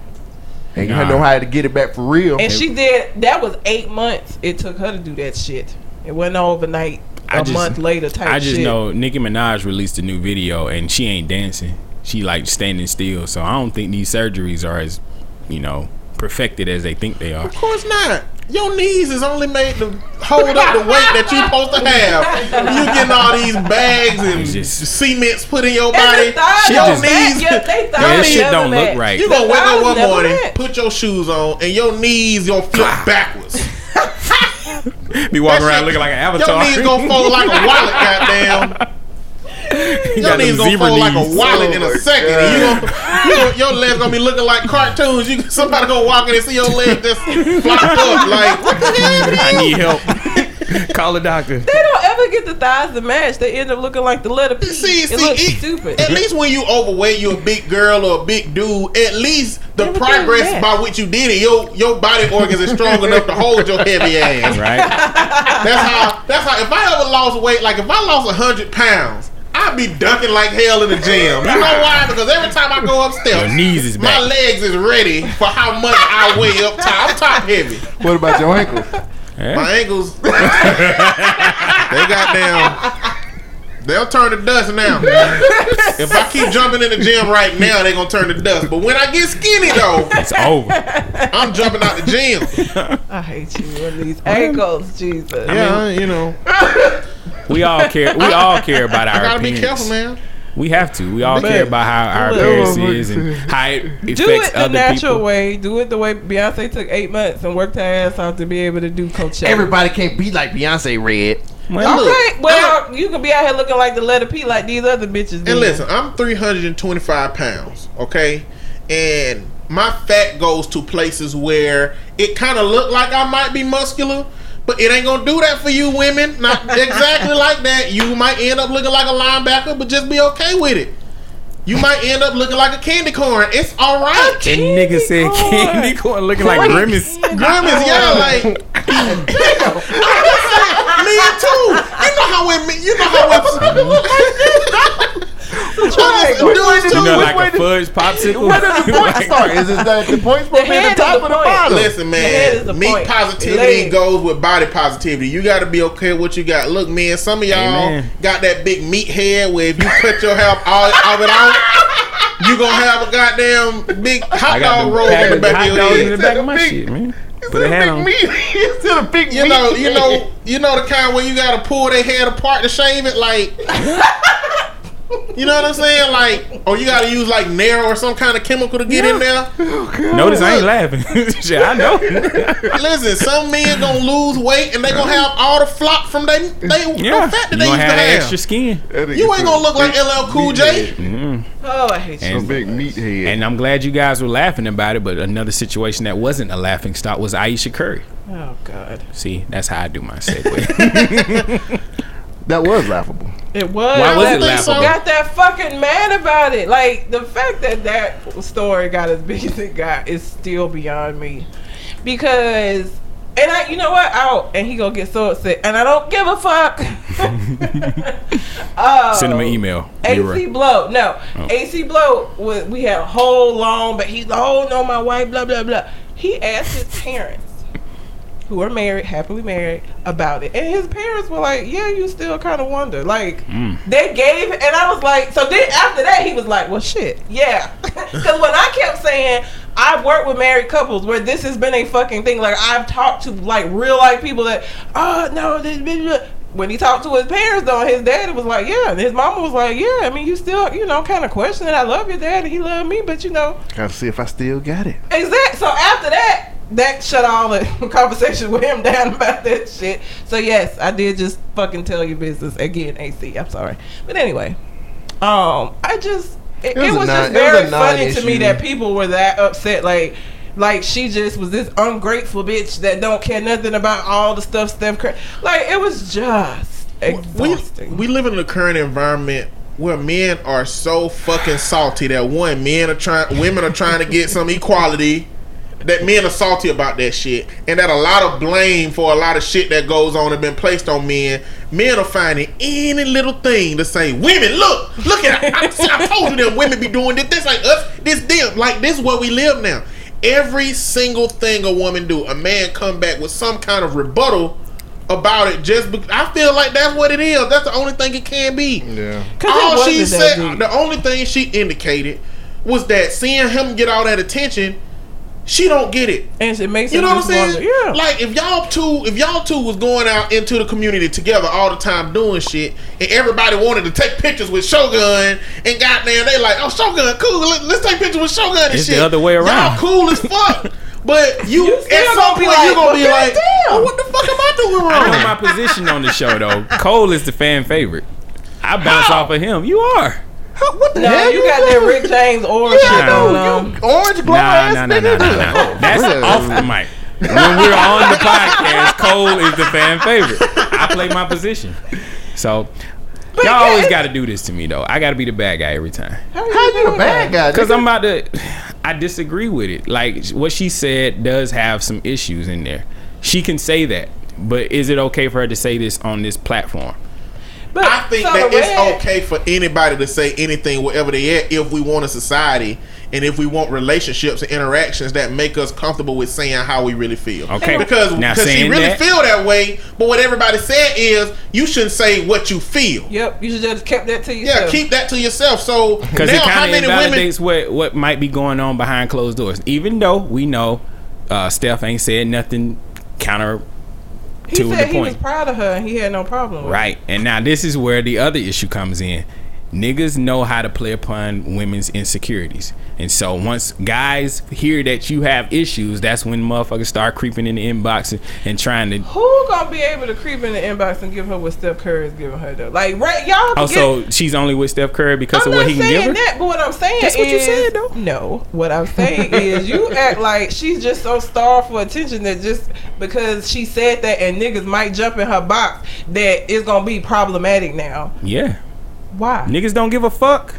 And you Nah. know how to get it back for real. And she did. That was eight months. It took her to do that shit. It wasn't overnight. A I just- month later, type I just shit. know Nicki Minaj released a new video and she ain't dancing. She like standing still. So I don't think these surgeries are as, you know, perfected as they think they are. Of course not. Your knees is only made to hold up the weight that you're supposed to have. You getting all these bags and It's just- cements put in your body. Your thighs Shit don't just- match. Yeah, they thighs Yeah, that shit don't look right. You gonna wake up one morning, match. put your shoes on, and your knees gonna flip backwards. Be walking That around shit- looking like an avatar. Your knees gonna fold like a wallet, goddamn. You Your got knees gonna fall fold like a knees. wallet in Oh a second. And you gonna, you gonna, your legs gonna be looking like cartoons. You somebody gonna walk in and see your leg just flop up like what the hell? I need help. Call a doctor. They don't ever get the thighs to match. They end up looking like the letter P. See, it looks it- stupid. At least when you overweight, you a big girl or a big dude. At least the Everything progress by which you did it, your your body organs is strong enough to hold your heavy ass. Right? That's how. That's how. If I ever lost weight, like if I lost hundred pounds, I'd be dunking like hell in the gym. You know why? Because every time I go upstairs, Your knees is my legs is ready for how much I weigh up top. I'm top heavy. what about your ankles? My ankles, they got down. They'll turn to dust now. if I keep jumping in the gym right now, they're gonna turn to dust. But when I get skinny though, It's over. I'm jumping out the gym. I hate you and these ankles, Jesus. Yeah, you know. We all care. We all care about our I gotta appearance. be careful, man. We have to. We all Man. care about how our appearance is and how it affects Do it the other natural people. way. Do it the way Beyonce took eight months and worked her ass off to be able to do Coachella. Everybody can't be like Beyonce Red. Well, Okay, Look, well, uh, you can be out here looking like the letter P like these other bitches. do. And listen, I'm 325 pounds, okay? And my fat goes to places where it kind of looked like I might be muscular, but it ain't gonna do that for you women. Not exactly like that. You might end up looking like a linebacker, but just be okay with it. You might end up looking like a candy corn. It's all right. that nigga said corn. candy corn looking like Grimace. Grimace, yeah, like me too. You know how women, you know how women. A Honestly, triangle. do it You too. You know, like a did- fudge popsicle. Where does the point Like- start? Is it that the point's supposed to be at the top the or the point. bottom? Listen, head is the man. Meat positivity goes with body positivity. You got to be okay with what you got. Look, man, some of y'all got that big meat head where if you cut your hair all of it out, you gonna have a goddamn big hot dog the roll in the back of your dogs in the head. back of my Big- shit, man. It's Put a a hat big on. meat. It's a big You meat. know, you know, you know the kind where you gotta pull their head apart to shave it, like. You know what I'm saying? Like, or you gotta use like Nair or some kind of chemical to get in there. Oh, Notice I ain't laughing. Shit, I know. Listen, some men gonna lose weight and they gonna have all the flop from they they Yeah, the fat that you they gonna used to have have. extra skin. You ain't gonna look like LL Cool J. Mm-hmm. Oh, I hate A you. big meathead. And I'm glad you guys were laughing about it. But another situation that wasn't a laughing stock was Ayesha Curry. Oh God, See, that's how I do my segue. that was laughable. It was. Why was I it think laughable? so. Got that fucking mad about it. Like the fact that that story got as big as it got is still beyond me. Because, and I, you know what? Out and he gonna get so upset, and I don't give a fuck. oh, Send him an email. AC Leroy. Blow. No. Oh. AC Blow was we had a whole long but he's oh no my wife, blah blah blah. He asked his parents who are married, happily married, about it. And his parents were like, Yeah, you still kinda wonder. Like Mm. they gave and I was like so then after that he was like, Well shit, yeah. Cause when I kept saying I've worked with married couples where this has been a fucking thing. Like I've talked to like real life people that, oh no, this, blah, blah." when he talked to his parents though, his dad was like, yeah, and his mama was like, yeah. I mean, you still, you know, kind of questioning. I love your dad, and he loved me, but you know, Gotta see if I still got it. exact. So after that, that shut all the conversation with him down about that shit. So yes, I did just fucking tell your business again, AC. I'm sorry, but anyway, um, I just it, It was it was non- just was very a funny to me that people were that upset, like. Like she just was this ungrateful bitch that don't care nothing about all the stuff Steph Curry. Like it was just We, exhausting. we live in the current environment where men are so fucking salty that one men are trying women are trying to get some equality that men are salty about that shit and that a lot of blame for a lot of shit that goes on have been placed on men men are finding any little thing to say women look look at I, I told you that women be doing this this like us this them like this is where we live now. Every single thing a woman do a man come back with some kind of rebuttal about it just be- I feel like that's what it is that's the only thing it can be. Yeah. 'Cause it all she said, the only thing she indicated was that seeing him get all that attention, she don't get it. and it makes You know what I'm saying? wonder- Yeah. Like if y'all two, if y'all two was going out into the community together all the time doing shit, and everybody wanted to take pictures with Shogun, and goddamn they like, oh Shogun, cool, let, us take pictures with Shogun and It's shit. the other way around. Y'all cool as fuck. But you, You at some gonna be point, like, you gonna be like, goddamn. oh, what the fuck am I doing wrong? I know my position on the show though. Cole is the fan favorite. I bounce How? off of him. You are. What the no, hell? you got that Rick James aura shit Yeah, going no, on. orange glow Nah, ass nah, nah, nigga. nah, nah, nah. That's off the mic. When we're on the podcast, Cole is the fan favorite. I play my position. So y'all always got to do this to me though. I got to be the bad guy every time. How you the bad guy? Because? I'm about to. I disagree with it. Like what she said does have some issues in there. She can say that, but is it okay for her to say this on this platform? But I think so that the it's way- okay for anybody to say anything wherever they at if we want a society and if we want relationships and interactions that make us comfortable with saying how we really feel. Okay. Because Now, because she really that- feel that way, but what everybody said is you shouldn't say what you feel. Yep, you should just kept that to yourself. Yeah, keep that to yourself. So Because now it how kind of many women what what might be going on behind closed doors. Even though we know uh, Steph ain't said nothing counter he to the said he was proud of her and he had no problem with Right. And now this is where the other issue comes in. Niggas know how to play upon women's insecurities. And so once guys hear that you have issues, that's when motherfuckers start creeping in the inbox and, and trying to. Who gonna be able to creep in the inbox and give her what Steph Curry is giving her though? Like, right, y'all. Oh, forget- so she's only with Steph Curry because I'm of what not he can saying give her? that, but what I'm saying That's is, what you said, though. No, what I'm saying is, you act like she's just so starved for attention that just because she said that and niggas might jump in her box, that it's gonna be problematic now. Yeah. Why? Niggas don't give a fuck.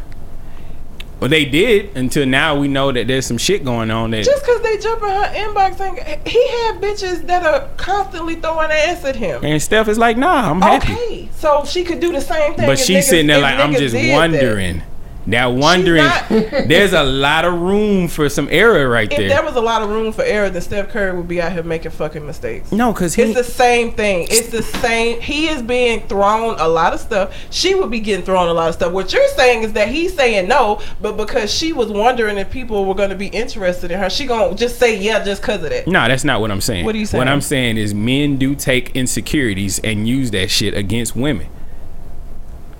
Well, they did until now. We know that there's some shit going on there. Just because they jump in her inbox, and he had bitches that are constantly throwing ass at him. and Steph is like, nah, I'm happy. Okay, so she could do the same thing. But she's niggas- sitting there like, I'm just wondering. that. Now wondering, there's a lot of room for some error right If there. If there was a lot of room for error, then Steph Curry would be out here making fucking mistakes. no, because It's the same thing. It's the same. He is being thrown a lot of stuff. She would be getting thrown a lot of stuff. What you're saying is that he's saying no, but because she was wondering if people were going to be interested in her, she gonna just say yeah just because of that. No, that's not what I'm saying. What are you What? I'm saying is men do take insecurities and use that shit against women.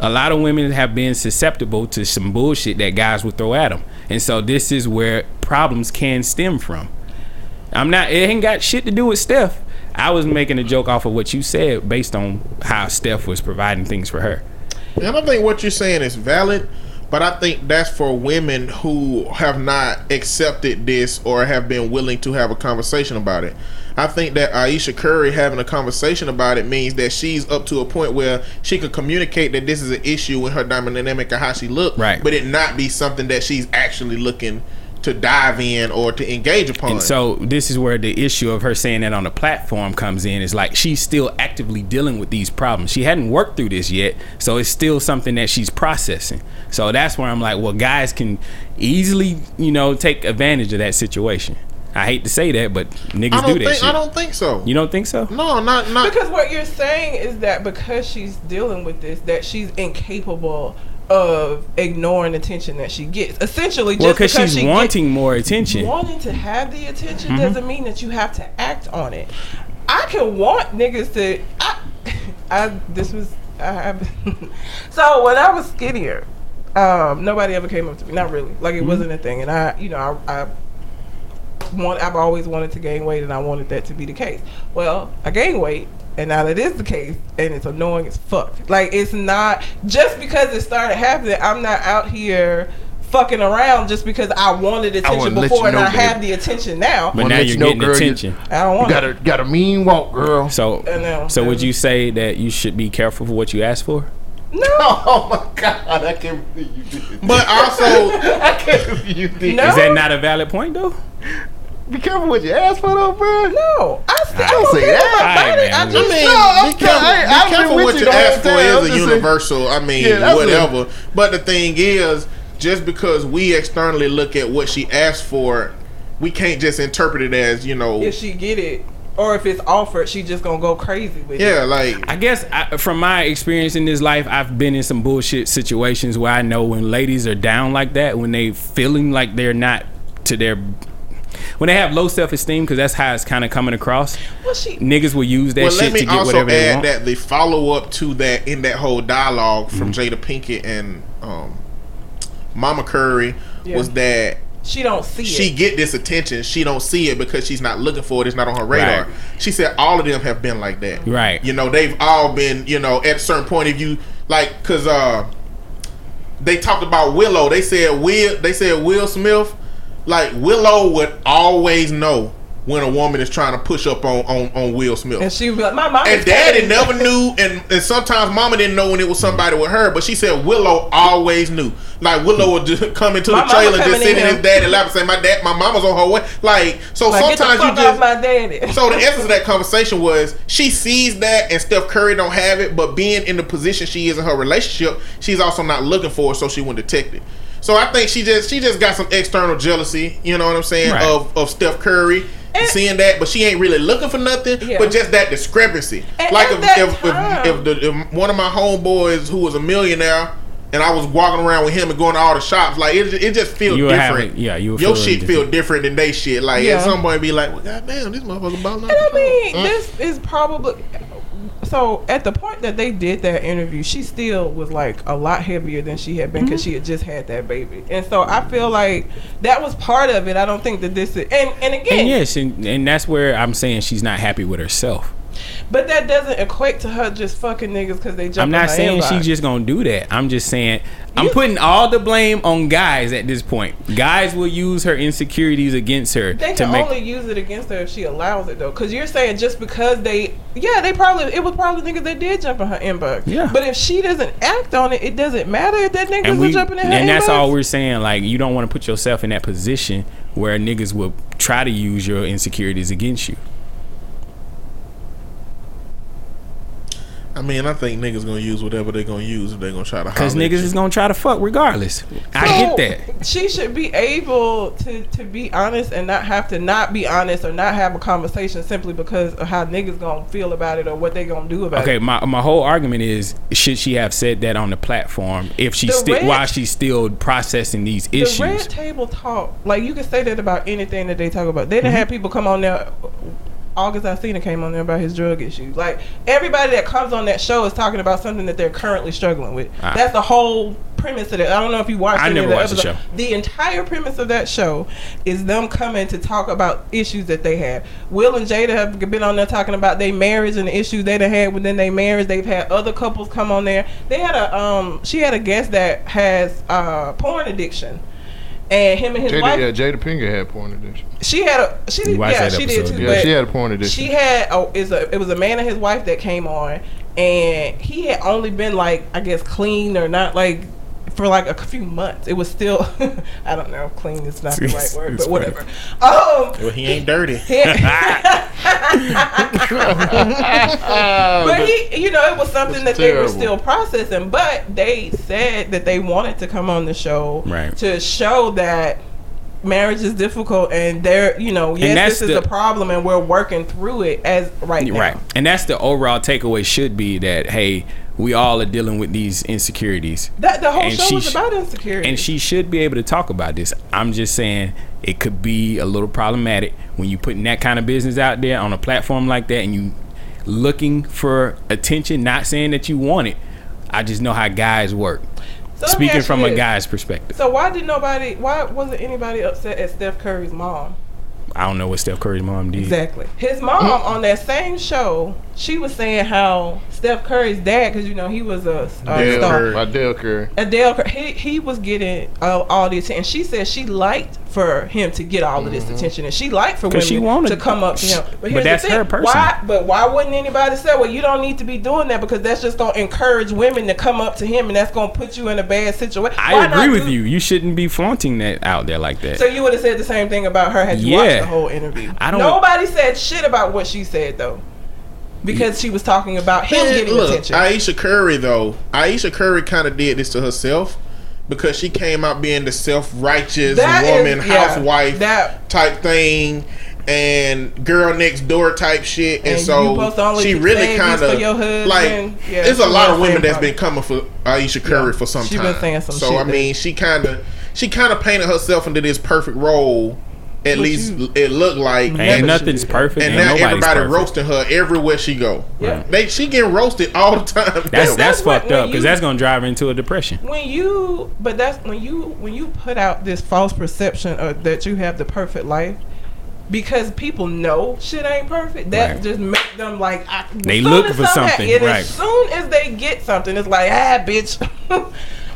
A lot of women have been susceptible to some bullshit that guys would throw at them. And so this is where problems can stem from. I'm not it ain't got shit to do with Steph. I was making a joke off of what you said based on how Steph was providing things for her. And I think what you're saying is valid, but I think that's for women who have not accepted this or have been willing to have a conversation about it. I think that Ayesha Curry having a conversation about it means that she's up to a point where she can communicate that this is an issue with her dynamic of how she look, Right. But it not be something that she's actually looking to dive in or to engage upon. And so this is where the issue of her saying that on the platform comes in. Is like she's still actively dealing with these problems. She hadn't worked through this yet, so it's still something that she's processing. So that's where I'm like, well, guys can easily, you know, take advantage of that situation. I hate to say that, but niggas do that think shit. I don't think so. you don't think so? no, not not Because what you're saying is that because she's dealing with this, that she's incapable of ignoring attention that she gets. Essentially, just Well, because she's she wanting more attention. wanting to have the attention Mm-hmm. doesn't mean that you have to act on it. I can want niggas to. I, I this was I have. so when I was skinnier, um, nobody ever came up to me. Not really. Like it Mm-hmm. wasn't a thing, and I, you know, I. I want, I've always wanted to gain weight, and I wanted that to be the case. Well, I gained weight, and now that is the case, and it's annoying as fuck. Like it's not just because it started happening. I'm not out here fucking around just because I wanted attention wanna before you and I babe. have the attention now. But Wanna now you're you know, getting girl, you- attention. I don't You want got a got a mean walk, girl. So, I know. so would you say that you should be careful for what you ask for? No, Oh my god, I can't believe you did. but also I can't believe you did. No. Is that not a valid point though? Be careful what you ask for, though, bro. no. I still I don't say care that. about All right, body. man. I I just mean, No, be careful. I- be careful with what you you the whole ask for is a just saying- universal. I mean, Yeah, that's whatever. But the thing is, just because we externally look at what she asked for, we can't just interpret it as you know. if she get it or if it's offered, she just gonna go crazy with it. Yeah, like I guess I, from my experience in this life, I've been in some bullshit situations where I know when ladies are down like that, when they feeling like they're not to their, when they have low self esteem, because that's how it's kind of coming across. Well, she Niggas will use that well, let shit me to get also whatever they add want. that the follow up to that in that whole dialogue from Mm-hmm. Jada Pinkett and um, Mama Curry Yeah. was that she don't see she it. get this attention. She don't see it because she's not looking for it. It's not on her radar. Right. She said all of them have been like that. Right. You know, they've all been. You know, at a certain point, if you like, because uh, they talked about Willow. They said Will. They said Will Smith. Like Willow would always know when a woman is trying to push up on on, on Will Smith. and she was like, my mom. And daddy never knew, and, and sometimes mama didn't know when it was somebody with her, but she said Willow always knew. Like Willow would just come into My the trailer, just sit in his daddy lap and say, "My dad, my mama's on her way." Like so, Like, sometimes you just. my daddy. So the essence of that conversation was she sees that, and Steph Curry don't have it, but being in the position she is in her relationship, she's also not looking for it, so she wouldn't detect it. So I think she just she just got some external jealousy, you know what I'm saying, Right. of of Steph Curry. And- seeing that, but she ain't really looking for nothing. Yeah. But just that discrepancy. And like at if that if, time- if, if, the, if one of my homeboys who was a millionaire and I was walking around with him and going to all the shops, like it, it just feels You would have different. it- yeah, you would your feel shit different. feel different than they shit. Like Yeah. at some point, be like, well, goddamn, this motherfucker balling. And I mean, Mm. this is probably so. At the point that they did that interview, she still was like a lot heavier than she had been because Mm-hmm. she had just had that baby, and so I feel like that was part of it. I don't think that this is, and and again, And yes, and, and that's where I'm saying she's not happy with herself. But that doesn't equate to her just fucking niggas because they jump. In her earbuds. I'm not saying inbox. she's just gonna do that. I'm just saying I'm You- putting all the blame on guys at this point. Guys will use her insecurities against her They to can make. only use it against her if she allows it though. Cause you're saying just because they, yeah, they probably it was probably niggas that did jump in her inbox. Yeah. But if she doesn't act on it, it doesn't matter if that niggas we, jumping in her and that's inbox. all we're saying. Like you don't want to put yourself in that position where niggas will try to use your insecurities against you. I mean, I think niggas gonna use whatever they're gonna use if they're gonna try to. Because holler at niggas you. is gonna try to fuck regardless. I So, get that. She should be able to, to be honest and not have to not be honest or not have a conversation simply because of how niggas gonna feel about it or what they gonna do about Okay, it. Okay, my my whole argument is should she have said that on the platform if she The still red- while she's still processing these The issues? red table talk, like you can say that about anything that they talk about. They didn't have Mm-hmm. people come on there. August Alsina came on there about his drug issues. Like everybody that comes on that show is talking about something that they're currently struggling with. Ah. That's the whole premise of it. I don't know if you watched. I never watched the show. The entire premise of that show is them coming to talk about issues that they have. Will and Jada have been on there talking about their marriage and the issues they done had within their marriage. They've had other couples come on there. They had a um. She had a guest that has uh porn addiction. And him and his Jada, wife, yeah, Jada Pinkett had porn addiction. she had a she You watched yeah that she did too. Yeah, but she had a porn addiction. she had oh is a it was a man and his wife that came on, and he had only been like I guess clean or not like for like a few months. It was still I don't know clean is not the right word, but whatever. Um, Well, he ain't dirty. but he, you know, it was something that It's they were still processing. But they said that they wanted to come on the show Right. to show that marriage is difficult and they're, you know, yes, this is the- a problem and we're working through it as right now. Right. And that's the overall takeaway should be that hey, we all are dealing with these insecurities. That the whole And show sh- about insecurity. And she should be able to talk about this. I'm just saying it could be a little problematic when you're putting that kind of business out there on a platform like that and you looking for attention, not saying that you want it. I just know how guys work. So Speaking from you a this. guy's perspective. So why did nobody? Why wasn't anybody upset at Steph Curry's mom? I don't know what Steph Curry's mom did. Exactly. His mom mm. on that same show, she was saying how Steph Curry's dad, because you know he was a, a Dale star. Curry. By Dell Curry. Adele, Cur- he he was getting uh, all, all the attention. She said she liked for him to get all of this mm-hmm. attention, and she liked for women 'Cause she wanted- to come up to him. But here's the that's her person. Why? But why wouldn't anybody say, "Well, you don't need to be doing that because that's just gonna encourage women to come up to him, and that's gonna put you in a bad situation." I Why agree with do- you. You shouldn't be flaunting that out there like that. So you would have said the same thing about her had you Yeah. watched the whole interview. I don't- Nobody said shit about what she said though, because she was talking about him Man, getting look, attention. Ayesha Curry though, Ayesha Curry kind of did this to herself because she came out being the self-righteous That is- woman, yeah, housewife that- type thing, and girl next door type shit, and, And so supposed to only she really kind of like. Yeah, there's a lot of women that's been coming for Ayesha Curry Yeah. for some time. some so I mean, she kind of she kind of painted herself into this perfect role. At But least you- it looked like. Never Ain't nothing's do perfect. and ain't now everybody perfect. roasting her everywhere she go. Yeah. They she getting roasted all the time. That's That's that's fucked when up because that's gonna drive her into a depression. when you but that's when you when you put out this false perception of that you have the perfect life because people know shit ain't perfect that Right. just make them like I, They look for something something, and right. as soon as they get something it's like ah bitch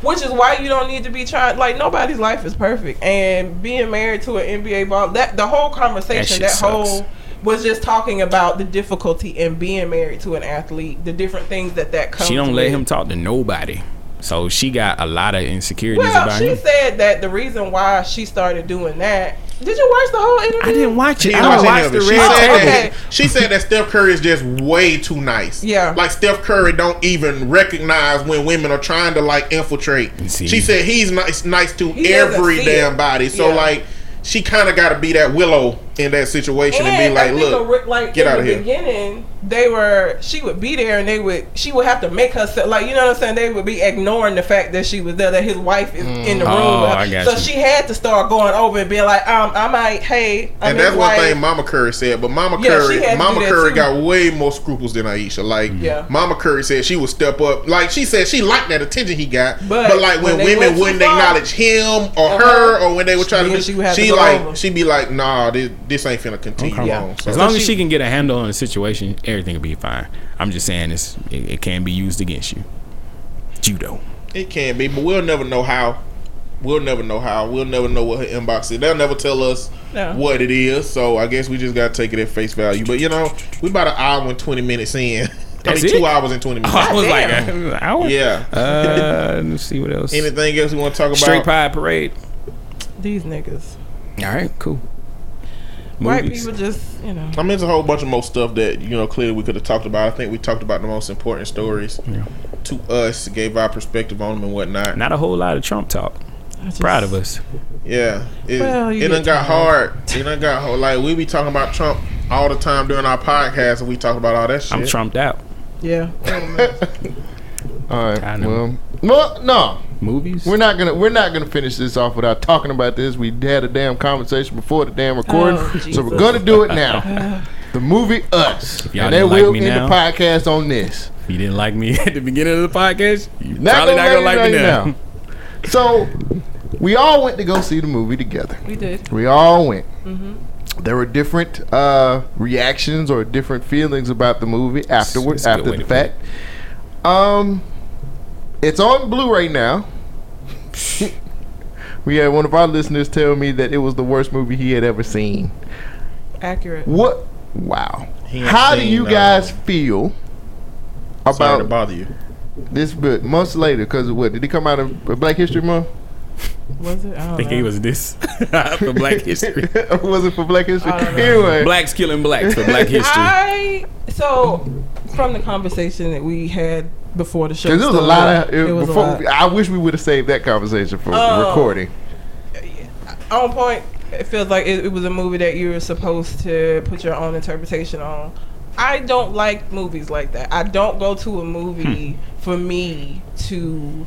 which is why you don't need to be trying like nobody's life is perfect and being married to an NBA ball that the whole conversation shit that, whole was just talking about the difficulty in being married to an athlete the different things that that comes She don't let with. him talk to nobody, so she got a lot of insecurities Well, about she him. said that the reason why she started doing that. Did you watch the whole interview? I didn't watch it. She I didn't don't watch watch the it. She red said, table. okay. that, she said that Steph Curry is just way too nice. Yeah. Like Steph Curry don't even recognize when women are trying to like infiltrate. She said he's nice nice to He every damn it. body. So Yeah. like she kind of got to be that willow in that situation and, And be like, I think look, ori- like get in out the of here. beginning, they were she would be there and they would she would have to make herself like you know what I'm saying. They would be ignoring the fact that she was there, that his wife is in the room. Oh. I got so you. she had to start going over and being like, um, I might, hey, I'm and his that's one wife. thing Mama Curry said. But Mama Yeah, Curry, she had to Mama Curry too. got way more scruples than Ayesha. Like, Yeah. Mama Curry said she would step up. Like she said, she liked that attention he got. But But, like when, when women wouldn't far- acknowledge him or Uh-huh. her, or when they were trying to Then do, she would she like over. she'd be like, nah, this, this ain't finna continue Okay. Yeah. on. So. As long So as she- she can get a handle on the situation, everything will be fine. I'm just saying this it, it can be used against you. Judo. It can be, but we'll never know how. We'll never know how. We'll never know what her inbox is. They'll never tell us No. what it is. So I guess we just gotta take it at face value. But you know, we about an hour and twenty minutes in. I That's mean, two hours and twenty minutes. I was like, damn. uh, hour? Yeah. Uh, let's see what else. Anything else we want to talk about? Straight Pride Parade. These niggas. All right, cool. White Movies. people just, you know. I mean, there's a whole bunch of more stuff that you know clearly we could have talked about. I think we talked about the most important stories yeah. to us, gave our perspective on them and whatnot. Not a whole lot of Trump talk. Just- Proud of us. Yeah, it, Well, you it done got hard. It done got hard. Like we be talking about Trump all the time during our podcast, and we talk about all that shit. I'm trumped out. Yeah. All right. Well, well, no, Movies. we're not gonna we're not gonna finish this off without talking about this. We had a damn conversation before the damn recording, Oh, so we're gonna do it now. the movie Us, y'all and then didn't like we'll me end now- the podcast on this. If you didn't like me at the beginning of the podcast, you Not probably not gonna like let me you now. So we all went to go see the movie together. we did. We all went. Mm-hmm. There were different uh, reactions or different feelings about the movie afterwards, That's a good after the to put it. fact. Um, it's on Blu-ray now. we had one of our listeners tell me that it was the worst movie he had ever seen. Accurate. What? Wow. He ain't How do seen, you uh, guys feel Sorry to about bother you. this? But months later, because what did he come out of Black History Month? Was it? I don't I think know. he was this for Black History. Or was it for Black History? I don't know. Anyway, Blacks killing blacks for Black History. I so from the conversation that we had before the show. Because there was a started, lot of it, it was a before. lot. I wish we would have saved that conversation for Oh. recording. on point. It feels like it, it was a movie that you were supposed to put your own interpretation on. I don't like movies like that. I don't go to a movie hmm. for me to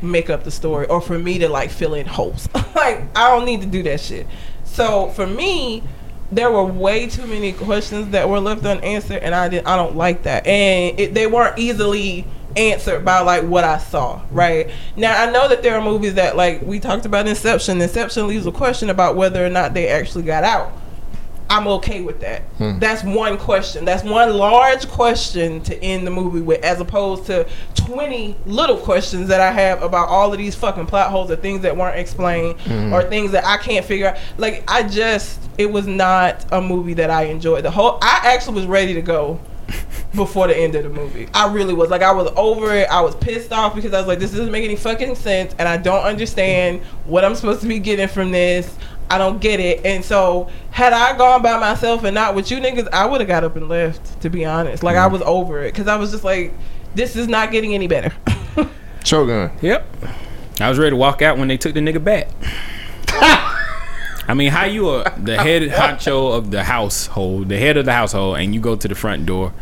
make up the story or for me to like fill in holes. like I don't need to do that shit. So for me, there were way too many questions that were left unanswered, and I didn't. I don't like that, and it, they weren't easily answered by like what I saw. Right now, I know that there are movies that like we talked about Inception. Inception leaves a question about whether or not they actually got out. I'm okay with that. Hmm. That's one question. That's one large question to end the movie with, as opposed to 20 little questions that I have about all of these fucking plot holes or things that weren't explained hmm. or things that I can't figure out. Like, I just, it was not a movie that I enjoyed. The whole, I actually was ready to go before the end of the movie. I really was. Like, I was over it. I was pissed off because I was like, this doesn't make any fucking sense, and I don't understand what I'm supposed to be getting from this. I don't get it. And so, had I gone by myself and not with you niggas, I would have got up and left, to be honest. Like, I mm. was over it because I was just like, this is not getting any better. Shogun. Yep. I was ready to walk out when they took the nigga back. I mean, how you are the head honcho of the household, the head of the household, and you go to the front door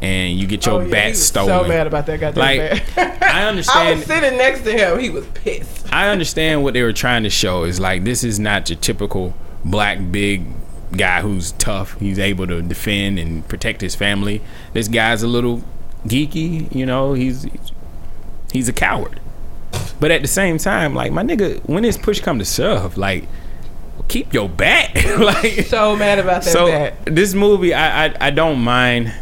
and you get your Oh, yeah, bat was stolen. So mad about that goddamn Like, bat. I I understand. was sitting next to him. He was pissed. I understand what they were trying to show is like this is not your typical black big guy who's tough. He's able to defend and protect his family. This guy's a little geeky, you know. He's he's a coward. But at the same time, like my nigga, when this push come to shove, like keep your bat. like So mad about that so bat. this movie, I, I I don't mind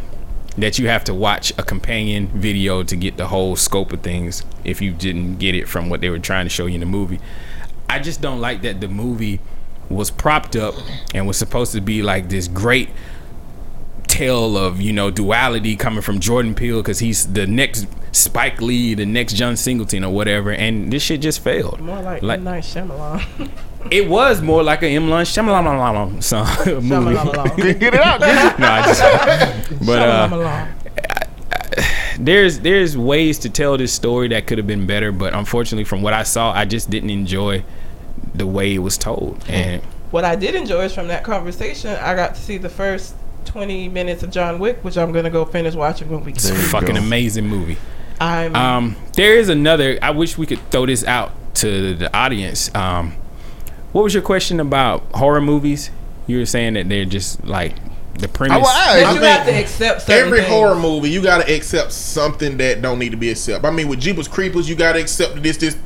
that you have to watch a companion video to get the whole scope of things if you didn't get it from what they were trying to show you in the movie. I just don't like that the movie was propped up and was supposed to be like this great tale of you know duality coming from Jordan Peele because he's the next Spike Lee, the next John Singleton or whatever, and this shit just failed. More like, Like- Night Shyamalan. It was more like an M. Lunch Shyamalan song movie. Shyamalan. Get it out. No, I just, but uh, there's there's ways to tell this story that could have been better, but unfortunately, from what I saw, I just didn't enjoy the way it was told. And What I did enjoy is from that conversation, I got to see the first 20 minutes of John Wick, which I'm going to go finish watching when we it's a There fucking go. amazing movie. I'm Um, there is another. I wish we could throw this out to the audience. Um, what was your question about horror movies? You were saying that they're just like the premise. I, well, I, I you think have to accept Every things. horror movie, you gotta accept something that don't need to be accepted. I mean, with Jeepers Creepers, you gotta accept this this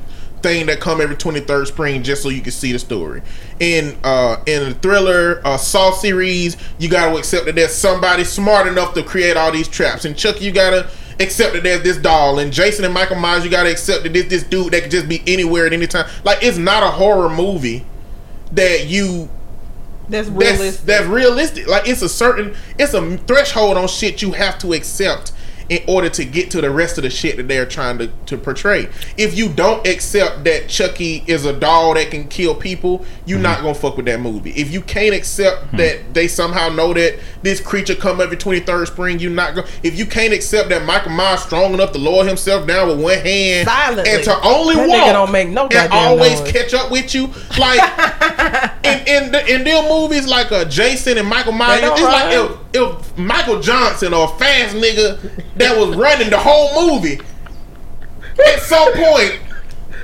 thing that come every twenty third spring just so you can see the story. In uh in the thriller uh Saw series, you gotta accept that there's somebody smart enough to create all these traps. And Chucky, you gotta accept that there's this doll. And Jason and Michael Myers, you gotta accept that this this dude that could just be anywhere at any time. Like it's not a horror movie that you That's that's realistic. that's realistic. Like it's a certain it's a threshold on shit you have to accept in order to get to the rest of the shit that they're trying to, to portray. If you don't accept that Chucky is a doll that can kill people, you're Mm-hmm. not gonna fuck with that movie. If you can't accept Hmm. that they somehow know that this creature come every 23rd spring, you're not gonna if you can't accept that Michael Myers strong enough to lower himself down with one hand Silently. and to only That walk don't make no and always noise. catch up with you like in in the, in them movies like uh, Jason and Michael Myers, don't it's like run. If, Michael Johnson or a fast nigga that was running the whole movie at some point.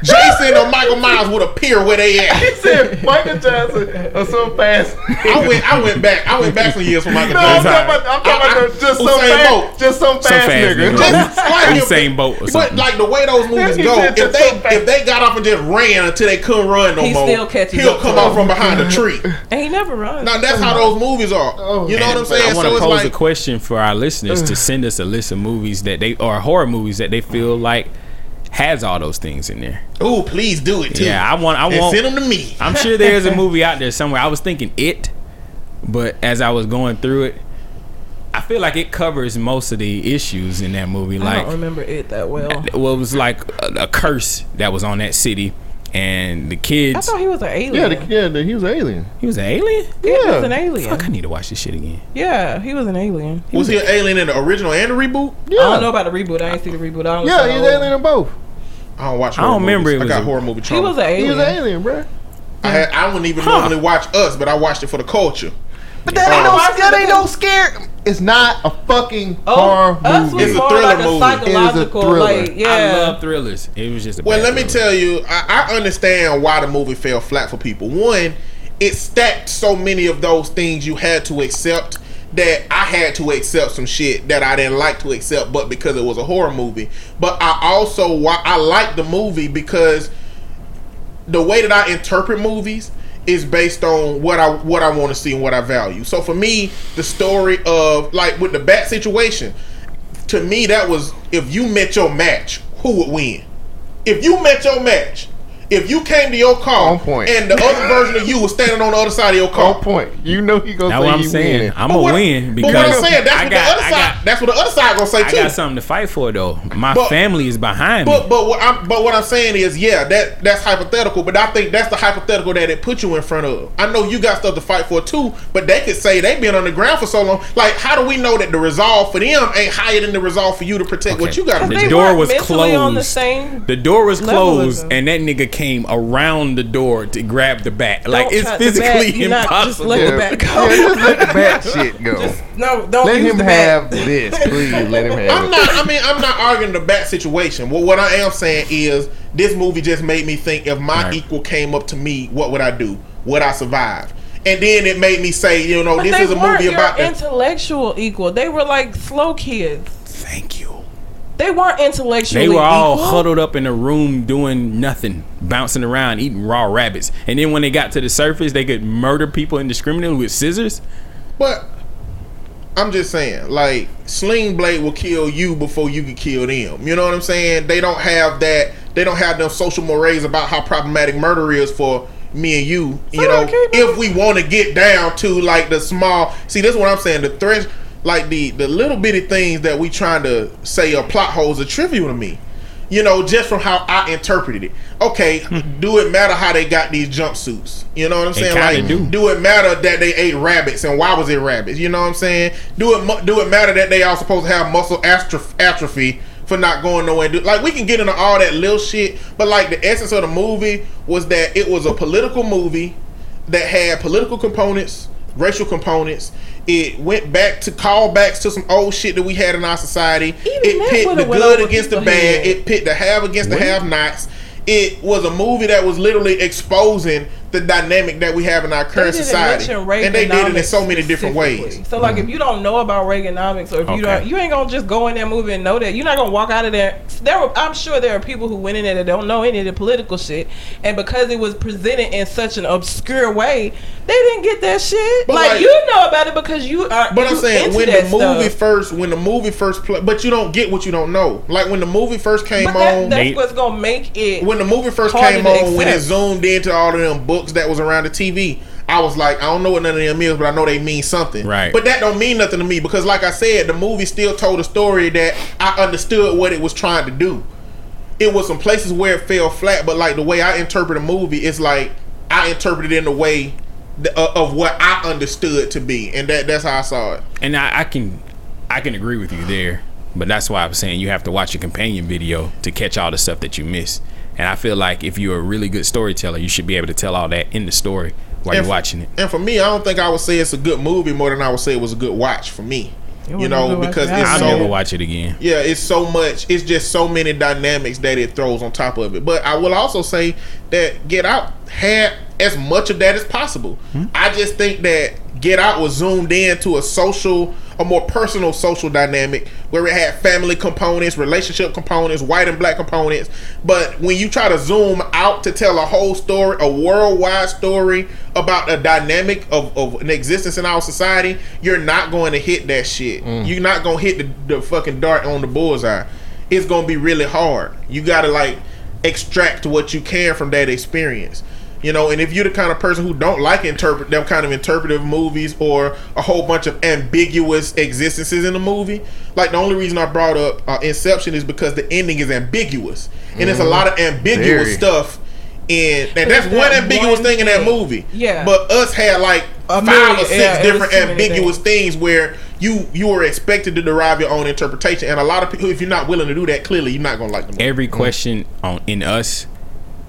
Jason or Michael Myers would appear where they at. He said Michael Johnson or some fast. I went, I went back. I went back some years for Michael No, I'm talking about, I'm talking I- I- about the- just some fast, Bolt. just some fast, fast nigga. nigga. Just- Just like if- Usain Bolt or But like the way those movies go, if they if they got off and just ran until they couldn't run no He more, still catches he'll come to out from behind a tree. And he never runs. Now that's how those movies are. Oh, you know what I'm saying? I want So to it's pose a question for our listeners to send us a list of movies that they or horror movies that they feel like has all those things in there. Oh, please do it too. Yeah, I want. I and want. send them to me. I'm sure there's a movie out there somewhere. I was thinking it, but as I was going through it, I feel like it covers most of the issues in that movie. Like I don't remember it that well. well, it was like a, a curse that was on that city, and the kids. I thought he was an alien. Yeah, the, yeah, the, he was an alien. he was an alien. Yeah, he was an alien. Fuck, I need to watch this shit again. Yeah, he was an alien. He Was he an alien in the original and the reboot? Yeah, I don't know about the reboot. I ain't see the reboot. I don't yeah, he's an alien in both. I don't watch. I don't remember it was I got a- horror movie He was an alien. He was an alien, bro. I had, I wouldn't even Huh. normally watch us, but I watched it for the culture. But that ain't Oh. no, that ain't no scare. It's not a fucking Oh, horror us movie. was It's a more thriller like a movie. psychological, It is a like thriller. yeah. I love thrillers. It was just a Well, bad let me thriller. tell you, I, I understand why the movie fell flat for people. One, it stacked so many of those things you had to accept that I had to accept some shit that I didn't like to accept, but because it was a horror movie. But I also I like the movie because the way that I interpret movies is based on what I what I want to see and what I value. So for me, the story of like with the bat situation, to me that was if you met your match, who would win? If you met your match, if you came to your car On point. and the other version of you was standing on the other side of your car. On point. You know he gonna That's what I'm saying. winning. I'm gonna win because but what I'm saying, that's I what got, the other I side. got, that's what the other side gonna say I too. got something to fight for though. My But- family is behind me. But but what I'm but what I'm saying is yeah that that's hypothetical but I think that's the hypothetical that it put you in front of. I know you got stuff to fight for too, but they could say they've been on the ground for so long. Like how do we know that the resolve for them ain't higher than the resolve for you to protect what you got? The door was mentally on the closed. same The door was closed, and that nigga came around the door to grab the bat. Like Don't it's touch the bat. physically You not- just impossible. let Yeah, the bat yeah, go. just let the bat shit go. No, don't let use him the bat. have this, please. Let him have I'm it. not. I mean, I'm not arguing the bat situation. Well, what I am saying is this movie just made me think: if my Right. equal came up to me, what would I do? Would I survive? And then it made me say, you know, But this is a movie your about intellectual equal. They were like slow kids. Thank you. They weren't intellectually. They were all equal. huddled up in a room doing nothing, bouncing around, eating raw rabbits. And then when they got to the surface, they could murder people indiscriminately with scissors. But I'm just saying, like Sling Blade will kill you before you can kill them. You know what I'm saying? They don't have that. They don't have them social mores about how problematic murder is for me and you. You So know, if we want to get down to like the small. See, this is what I'm saying. The thresh, like the the little bitty things that we trying to say are plot holes are trivial to me. You know, just from how I interpreted it. Okay, hmm. do it matter how they got these jumpsuits? You know what I'm saying? Like, do. do it matter that they ate rabbits and why was it rabbits? You know what I'm saying? Do it do it matter that they all supposed to have muscle atrophy for not going nowhere? like we can get into all that little shit, but like the essence of the movie was that it was a political movie that had political components, racial components. It went back to callbacks to some old shit that we had in our society. Even it that pit the good against the bad. head. It pit the have against the have-nots. It was a movie that was literally exposing the dynamic that we have in our current didn't society, and they did it in so many different ways. So, like, if mm-hmm. you don't know about Reaganomics, or if you Okay. don't, you ain't gonna just go in that movie and know that. You're not gonna walk out of there. There, were, I'm sure there are people who went in there that don't know any of the political shit, and because it was presented in such an obscure way, they didn't get that shit. But, like, like- you know about it because you are. But I'm saying into when the movie stuff. first, when the movie first play, but you don't get what you don't know. Like when the movie first came But that, on, that's They- what's gonna make it. when the movie first came to on, when it accept. zoomed into all of them books that was around the TV, I was like, I don't know what none of them is, but I know they mean something. Right. But that don't mean nothing to me because, like I said, the movie still told a story that I understood what it was trying to do. It was some places where it fell flat, but like the way I interpret a movie, it's like I interpret it in the way th- uh, of what I understood to be, and that that's how I saw it. and I, I can I can agree with you there, but that's why I'm saying you have to watch a companion video to catch all the stuff that you miss. And I feel like if you're a really good storyteller, you should be able to tell all that in the story while And you're f- watching it. And for me, I don't think I would say it's a good movie more than I would say it was a good watch for me. It You know, because at it's all. I'll so never watch it again. yeah, it's so much. It's just so many dynamics that it throws on top of it. But I will also say that Get Out had as much of that as possible. Hmm? I just think that Get Out was zoomed in to a social, a more personal social dynamic where it had family components, relationship components, white and black components. But when you try to zoom out to tell a whole story, a worldwide story about a dynamic of, of an existence in our society, you're not going to hit that shit. Mm. You're not going to hit the, the fucking dart on the bullseye. It's going to be really hard. You got to like extract what you can from that experience. You know, and if you're the kind of person who don't like interpret them kind of interpretive movies or a whole bunch of ambiguous existences in a movie, like the only reason I brought up uh, Inception is because the ending is ambiguous, and there's a lot of ambiguous Very. stuff. In and that's That one ambiguous one thing in that movie. Yeah. But us had like A five million- or six yeah, different ambiguous things where you you were expected to derive your own interpretation, and a lot of people, if you're not willing to do that, clearly you're not gonna like the movie. Every question on in us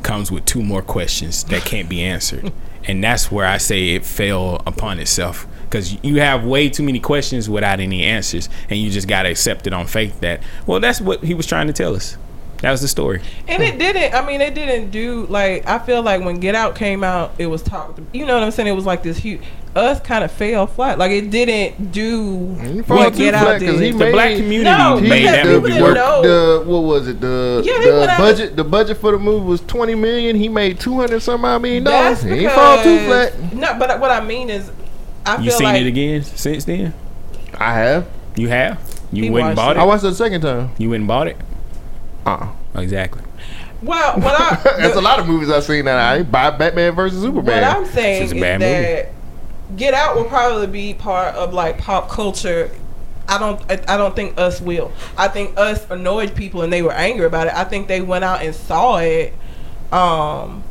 comes with two more questions that can't be answered, and that's where I say it fell upon itself. Because you have way too many questions without any answers, and you just gotta accept it on faith that well, that's what he was trying to tell us. That was the story. And it didn't. I mean, it didn't do like. I feel like when Get Out came out, it was talked. You know what I'm saying? It was like this huge. Us kind of fell flat. Like it didn't do He fell what too Get flat Out 'cause he did. The made- black community No, He made that movie didn't work. the what was it the Yeah, the out- budget the budget for the movie was twenty million. He made two hundred some odd million dollars. He fall too flat. no. But what I mean is, I feel You seen like it again since then? I have. You have? You He went and bought it. I watched it the second time. You went and bought it? Uh. Exactly. well, what I There's a lot of movies I've seen that I buy Batman versus Superman. What Superman. I'm saying It's is a bad that Get Out will probably be part of like pop culture. I don't. I I don't think us will. I think us annoyed people and they were angry about it. I think they went out and saw it. Um,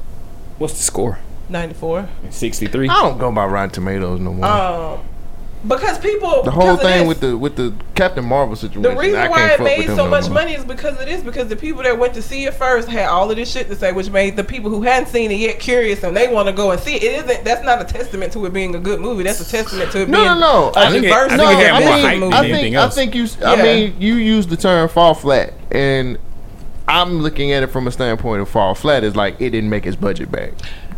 What's the score? ninety four. 63. I don't go by Rotten Tomatoes no more. Um, because people the whole thing this, with the with the Captain Marvel situation. The reason I why it made so no much more. money is because of this. Because the people that went to see it first had all of this shit to say, which made the people who hadn't seen it yet curious and they want to go and see it. It isn't. That's not a testament to it being a good movie. That's a testament to it No, being no, no. a I think it- diverse I No, think it I had more mean, hype than I anything think else. I think you. I Yeah. mean, you use the term "fall flat," and I'm looking at it from a standpoint of fall flat is like it didn't make its budget back.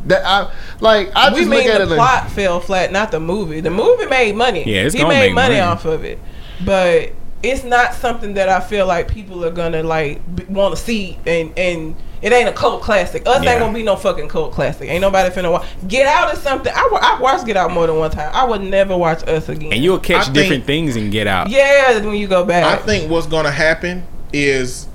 That I like. I we just look mean at the it. like- plot fell flat, not the movie. The movie made money. Yeah, it's he gonna made make money, money. off of it, but it's not something that I feel like people are gonna like want to see, and and it ain't a cult classic. Us Yeah. ain't gonna be no fucking cult classic. Ain't nobody finna watch. Get Out is something. I I watched Get Out more than one time. I would never watch Us again. And you'll catch I think- different things and get out. yeah, when you go back. I think what's gonna happen is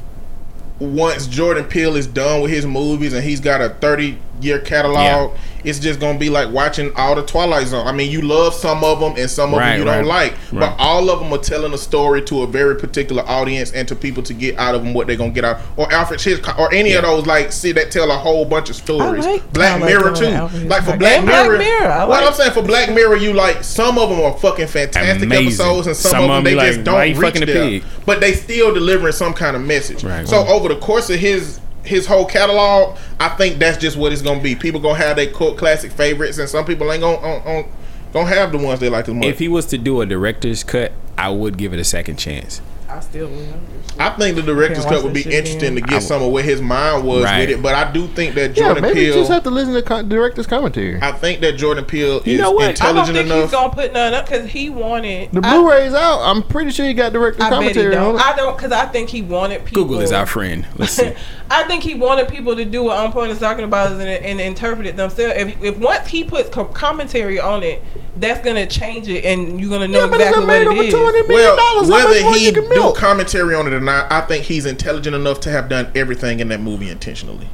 once Jordan Peele is done with his movies and he's got a 30 year catalog, it's just gonna be like watching all the Twilight Zone. I mean, you love some of them and some of Right, them you don't like, right. but all of them are telling a story to a very particular audience and to people to get out of them what they're gonna get out. Or Alfred Hitchcock, or any of those like see that tell a whole bunch of stories. like Black Twilight Mirror too. Alfred Like for Black And Black Mirror, Mirror, what I'm saying for Black Mirror, you like some of them are fucking fantastic Amazing. episodes, and some, Some of them of 'em they be just don't reach fucking there. pig? But they still delivering some kind of message. Right. So over the course of his his whole catalog, I think that's just what it's gonna be. People gonna have their cult classic favorites, and some people ain't gonna on, on, gonna have the ones they like as much. If he was to do a director's cut, I would give it a second chance. I still will. I think the director's cut would be interesting again. to get some of where his mind was Right. with it, but I do think that Jordan Yeah, Jordan maybe you Peele. just have to listen to con- director's commentary. I think that Jordan Peele is know what? I I don't think enough. he's gonna put none up because he wanted the I- Blu-ray's out. I'm pretty sure you got director's I bet he commentary on don't. it. I don't because I think he wanted people. Google is our friend. Let's see. I think he wanted people to do what On Point is talking about and, and interpret it themselves. If, if once he puts co- commentary on it, that's gonna change it, and you're gonna know yeah, exactly made what over it two hundred is. million Well, dollars. How much whether he do milk? commentary on it or not, I think he's intelligent enough to have done everything in that movie intentionally.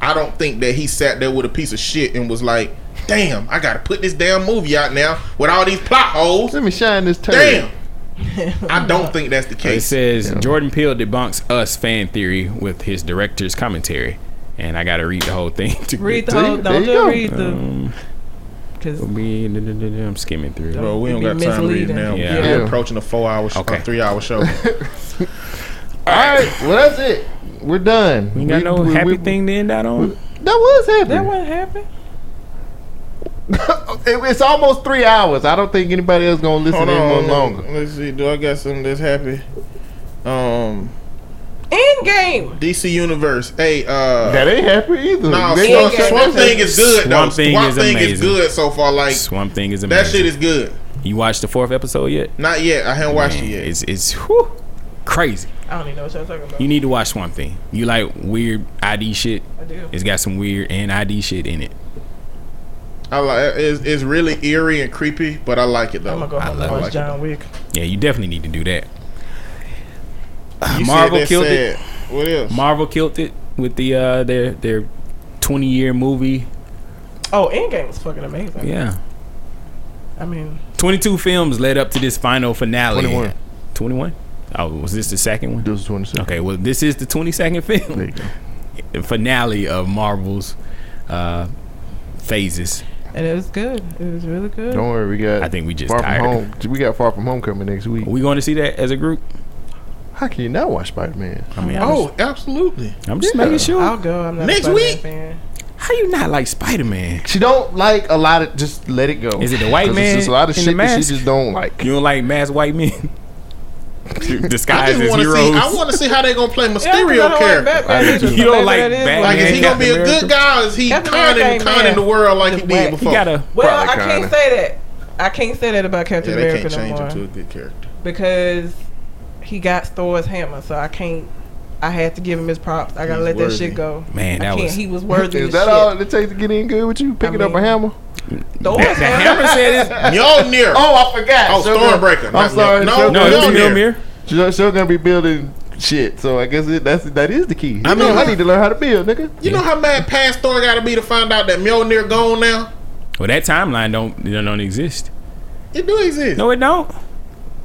I don't think that he sat there with a piece of shit and was like, "Damn, I got to put this damn movie out now with all these plot holes." Let me shine this turd. Damn. I don't think that's the case. It case. says Jordan Peele debunks us fan theory with his director's commentary, and I got to read the whole thing. To Read the See, whole. there Don't you just go. read the. Um, Because be- I'm skimming through. Bro, we don't It'd got time to read it misleading. now. Yeah. We're approaching a four-hour, sh- Okay. uh, three-hour show. All right, well that's it. We're done. We got no we- happy we- thing to end out on. That was happy. that wasn't happen. It- it's almost three hours. I don't think anybody else gonna listen Hold any more longer. let's see. Do I got something that's happy? Um, End game. DC Universe. Hey, uh, That ain't happy either. no, They Swamp, gonna shut Swamp Thing is good though. Swamp Thing Swamp is Thing is good so far. Like Swamp Thing is amazing. that shit is good. You watched the fourth episode yet? Not yet. I haven't watched it yet. It's it's whew, crazy. I don't even know what y'all talking about. You need to watch Swamp Thing. You like weird ID shit? I do. It's got some weird and ID shit in it. I like. It's, it's really eerie and creepy, but I like it though. I'm gonna go home love and watch like it. John Wick. Yeah, you definitely need to do that. You Marvel that killed it. What else? Marvel killed it with the uh their their 20 year movie. Oh, Endgame was fucking amazing. Yeah. I mean, 22 films led up to this final finale. 21. 21? Oh, was this the second one? This is twenty second. Okay, well this is the 22nd There film. you go. Finale of Marvel's uh phases. and it was good. It was really good. Don't worry, we got. I think we just far tired. from home. We got far from home coming next week. Are we going to see that as a group? How can you not watch Spider Man? I mean, I'm Oh, absolutely. I'm just yeah. making sure. I'll go. I'm not Next a Spider-Man week? fan. How you not like Spider Man? She don't like a lot of. Just let it go. Is it the white man It's just a lot of shit that she just don't like. You don't like masked white men I disguised as want to heroes? see. I want to see how they gonna play Yeah, 'cause Mysterio don't like character. Batman I do either, too. You don't maybe like that is Batman? Like, it is is. he gonna be a good guy? Or is he conning, conning the world like he did before? you gotta. Well, I Probably can't say that. I can't say that about yeah, Captain they America can't change no him to a good character. because he got Thor's hammer, so I can't. I had to give him his props. I gotta He's let that shit go. Man, I that can't. was. he was worthy. Is that shit. all it takes to get in good with you? Picking up a hammer? Thor's The, the hammer said it's. Mjolnir. Oh, I forgot. Oh, Still Stormbreaker. I'm Not sorry. Mjol- Still No, No, gonna- it's Mjolnir. Mjolnir. She's still gonna be building shit. So I guess it, that's that is the key. I I know mean, I need to learn how to build, nigga. You know how mad past Thor got to be to find out that Mjolnir gone now? Well, that timeline don't don't, don't exist. It do exist. No, it don't.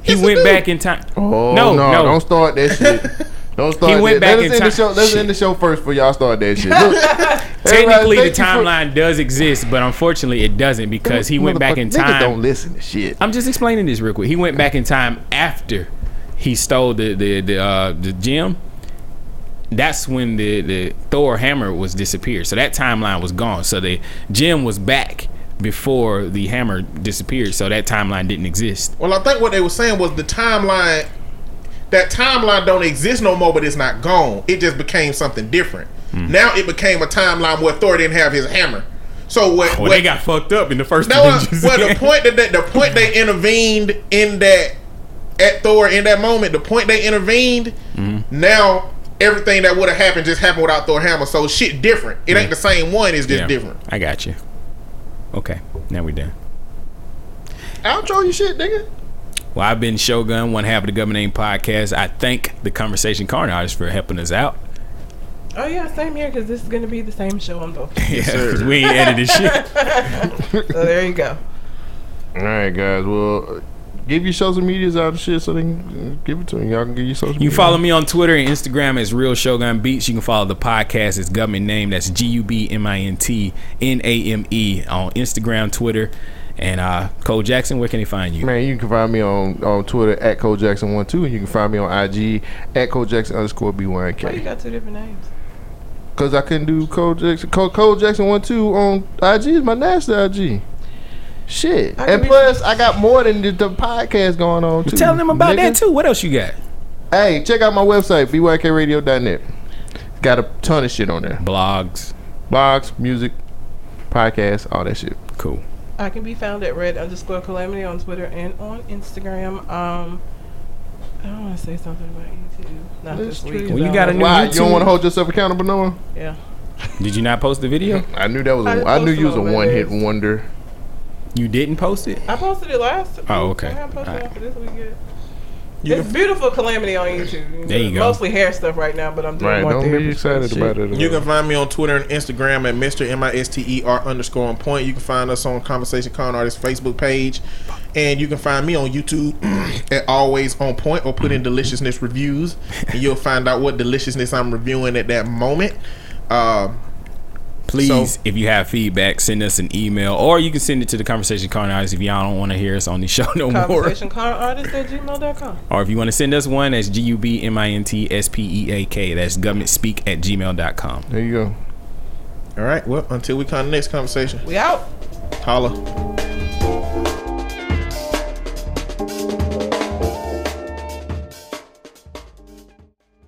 He Yes, went back in time. Oh No, no, no. don't start that shit. Don't start. He went that. back Let in us end the show. Let's Shit. end the show first before y'all start that shit. Look, Technically, the everybody, thank you for- timeline does exist, but unfortunately, it doesn't because he went back in time. Don't listen to shit. I'm just explaining this real quick. He went back in time after he stole the the the uh, the gem. That's when the the Thor hammer was disappeared. So that timeline was gone. So the gem was back before the hammer disappeared. So that timeline didn't exist. Well, I think what they were saying was the timeline. That timeline don't exist no more, but it's not gone. It just became something different. Hmm. Now it became a timeline where Thor didn't have his hammer. So what? Well, what they got fucked up in the first no, uh, Avengers. well, the point that they, the point they intervened in that at Thor in that moment, the point they intervened. Mm-hmm. Now everything that would have happened just happened without Thor hammer. So shit different. It ain't the same one. It's just Yeah, different. I got you. Okay, now we're done. Outro your shit, nigga. Well, I've been Shogun, one half of the Government Name Podcast. I thank the Conversation Con Artists for helping us out. Oh yeah, same here because this is gonna be the same show on both. Yeah, 'cause we ain't edited shit. so there you go. All right, guys. Well, uh, give your social medias out and shit so they can give it to me. Y'all can give your social. Media. You can follow me on Twitter and Instagram as Real Shogun Beats. You can follow the podcast as Government Name. That's G U B M I N T N A M E on Instagram, Twitter, and uh, Cole Jackson. Where can they find you? Man, you can find me on, on Twitter at Cole Jackson one two, and you can find me on IG at Cole Jackson underscore B one Why you got two different names? Cause I couldn't do Cole Jackson. Cole, Cole Jackson one two on IG is my nasty IG. Shit, I and plus I got more than the, the podcast going on too. Tell them about nigga. that too. What else you got? Hey, check out my website bykradio.net. Got a ton of shit on there. Blogs. Blogs, music, podcasts, all that shit. Cool. I can be found at red underscore calamity on Twitter and on Instagram. Um, I don't want to say something about YouTube. Not That's this week. Well, you got a don't new know. Why you don't want to hold yourself accountable, Noah? Yeah. Did you not post the video? I knew that was. I A, didn't I knew you was a one hit wonder. You didn't post it? I posted it last. Oh, okay. I haven't posted Alright. it for this week yet. You it's beautiful calamity on YouTube. There you go. Mostly hair stuff right now, but I'm doing Right, more don't be excited shit. about it. You can find me on Twitter and Instagram at Mr. M I S T E R underscore on point. You can find us on Conversation Con Artist Facebook page. And you can find me on YouTube at Always On Point or put in Deliciousness Reviews. And you'll find out what deliciousness I'm reviewing at that moment. Uh, Please, So- if you have feedback, send us an email, or you can send it to the Conversation Con Artist if y'all don't want to hear us on the show no more. Conversation artist at gmail.com. Or if you want to send us one, that's G U B M I N T S P E A K. That's government speak at gmail.com. There you go. all right. Well, until we come to the next conversation, We out. holla.